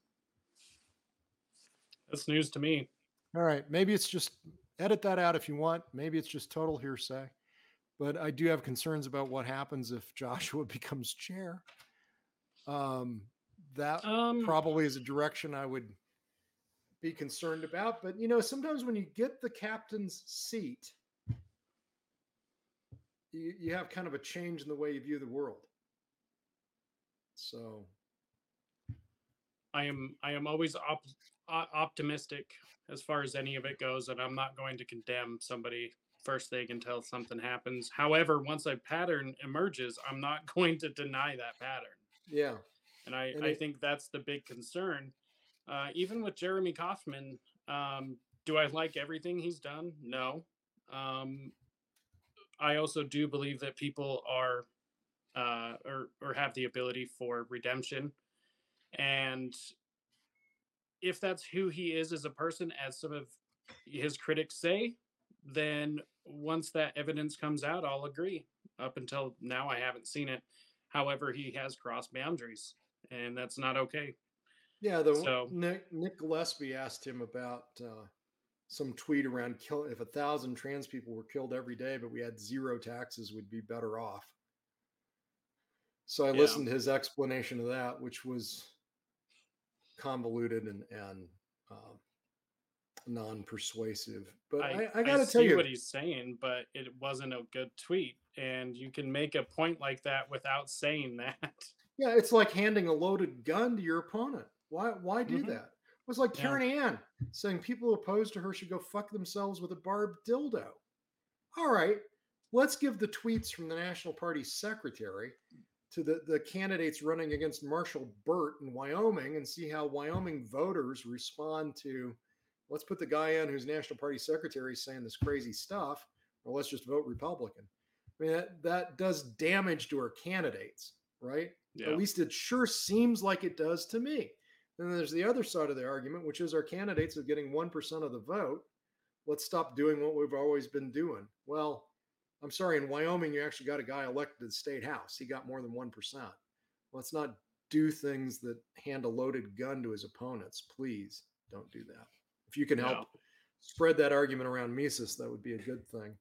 [SPEAKER 1] That's news to me.
[SPEAKER 2] All right, maybe it's just edit that out if you want. Maybe it's just total hearsay. But I do have concerns about what happens if Joshua becomes chair. Um, that
[SPEAKER 1] Um,
[SPEAKER 2] probably is a direction I would be concerned about. But you know, sometimes when you get the captain's seat, you, you have kind of a change in the way you view the world. So
[SPEAKER 1] I am I am always op- optimistic as far as any of it goes, and I'm not going to condemn somebody first thing until something happens. However, once a pattern emerges, I'm not going to deny that pattern,
[SPEAKER 2] yeah,
[SPEAKER 1] and I
[SPEAKER 2] And
[SPEAKER 1] I
[SPEAKER 2] it-
[SPEAKER 1] think that's the big concern. Uh, even with Jeremy Kauffman, um, do I like everything he's done? No. Um, I also do believe that people are uh, or or have the ability for redemption, and if that's who he is as a person, as some of his critics say, then once that evidence comes out, I'll agree. Up until now, I haven't seen it. However, he has crossed boundaries, and that's not okay.
[SPEAKER 2] Yeah. The
[SPEAKER 1] So-
[SPEAKER 2] Nick Nick Gillespie asked him about uh, some tweet around kill if a thousand trans people were killed every day, but we had zero taxes, we'd be better off. So I
[SPEAKER 1] Yeah.
[SPEAKER 2] listened to his explanation of that, which was convoluted and and uh, non-persuasive. But I, I, got to tell you,
[SPEAKER 1] what he's saying, but it wasn't a good tweet, and you can make a point like that without saying that.
[SPEAKER 2] yeah, it's like handing a loaded gun to your opponent. Why why do
[SPEAKER 1] Mhm.
[SPEAKER 2] that? It was like
[SPEAKER 1] Yeah.
[SPEAKER 2] Caryn Ann saying people opposed to her should go fuck themselves with a barbed dildo. All right, let's give the tweets from the National Party secretary to the, the candidates running against Marshall Burt in Wyoming and see how Wyoming voters respond to let's put the guy in who's National Party secretary saying this crazy stuff, or let's just vote Republican. I mean, that, that does damage to our candidates, right?
[SPEAKER 1] Yeah.
[SPEAKER 2] At least it sure seems like it does to me. Then there's the other side of the argument, which is our candidates are getting 1% of the vote. Let's stop doing what we've always been doing. Well, I'm sorry, in Wyoming, you actually got a guy elected to the state house. He got more than 1%. Let's not do things that hand a loaded gun to his opponents. Please don't do that. If you can help
[SPEAKER 1] No.
[SPEAKER 2] spread that argument around Mises, that would be a good thing.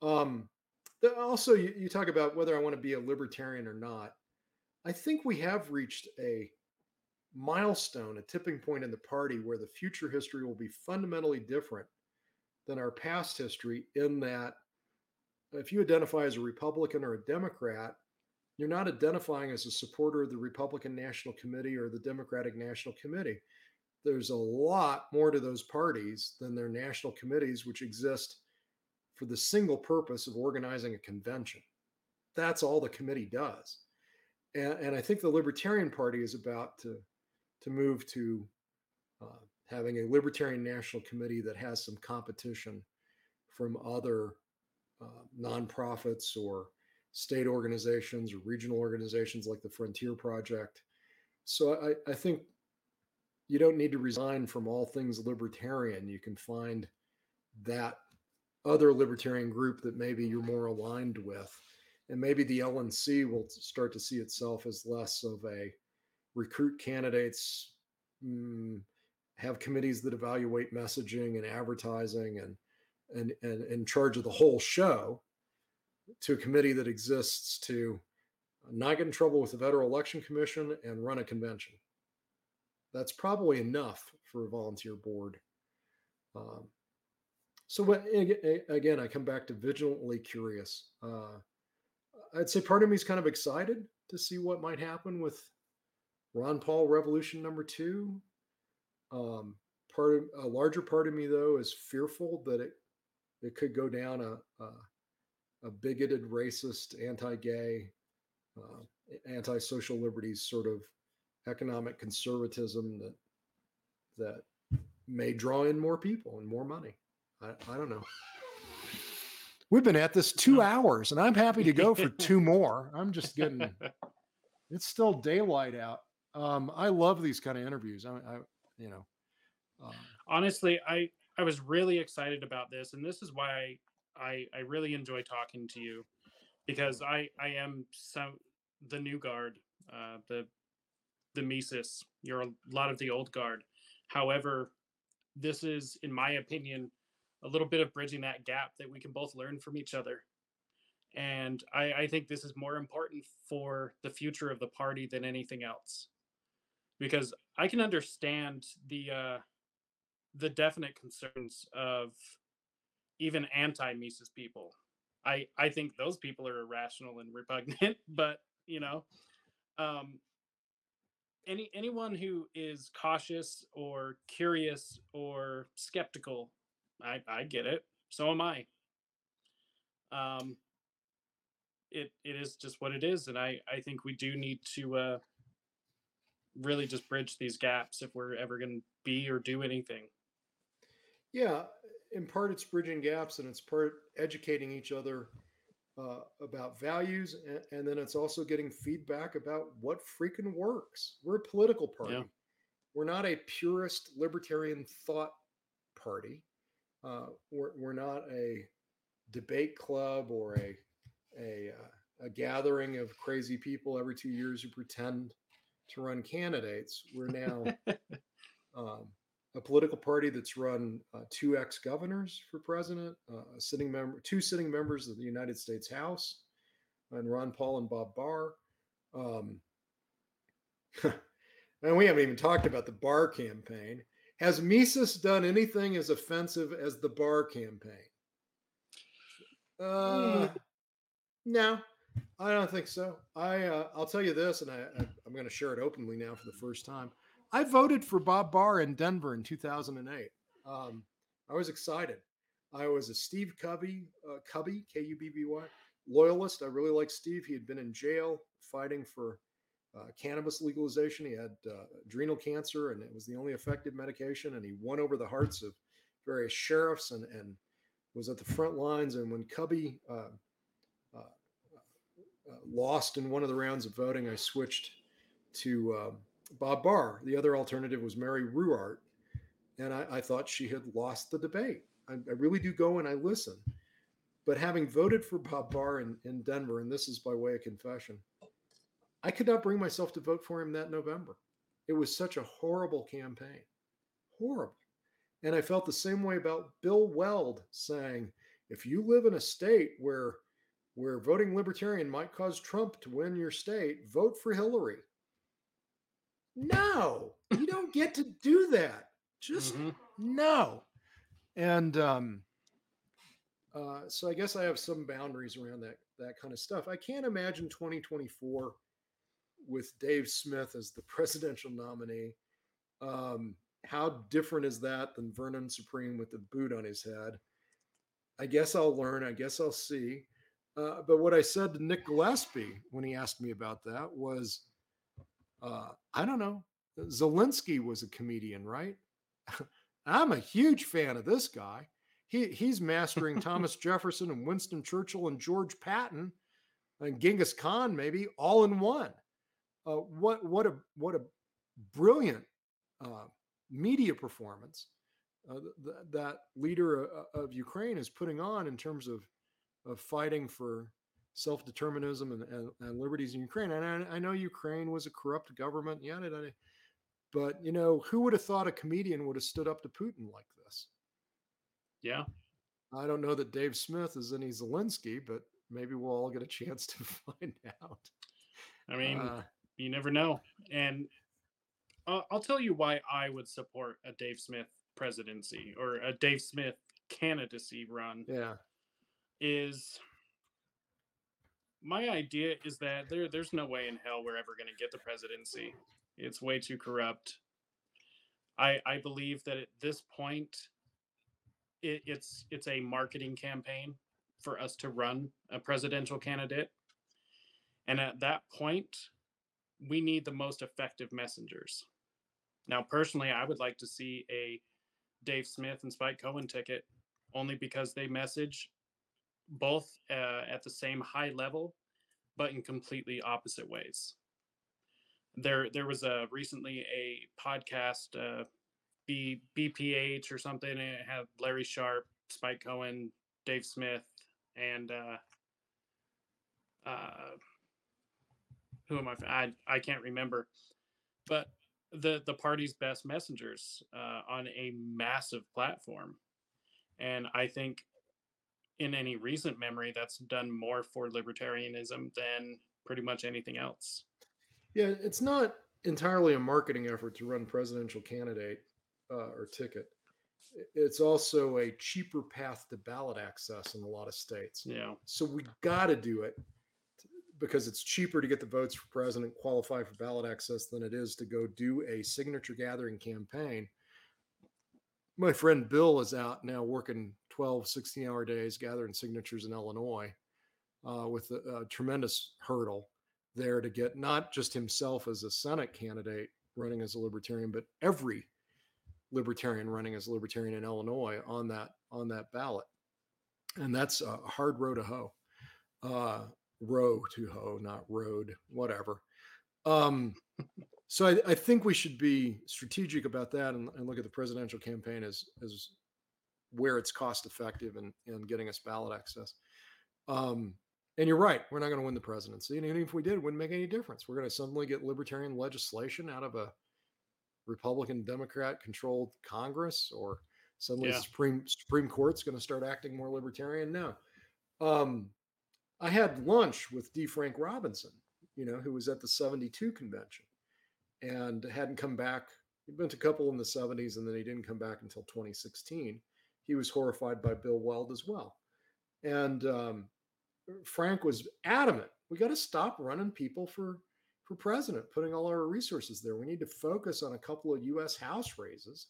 [SPEAKER 2] Um, the- also, you, you talk about whether I want to be a libertarian or not. I think we have reached a milestone, a tipping point in the party where the future history will be fundamentally different than our past history in that if you identify as a Republican or a Democrat, you're not identifying as a supporter of the Republican National Committee or the Democratic National Committee. There's a lot more to those parties than their national committees, which exist for the single purpose of organizing a convention. That's all the committee does. And, and I think the Libertarian Party is about to, to move to uh, having a Libertarian National Committee that has some competition from other uh, nonprofits or state organizations or regional organizations like the Frontier Project. So I, I think you don't need to resign from all things libertarian. You can find that other libertarian group that maybe you're more aligned with. And maybe the LNC will start to see itself as less of a recruit candidates, mm, have committees that evaluate messaging and advertising and and, and in charge of the whole show to a committee that exists to not get in trouble with the Federal Election Commission and run a convention. That's probably enough for a volunteer board. Um, so, what, again, I come back to vigilantly curious. Uh, I'd say part of me is kind of excited to see what might happen with Ron Paul Revolution number two. Um, part of a larger part of me, though, is fearful that it it could go down a, a a bigoted, racist, anti-gay, uh, anti-social liberties sort of economic conservatism that that may draw in more people and more money. I, I don't know. We've been at this two hours, and I'm happy to go for two more. I'm just getting. It's still daylight out. Um, I love these kind of interviews. I, I you know.
[SPEAKER 1] Um, Honestly, I I was really excited about this, and this is why I I really enjoy talking to you because I I am some the new guard, uh, the the Mises. You're a lot of the old guard. However, this is, in my opinion, a little bit of bridging that gap that we can both learn from each other. And I, I think this is more important for the future of the party than anything else, because I can understand the uh, the definite concerns of even anti-Mises people. I I think those people are irrational and repugnant, but you know, um, any anyone who is cautious or curious or skeptical, I I get it. So am I. Um, it it is just what it is, and I I think we do need to uh, really just bridge these gaps if we're ever going to be or do anything.
[SPEAKER 2] Yeah, in part it's bridging gaps and it's part educating each other uh, about values and, and, then it's also getting feedback about what freaking works we're a political party yeah. we're not a purist libertarian thought party uh, we're, we're not a debate club or a a, uh, a gathering of crazy people every two years who pretend to run candidates we're now um, a political party that's run uh, two ex governors for president, uh, a sitting member, two sitting members of the United States House, and Ron Paul and Bob Barr. Um, and we haven't even talked about the Barr campaign. Has Mises done anything as offensive as the Barr campaign? Uh, no, I don't think so. I uh, I'll tell you this, and I, I I'm going to share it openly now for the first time. I voted for Bob Barr in Denver in 2008. Um, I was excited. I was a Steve Kubby, uh, Kubby, K U B B Y, loyalist. I really liked Steve. He had been in jail fighting for uh, cannabis legalization. He had uh, adrenal cancer, and it was the only effective medication. And he won over the hearts of various sheriffs and, and was at the front lines. And when Kubby uh, lost in one of the rounds of voting, I switched to um, Bob Barr. The other alternative was Mary Ruwart, And I, I thought she had lost the debate. I, I, really do go and I listen. But having voted for Bob Barr in, in Denver, and this is by way of confession, I could not bring myself to vote for him that November. It was such a horrible campaign. Horrible. And I felt the same way about Bill Weld saying, if you live in a state where where voting libertarian might cause Trump to win your state, vote for Hillary. No, you don't get to do that. Just mm-hmm. no. And um, Uh, so I guess I have some boundaries around that that kind of stuff. I can't imagine 2024 with Dave Smith as the presidential nominee. Um, how different is that than Vermin Supreme with the boot on his head? I guess I'll learn. I guess I'll see. Uh, but what I said to Nick Gillespie when he asked me about that was, uh, I don't know. Zelensky was a comedian, right? I'm a huge fan of this guy. He, he's mastering Thomas Jefferson and Winston Churchill and George Patton and Genghis Khan, maybe all in one. Uh, what what a what a brilliant uh, media performance uh, th- that leader uh, of Ukraine is putting on in terms of of fighting for self determinism and, and, and, liberties in Ukraine. And I, I, know Ukraine was a corrupt government, yeah, but you know, who would have thought a comedian would have stood up to Putin like this?
[SPEAKER 1] Yeah.
[SPEAKER 2] I don't know that Dave Smith is any Zelensky, but maybe we'll all get a chance to find out.
[SPEAKER 1] I mean, uh, you never know. And uh, I'll tell you why I would support a Dave Smith presidency or a Dave Smith candidacy run.
[SPEAKER 2] Yeah.
[SPEAKER 1] Is my idea is that there there's no way in hell we're ever going to get the presidency. It's way too corrupt. I I believe that at this point it, it's it's a marketing campaign for us to run a presidential candidate. And at that point, we need the most effective messengers. Now, personally, I would like to see a Dave Smith and Spike Cohen ticket only because they message both uh, at the same high level, but in completely opposite ways. There, there was a recently a podcast, uh, B BPH or something. And it had Larry Sharpe, Spike Cohen, Dave Smith, and uh, uh, who am I? I I can't remember, but the the party's best messengers uh, on a massive platform, and I think in any recent memory that's done more for libertarianism than pretty much anything else.
[SPEAKER 2] Yeah, it's not entirely a marketing effort to run presidential candidate uh, or ticket. It's also a cheaper path to ballot access in a lot of states.
[SPEAKER 1] Yeah.
[SPEAKER 2] So we got to do it because it's cheaper to get the votes for president qualify for ballot access than it is to go do a signature gathering campaign. My friend Bill is out now working 12, 16 hour days gathering signatures in Illinois uh, with a, a tremendous hurdle there to get not just himself as a Senate candidate running as a libertarian, but every libertarian running as a libertarian in Illinois on that on that ballot. And that's a hard row to hoe. Uh, row to hoe, not road, whatever. Um, so I, I, think we should be strategic about that and, and, look at the presidential campaign as as where it's cost effective and in, in getting us ballot access. Um, and you're right, we're not going to win the presidency. And even if we did, it wouldn't make any difference. We're going to suddenly get libertarian legislation out of a Republican Democrat controlled Congress or suddenly yeah. the Supreme Supreme Court's going to start acting more libertarian. No. Um, I had lunch with D. Frank Robinson, you know, who was at the 72 convention and hadn't come back. He'd been to a couple in the 70s and then he didn't come back until 2016. He was horrified by Bill Weld as well. And um, Frank was adamant we got to stop running people for for president, putting all our resources there. We need to focus on a couple of U.S. House races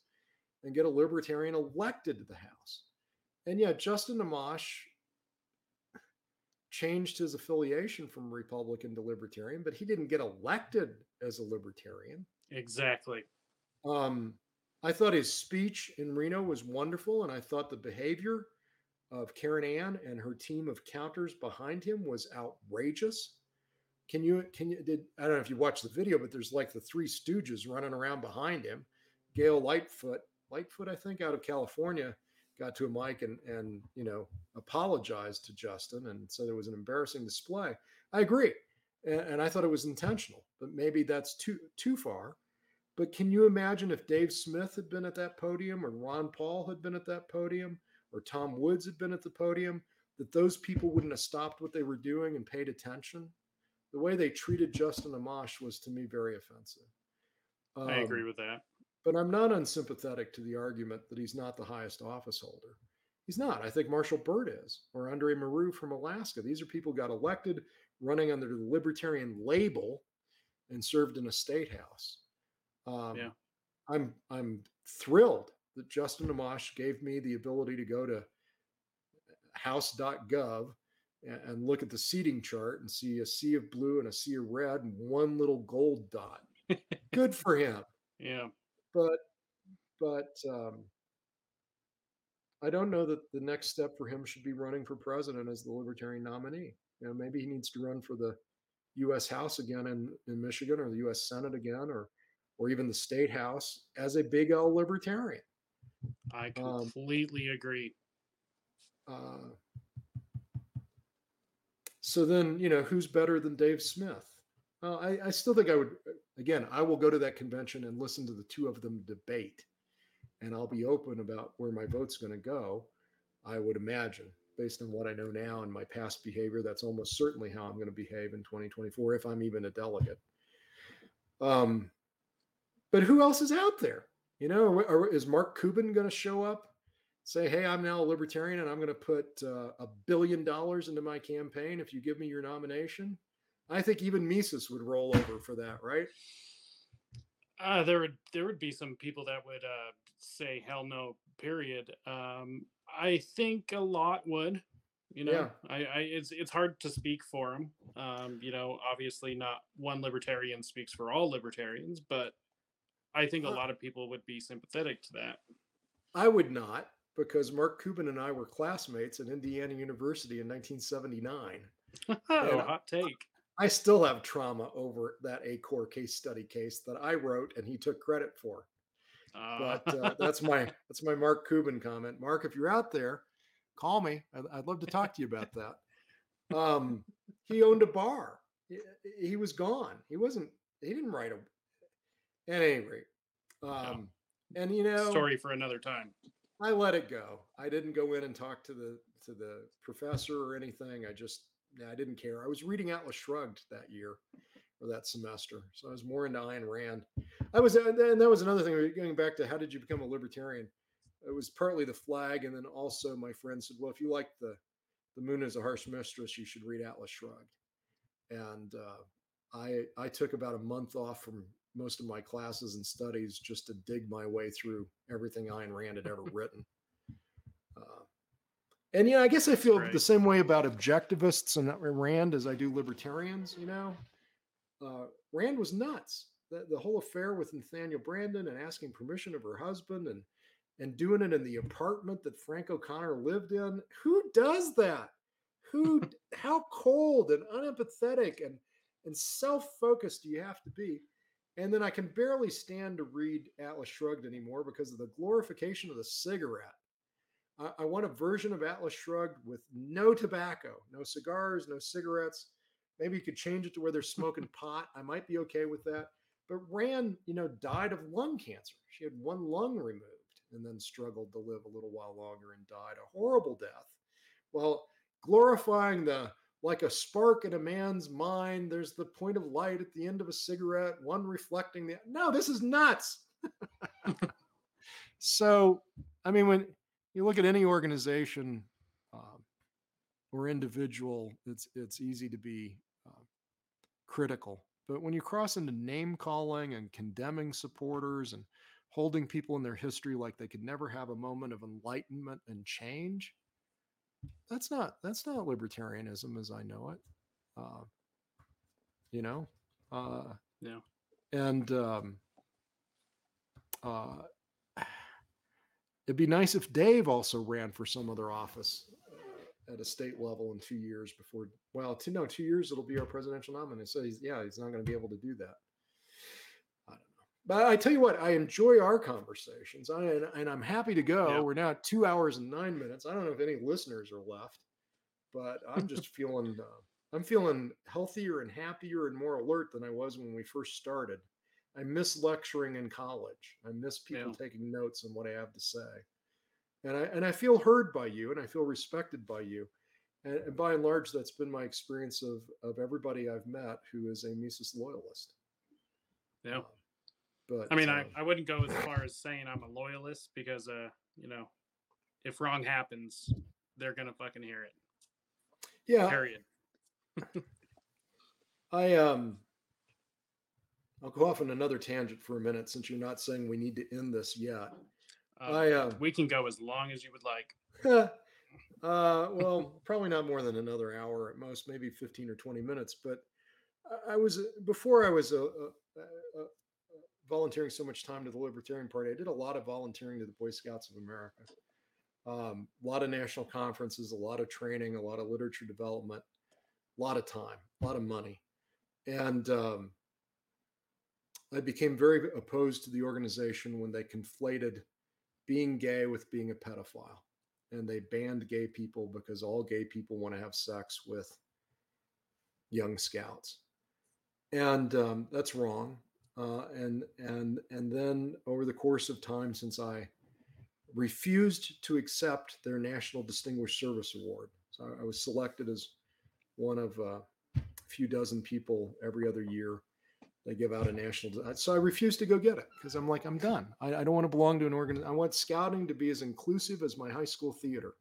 [SPEAKER 2] and get a libertarian elected to the House. And yeah, Justin Amash changed his affiliation from Republican to Libertarian, but he didn't get elected as a Libertarian.
[SPEAKER 1] Exactly.
[SPEAKER 2] Um, I thought his speech in Reno was wonderful, and I thought the behavior of Caryn Ann and her team of counters behind him was outrageous. Can you can you did I don't know if you watched the video, but there's like the three stooges running around behind him. Gail Lightfoot, Lightfoot, I think, out of California, got to a mic and and you know apologized to Justin and so there was an embarrassing display. I agree, and, and I thought it was intentional, but maybe that's too too far. But can you imagine if Dave Smith had been at that podium, or Ron Paul had been at that podium, or Tom Woods had been at the podium, that those people wouldn't have stopped what they were doing and paid attention? the way they treated Justin Amash was to me very offensive.
[SPEAKER 1] Um, I agree with that.
[SPEAKER 2] But I'm not unsympathetic to the argument that he's not the highest office holder. He's not. I think Marshall Burt is, or Andre Marrou from Alaska. These are people who got elected running under the libertarian label and served in a state house. Um,
[SPEAKER 1] Yeah.
[SPEAKER 2] I'm I'm thrilled that Justin Amash gave me the ability to go to house.gov and, and look at the seating chart and see a sea of blue and a sea of red and one little gold dot. Good for him.
[SPEAKER 1] Yeah.
[SPEAKER 2] But but um, I don't know that the next step for him should be running for president as the Libertarian nominee. You know, maybe he needs to run for the U.S. House again in, in Michigan, or the U.S. Senate again, or or even the state house as a big L Libertarian.
[SPEAKER 1] I
[SPEAKER 2] Um,
[SPEAKER 1] completely agree.
[SPEAKER 2] Uh, so then, you know, who's better than Dave Smith? Uh, I, I still think I would. Again, I will go to that convention and listen to the two of them debate, and I'll be open about where my vote's going to go. I would imagine, based on what I know now and my past behavior, that's almost certainly how I'm going to behave in 2024 if I'm even a delegate. Um, but who else is out there? You know, are, is Mark Cuban going to show up? Say, hey, I'm now a libertarian and I'm going to put uh, a billion dollars into my campaign if you give me your nomination. I think even Mises would roll over for that, right?
[SPEAKER 1] Uh, there would there would be some people that would uh, say hell no. Period. Um, I think a lot would. You know,
[SPEAKER 2] Yeah.
[SPEAKER 1] I, I it's it's hard to speak for them. Um, you know, obviously not one libertarian speaks for all libertarians, but I think a lot of people would be sympathetic to that.
[SPEAKER 2] I would not because Mark Cuban and I were classmates at Indiana University in 1979.
[SPEAKER 1] oh, hot take.
[SPEAKER 2] I still have trauma over that ACORE case study case that I wrote and he took credit for.
[SPEAKER 1] Uh,
[SPEAKER 2] But uh, that's my that's my Mark Cuban comment. Mark, if you're out there, call me. I'd, I'd love to talk to you about that. Um, he owned a bar. He, he was gone. He wasn't. He didn't write a. At any rate, um, and you know,
[SPEAKER 1] story for another time.
[SPEAKER 2] I let it go. I didn't go in and talk to the to the professor or anything. I just I didn't care. I was reading Atlas Shrugged that year or that semester, so I was more into Ayn Rand. I was, and that was another thing. Going back to how did you become a libertarian? It was partly the flag, and then also my friend said, "Well, if you like the the moon is a harsh mistress, you should read Atlas Shrugged." And uh, I I took about a month off from most of my classes and studies just to dig my way through everything Ayn Rand had ever written. Uh, and yeah, I guess I feel
[SPEAKER 1] Right.
[SPEAKER 2] the same way about objectivists and Rand as I do libertarians. You know, uh, Rand was nuts. The, the whole affair with Nathaniel Branden and asking permission of her husband and and doing it in the apartment that Frank O'Connor lived in. Who does that? Who? how cold and unempathetic and and self-focused do you have to be? And then I can barely stand to read Atlas Shrugged anymore because of the glorification of the cigarette. I, I want a version of Atlas Shrugged with no tobacco, no cigars, no cigarettes. Maybe you could change it to where they're smoking pot. I might be okay with that. But Rand, you know, died of lung cancer. She had one lung removed and then struggled to live a little while longer and died a horrible death. Well, glorifying the like a spark in a man's mind, there's the point of light at the end of a cigarette, one reflecting the no, this is nuts. so, I mean, when you look at any organization um, or individual, it's it's easy to be uh, critical. But when you cross into name calling and condemning supporters and holding people in their history like they could never have a moment of enlightenment and change, that's not that's not libertarianism as I know it. Uh, you know, uh,
[SPEAKER 1] Yeah.
[SPEAKER 2] and um, uh, it'd be nice if Dave also ran for some other office at a state level in two years before. Well, two no, two years it'll be our presidential nominee. So he's yeah, he's not going to be able to do that. I don't know, but I tell you what, I enjoy our conversations, I, and, and I'm happy to go.
[SPEAKER 1] Yeah.
[SPEAKER 2] We're now at two hours and nine minutes. I don't know if any listeners are left, but I'm just feeling. Uh, I'm feeling healthier and happier and more alert than I was when we first started. I miss lecturing in college. I miss people
[SPEAKER 1] Yeah.
[SPEAKER 2] taking notes on what I have to say. And I and I feel heard by you and I feel respected by you. And, and by and large, that's been my experience of of everybody I've met who is a Mises loyalist.
[SPEAKER 1] Yeah.
[SPEAKER 2] Um, but
[SPEAKER 1] I mean,
[SPEAKER 2] uh,
[SPEAKER 1] I, I wouldn't go as far as saying I'm a loyalist because, uh, you know, if wrong happens, they're gonna fucking hear it.
[SPEAKER 2] Yeah.
[SPEAKER 1] Period.
[SPEAKER 2] I um I'll go off on another tangent for a minute since you're not saying we need to end this yet.
[SPEAKER 1] Uh,
[SPEAKER 2] I uh,
[SPEAKER 1] we can go as long as you would like.
[SPEAKER 2] uh well, probably not more than another hour at most, maybe 15 or 20 minutes, but I, I was before I was a, a, a volunteering so much time to the Libertarian Party. I did a lot of volunteering to the Boy Scouts of America. Um, a lot of national conferences, a lot of training, a lot of literature development, a lot of time, a lot of money. And um, I became very opposed to the organization when they conflated being gay with being a pedophile. And they banned gay people because all gay people want to have sex with young scouts. And um, that's wrong. Uh, and and and then over the course of time, since I refused to accept their National Distinguished Service Award, so I was selected as one of a few dozen people every other year. They give out a national, so I refused to go get it because I'm like, I'm done. I, I don't want to belong to an organization. I want scouting to be as inclusive as my high school theater.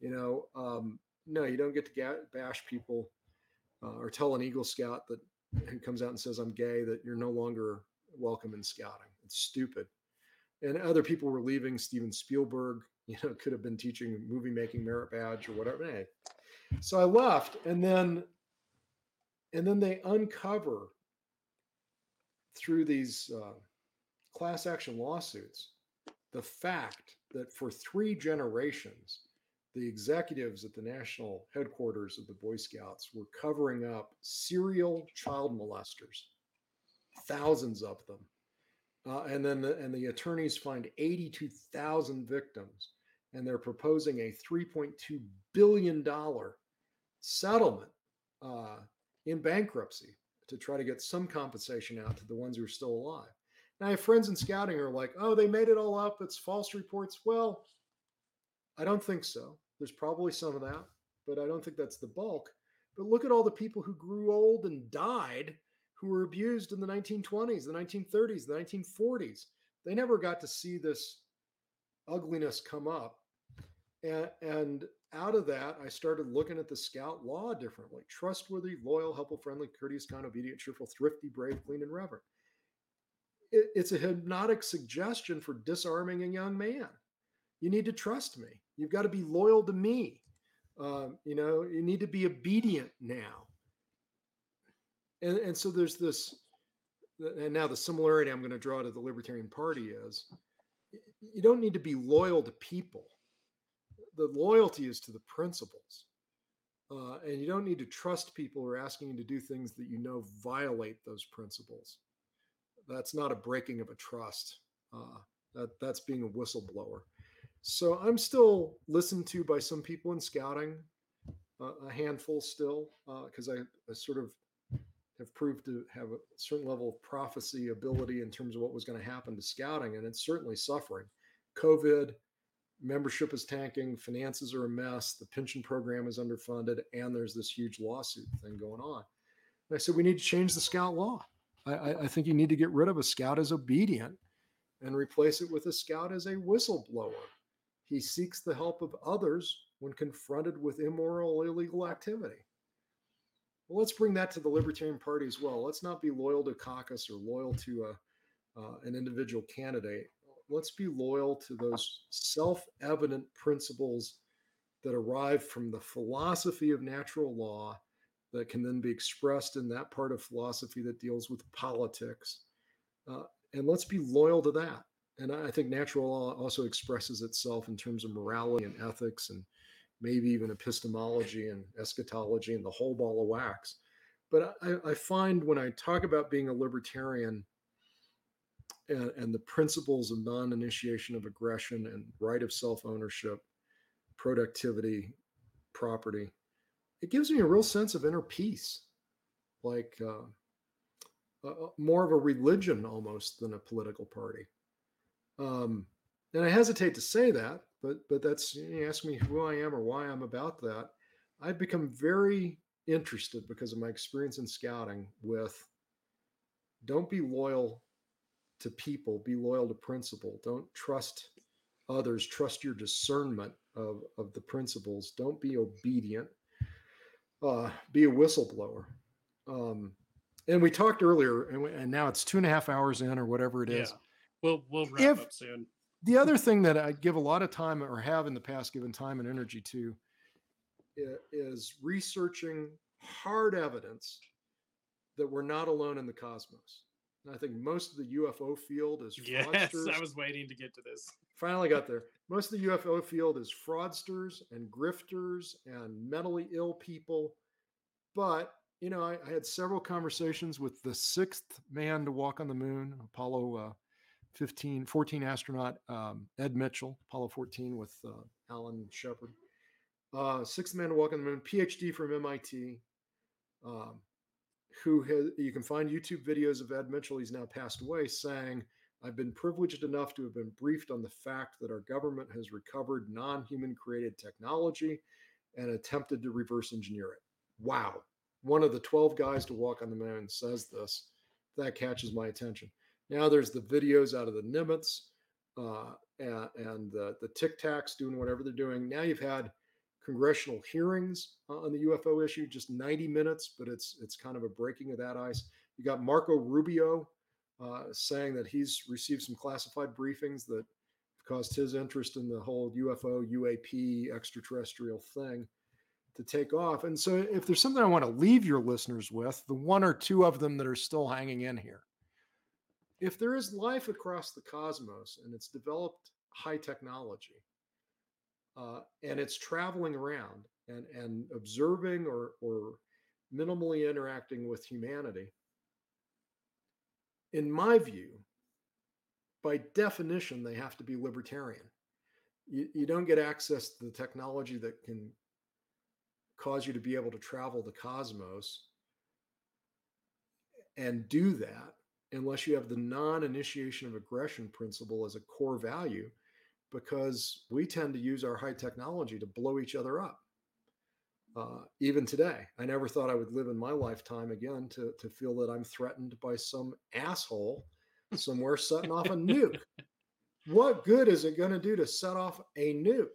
[SPEAKER 2] You know, um, no, you don't get to bash people uh, or tell an Eagle Scout that who comes out and says I'm gay that you're no longer welcome in scouting. It's stupid. And other people were leaving. Steven Spielberg, you know, could have been teaching movie making merit badge or whatever. Hey. So I left, and then, and then they uncover through these uh, class action lawsuits the fact that for three generations the executives at the national headquarters of the Boy Scouts were covering up serial child molesters, thousands of them. Uh, and then the, and the attorneys find 82,000 victims, and they're proposing a 3.2 billion dollar settlement uh, in bankruptcy to try to get some compensation out to the ones who are still alive. Now, friends in scouting are like, "Oh, they made it all up. It's false reports." Well, I don't think so. There's probably some of that, but I don't think that's the bulk. But look at all the people who grew old and died who were abused in the 1920s, the 1930s, the 1940s. They never got to see this ugliness come up. And, and out of that, I started looking at the scout law differently trustworthy, loyal, helpful, friendly, courteous, kind, obedient, cheerful, thrifty, brave, clean, and reverent. It, it's a hypnotic suggestion for disarming a young man you need to trust me. You've got to be loyal to me. Um, you know, you need to be obedient now. And, and so there's this, and now the similarity I'm going to draw to the Libertarian Party is you don't need to be loyal to people. The loyalty is to the principles. Uh, and you don't need to trust people who are asking you to do things that you know violate those principles. That's not a breaking of a trust. Uh, that, that's being a whistleblower. So I'm still listened to by some people in scouting, uh, a handful still, because uh, I, I, sort of have proved to have a certain level of prophecy ability in terms of what was going to happen to scouting, and it's certainly suffering. COVID, membership is tanking, finances are a mess, the pension program is underfunded, and there's this huge lawsuit thing going on. And I said, we need to change the scout law. I, I, I think you need to get rid of a scout as obedient and replace it with a scout as a whistleblower he seeks the help of others when confronted with immoral illegal activity. Well, let's bring that to the Libertarian Party as well. Let's not be loyal to caucus or loyal to a, uh, an individual candidate. Let's be loyal to those self evident principles that arrive from the philosophy of natural law that can then be expressed in that part of philosophy that deals with politics. Uh, and let's be loyal to that and I think natural law also expresses itself in terms of morality and ethics and maybe even epistemology and eschatology and the whole ball of wax. But I, I find when I talk about being a libertarian and, and the principles of non initiation of aggression and right of self ownership, productivity, property, it gives me a real sense of inner peace, like uh, uh, more of a religion almost than a political party. Um, and I hesitate to say that, but but that's you ask me who I am or why I'm about that. I've become very interested because of my experience in scouting with don't be loyal to people, be loyal to principle. Don't trust others. Trust your discernment of, of the principles. Don't be obedient. Uh, be a whistleblower. Um, and we talked earlier, and, we, and, now it's two and a half hours in, or whatever it is.
[SPEAKER 1] Yeah. We'll we'll wrap if, up soon.
[SPEAKER 2] The other thing that I give a lot of time, or have in the past given time and energy to, is researching hard evidence that we're not alone in the cosmos. And I think most of the UFO field is
[SPEAKER 1] fraudsters. Yes, I was waiting to get to this.
[SPEAKER 2] Finally got there. Most of the UFO field is fraudsters and grifters and mentally ill people. But, you know, I, I had several conversations with the sixth man to walk on the moon, Apollo uh, 15, 14 astronaut, um, Ed Mitchell, Apollo 14 with uh, Alan Shepard. Uh, sixth man to walk on the moon, PhD from MIT. Um, who has, you can find YouTube videos of Ed Mitchell, he's now passed away, saying, I've been privileged enough to have been briefed on the fact that our government has recovered non human created technology and attempted to reverse engineer it. Wow. One of the 12 guys to walk on the moon says this. That catches my attention. Now there's the videos out of the Nimitz uh, and, and the, the Tic Tacs doing whatever they're doing. Now you've had congressional hearings uh, on the UFO issue, just 90 minutes, but it's it's kind of a breaking of that ice. You got Marco Rubio uh, saying that he's received some classified briefings that caused his interest in the whole UFO, UAP, extraterrestrial thing to take off. And so, if there's something I want to leave your listeners with, the one or two of them that are still hanging in here, if there is life across the cosmos and it's developed high technology, uh, and it's traveling around and and observing or or minimally interacting with humanity in my view by definition they have to be libertarian. You, you don't get access to the technology that can cause you to be able to travel the cosmos and do that unless you have the non-initiation of aggression principle as a core value because we tend to use our high technology to blow each other up. Uh, even today, I never thought I would live in my lifetime again to, to feel that I'm threatened by some asshole somewhere setting off a nuke. What good is it going to do to set off a nuke?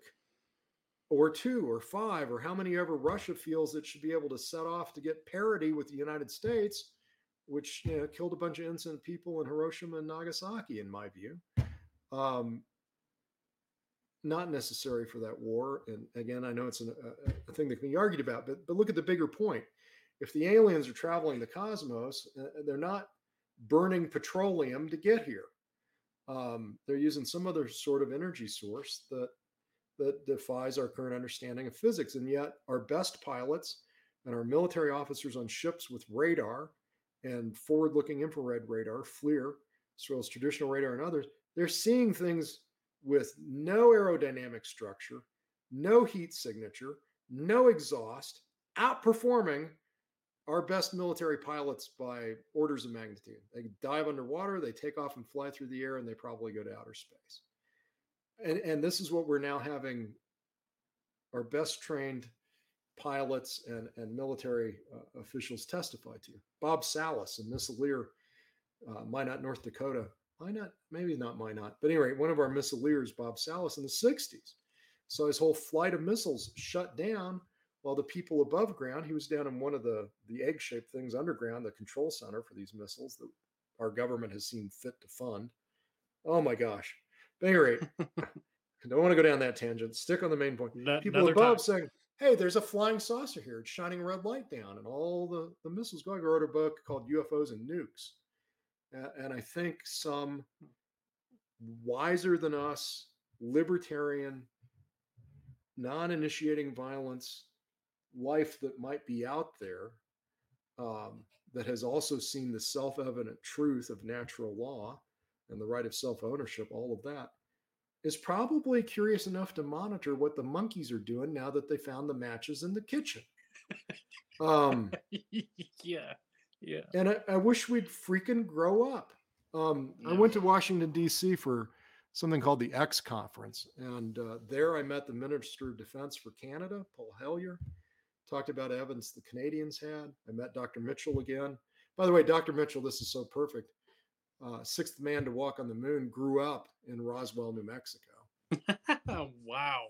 [SPEAKER 2] Or two, or five, or how many ever Russia feels it should be able to set off to get parity with the United States, which you know, killed a bunch of innocent people in Hiroshima and Nagasaki, in my view. Um, not necessary for that war. And again, I know it's an, a, a, thing that can be argued about, but but look at the bigger point. If the aliens are traveling the cosmos, uh, they're not burning petroleum to get here. Um, they're using some other sort of energy source that that defies our current understanding of physics. And yet, our best pilots and our military officers on ships with radar and forward-looking infrared radar, FLIR, as well as traditional radar and others, they're seeing things with no aerodynamic structure, no heat signature, no exhaust, outperforming our best military pilots by orders of magnitude. They dive underwater, they take off and fly through the air, and they probably go to outer space. And, and this is what we're now having our best trained pilots and, and military uh, officials testify to. Bob Salas in Missileer, uh, Minot, North Dakota, why not? Maybe not Minot. But anyway, one of our missileers, Bob Salas, in the 60s, saw his whole flight of missiles shut down while the people above ground, he was down in one of the, the egg shaped things underground, the control center for these missiles that our government has seen fit to fund. Oh my gosh. But anyway, don't want to go down that tangent. Stick on the main point. people above time. saying, hey, there's a flying saucer here. It's shining a red light down. And all the, the missiles going. I wrote a book called UFOs and Nukes and I think some wiser than us, libertarian, non initiating violence life that might be out there um, that has also seen the self evident truth of natural law and the right of self ownership, all of that, is probably curious enough to monitor what the monkeys are doing now that they found the matches in the kitchen. Um,
[SPEAKER 1] yeah. Yeah.
[SPEAKER 2] And I, I wish we'd freaking grow up. Um, yeah. I went to Washington, D.C. for something called the X Conference. And uh, there I met the Minister of Defense for Canada, Paul Hellyer. Talked about evidence the Canadians had. I met Dr. Mitchell again. By the way, Dr. Mitchell, this is so perfect. Uh, sixth man to walk on the moon grew up in Roswell, New Mexico.
[SPEAKER 1] wow.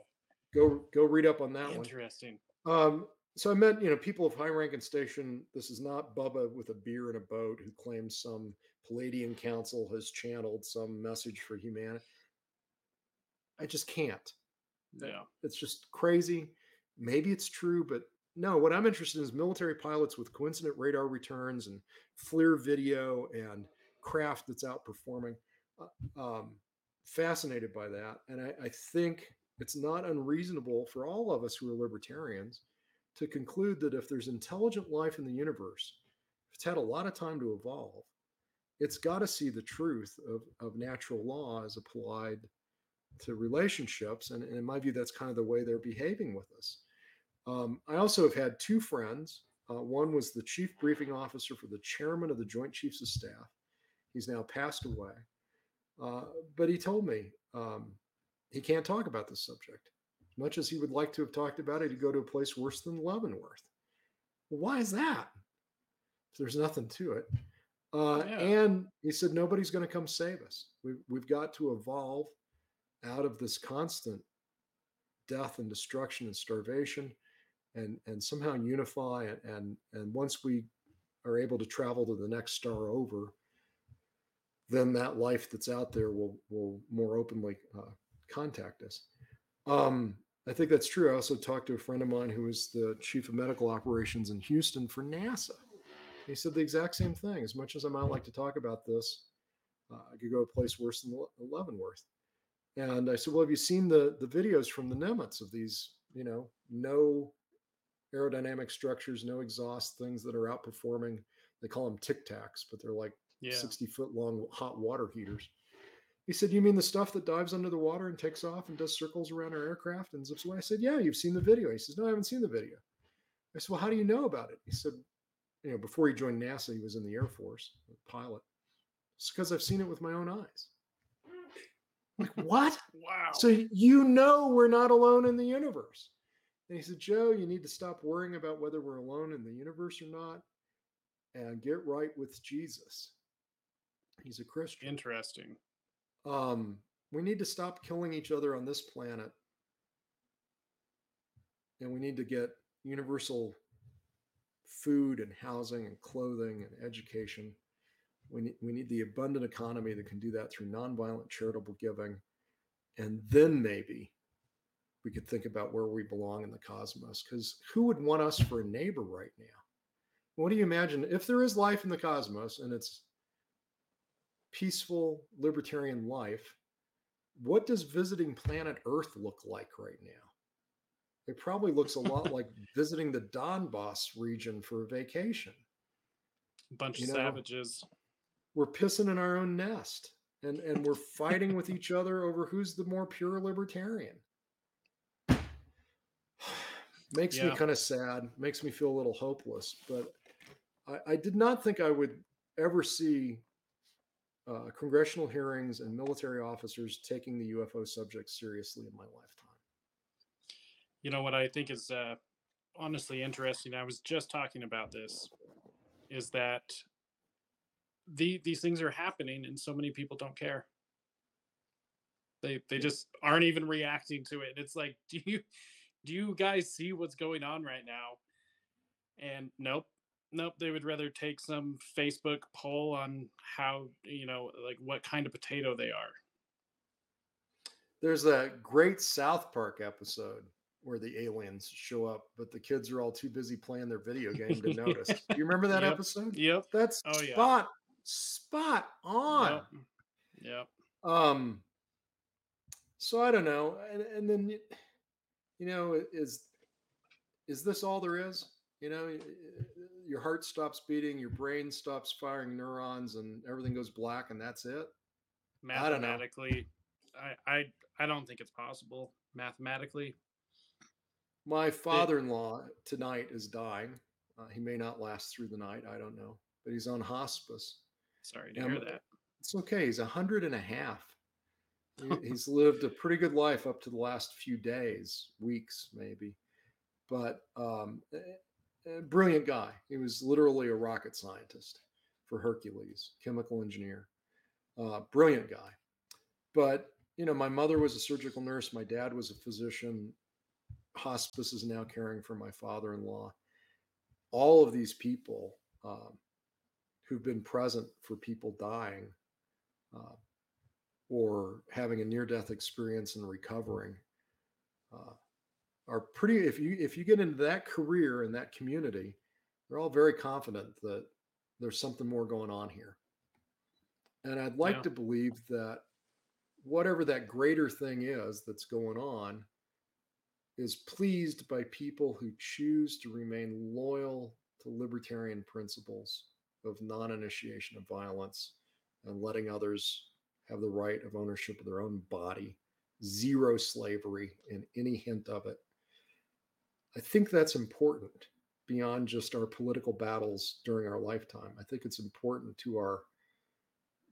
[SPEAKER 2] Go go read up on that one.
[SPEAKER 1] Interesting.
[SPEAKER 2] Um, so I met, you know, people of high rank and station. This is not Bubba with a beer and a boat who claims some Pleiadian council has channeled some message for humanity. I just can't.
[SPEAKER 1] Yeah.
[SPEAKER 2] It's just crazy. Maybe it's true, but no, what I'm interested in is military pilots with coincident radar returns and FLIR video and craft that's outperforming. Uh, um, fascinated by that. And I, I think it's not unreasonable for all of us who are libertarians to conclude that if there's intelligent life in the universe, it's had a lot of time to evolve, it's got to see the truth of, of natural law as applied to relationships. And, and, in my view, that's kind of the way they're behaving with us. Um, I also have had two friends. Uh, one was the chief briefing officer for the chairman of the Joint Chiefs of Staff. He's now passed away. Uh, but he told me um, he can't talk about this subject. As much as he would like to have talked about it, he'd go to a place worse than Leavenworth. Well, why is that? There's nothing to it. Uh, yeah. And he said, nobody's going to come save us. We've, we've got to evolve out of this constant death and destruction and starvation and, and somehow unify. And, and, and once we are able to travel to the next star over, then that life that's out there will, will more openly uh, contact us. Um, I think that's true. I also talked to a friend of mine who was the chief of medical operations in Houston for NASA. He said the exact same thing. As much as I might like to talk about this, uh, I could go a place worse than Leavenworth. And I said, "Well, have you seen the the videos from the Nimitz of these? You know, no aerodynamic structures, no exhaust things that are outperforming. They call them tic tacs, but they're like yeah. sixty foot long hot water heaters." He said, You mean the stuff that dives under the water and takes off and does circles around our aircraft and zips away? I said, Yeah, you've seen the video. He says, No, I haven't seen the video. I said, Well, how do you know about it? He said, You know, before he joined NASA, he was in the Air Force, a pilot. It's because I've seen it with my own eyes. Like, what?
[SPEAKER 1] wow.
[SPEAKER 2] So you know we're not alone in the universe. And he said, Joe, you need to stop worrying about whether we're alone in the universe or not and get right with Jesus. He's a Christian.
[SPEAKER 1] Interesting.
[SPEAKER 2] Um, we need to stop killing each other on this planet. And we need to get universal food and housing and clothing and education. We need, we need the abundant economy that can do that through nonviolent charitable giving. And then maybe we could think about where we belong in the cosmos. Because who would want us for a neighbor right now? What do you imagine if there is life in the cosmos and it's peaceful libertarian life, what does visiting planet Earth look like right now? It probably looks a lot like visiting the Donbass region for a vacation.
[SPEAKER 1] A bunch you of know, savages.
[SPEAKER 2] We're pissing in our own nest and, and we're fighting with each other over who's the more pure libertarian. makes yeah. me kind of sad, makes me feel a little hopeless. But I, I did not think I would ever see uh, congressional hearings and military officers taking the UFO subject seriously in my lifetime.
[SPEAKER 1] You know what I think is uh, honestly interesting. I was just talking about this. Is that the these things are happening and so many people don't care. They they just aren't even reacting to it. It's like, do you do you guys see what's going on right now? And nope, nope they would rather take some facebook poll on how you know like what kind of potato they are
[SPEAKER 2] there's a great south park episode where the aliens show up but the kids are all too busy playing their video game to notice do you remember that
[SPEAKER 1] yep.
[SPEAKER 2] episode
[SPEAKER 1] yep
[SPEAKER 2] that's oh, yeah. spot spot on
[SPEAKER 1] yep. yep
[SPEAKER 2] um so i don't know and, and then you know is is this all there is you know your heart stops beating, your brain stops firing neurons, and everything goes black, and that's it.
[SPEAKER 1] Mathematically, I, I, I, I don't think it's possible mathematically.
[SPEAKER 2] My father-in-law tonight is dying. Uh, he may not last through the night. I don't know, but he's on hospice.
[SPEAKER 1] Sorry to and hear that.
[SPEAKER 2] It's okay. He's a hundred and a half. He, he's lived a pretty good life up to the last few days, weeks maybe. But um, brilliant guy. He was literally a rocket scientist for Hercules, chemical engineer, uh, brilliant guy. But you know, my mother was a surgical nurse. My dad was a physician. Hospice is now caring for my father-in-law. All of these people um, who've been present for people dying uh, or having a near-death experience and recovering uh, are pretty. If you if you get into that career in that community, they're all very confident that there's something more going on here. And I'd like
[SPEAKER 1] Yeah.
[SPEAKER 2] to believe that whatever that greater thing is that's going on is pleased by people who choose to remain loyal to libertarian principles of non initiation of violence and letting others have the right of ownership of their own body, zero slavery and any hint of it. I think that's important beyond just our political battles during our lifetime. I think it's important to our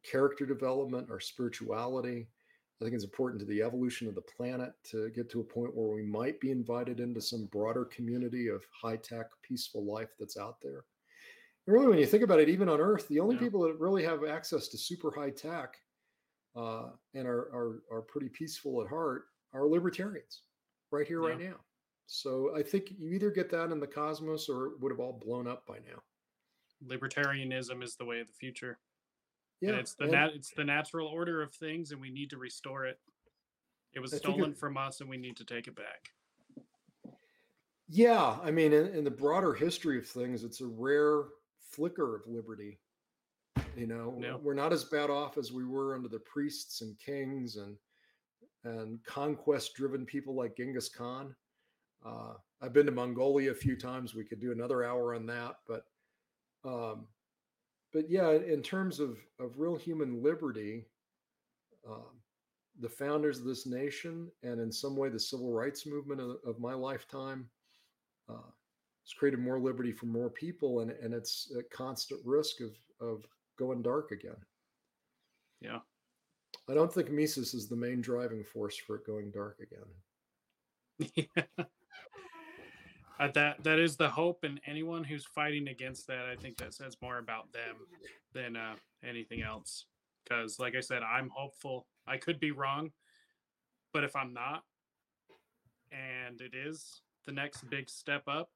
[SPEAKER 2] character development, our spirituality. I think it's important to the evolution of the planet to get to a point where we might be invited into some broader community of high tech, peaceful life that's out there. And really, when you think about it, even on Earth, the only
[SPEAKER 1] Yeah.
[SPEAKER 2] people that really have access to super high tech uh, and are, are are pretty peaceful at heart are libertarians, right here, right now. So I think you either get that in the cosmos, or it would have all blown up by now.
[SPEAKER 1] Libertarianism is the way of the future.
[SPEAKER 2] Yeah,
[SPEAKER 1] and it's the nat- it's the natural order of things, and we need to restore it. It was
[SPEAKER 2] I think it-
[SPEAKER 1] stolen from us, and we need to take it back.
[SPEAKER 2] Yeah, I mean, in, in the broader history of things, it's a rare flicker of liberty. You know,
[SPEAKER 1] Yeah.
[SPEAKER 2] we're not as bad off as we were under the priests and kings and and conquest-driven people like Genghis Khan. Uh, I've been to Mongolia a few times. We could do another hour on that, but um, but yeah, in terms of of real human liberty, um, the founders of this nation, and in some way the civil rights movement of, of my lifetime, uh, it's created more liberty for more people, and and it's at constant risk of of going dark again.
[SPEAKER 1] Yeah.
[SPEAKER 2] I don't think Mises is the main driving force for it going dark again.
[SPEAKER 1] Uh, that that is the hope, and anyone who's fighting against that, I think that says more about them than uh, anything else. Because, like I said, I'm hopeful. I could be wrong, but if I'm not, and it is the next big step up,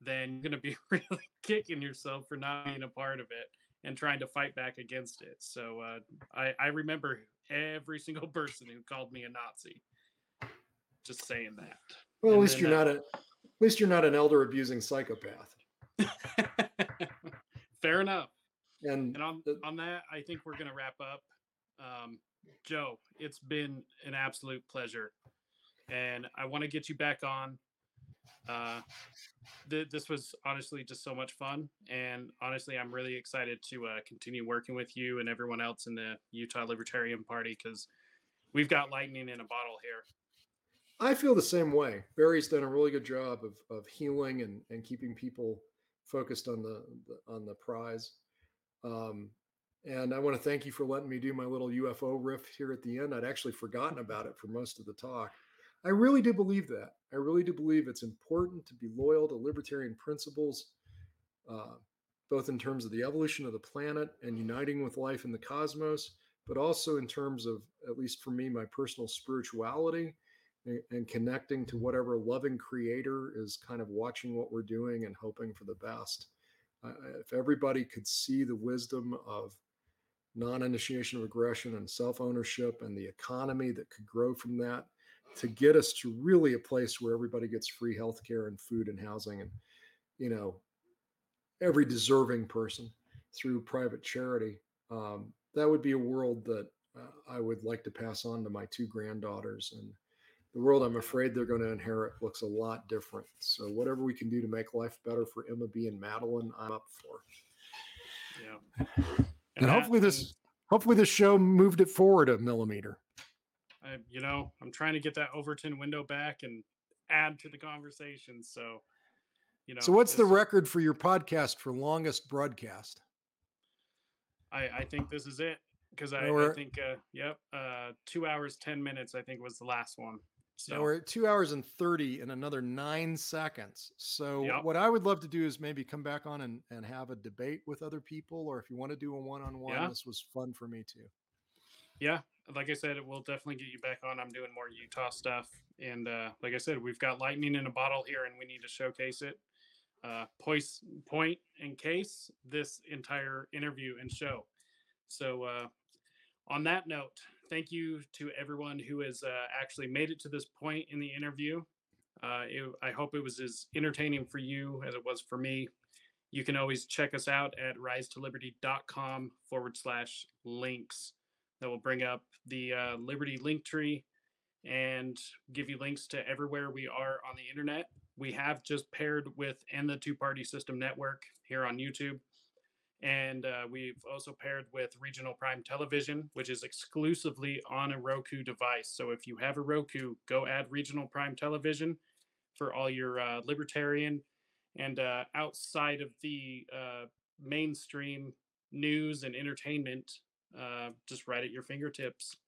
[SPEAKER 1] then you're gonna be really kicking yourself for not being a part of it and trying to fight back against it. So uh, I, I remember every single person who called me a Nazi. Just saying that.
[SPEAKER 2] Well, at
[SPEAKER 1] And
[SPEAKER 2] least
[SPEAKER 1] then,
[SPEAKER 2] you're
[SPEAKER 1] uh,
[SPEAKER 2] not a at least you're not an elder abusing psychopath.
[SPEAKER 1] Fair enough.
[SPEAKER 2] And
[SPEAKER 1] And on
[SPEAKER 2] the-
[SPEAKER 1] on that, I think we're gonna wrap up. Um, Joe, it's been an absolute pleasure, and I want to get you back on. Uh, th- this was honestly just so much fun, and honestly, I'm really excited to uh, continue working with you and everyone else in the Utah Libertarian Party because we've got lightning in a bottle here.
[SPEAKER 2] I feel the same way. Barry's done a really good job of of healing and and keeping people focused on the, on the prize. Um, and I want to thank you for letting me do my little UFO riff here at the end. I'd actually forgotten about it for most of the talk. I really do believe that. I really do believe it's important to be loyal to libertarian principles, uh, both in terms of the evolution of the planet and uniting with life in the cosmos, but also in terms of, at least for me, my personal spirituality and, connecting to whatever loving creator is kind of watching what we're doing and hoping for the best. Uh, if everybody could see the wisdom of non-initiation of aggression and self-ownership and the economy that could grow from that to get us to really a place where everybody gets free health care and food and housing and you know every deserving person through private charity um, that would be a world that uh, i would like to pass on to my two granddaughters and the world i'm afraid they're going to inherit looks a lot different so whatever we can do to make life better for emma b and madeline i'm up for
[SPEAKER 1] Yeah.
[SPEAKER 2] and,
[SPEAKER 1] that
[SPEAKER 2] hopefully this
[SPEAKER 1] is-
[SPEAKER 2] hopefully this show moved it forward a millimeter
[SPEAKER 1] I, you know, I'm trying to get that Overton window back and add to the conversation. So, you know.
[SPEAKER 2] so what's the record for your podcast for longest broadcast
[SPEAKER 1] I, I think this is it because I, I think, uh, yep, uh, two hours, 10 minutes, I think was the last one.
[SPEAKER 2] So
[SPEAKER 1] So,
[SPEAKER 2] we're at two hours and 30 and another nine seconds. So
[SPEAKER 1] Yep.
[SPEAKER 2] what I would love to do is maybe come back on and, and have a debate with other people, or if you want to do a one-on-one,
[SPEAKER 1] Yeah.
[SPEAKER 2] this was fun for me too.
[SPEAKER 1] yeah, like I said, it will definitely get you back on. I'm doing more Utah stuff, and uh, like I said, we've got lightning in a bottle here, and we need to showcase it. Uh, point, point, and case this entire interview and show. So, uh, on that note, thank you to everyone who has uh, actually made it to this point in the interview. Uh, it, I hope it was as entertaining for you as it was for me. You can always check us out at risetoliberty.com forward slash links. That will bring up the uh, Liberty link tree and give you links to everywhere we are on the internet. We have just paired with and the two party system network here on YouTube. And uh, we've also paired with Regional Prime Television, which is exclusively on a Roku device. So if you have a Roku, go add Regional Prime Television for all your uh, libertarian and uh, outside of the uh, mainstream news and entertainment, uh, just right at your fingertips.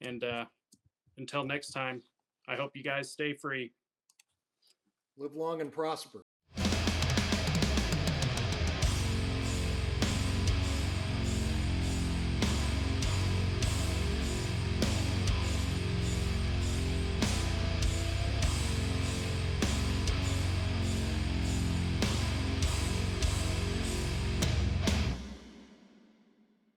[SPEAKER 1] And uh, until next time, I hope you guys stay free.
[SPEAKER 2] Live long and prosper.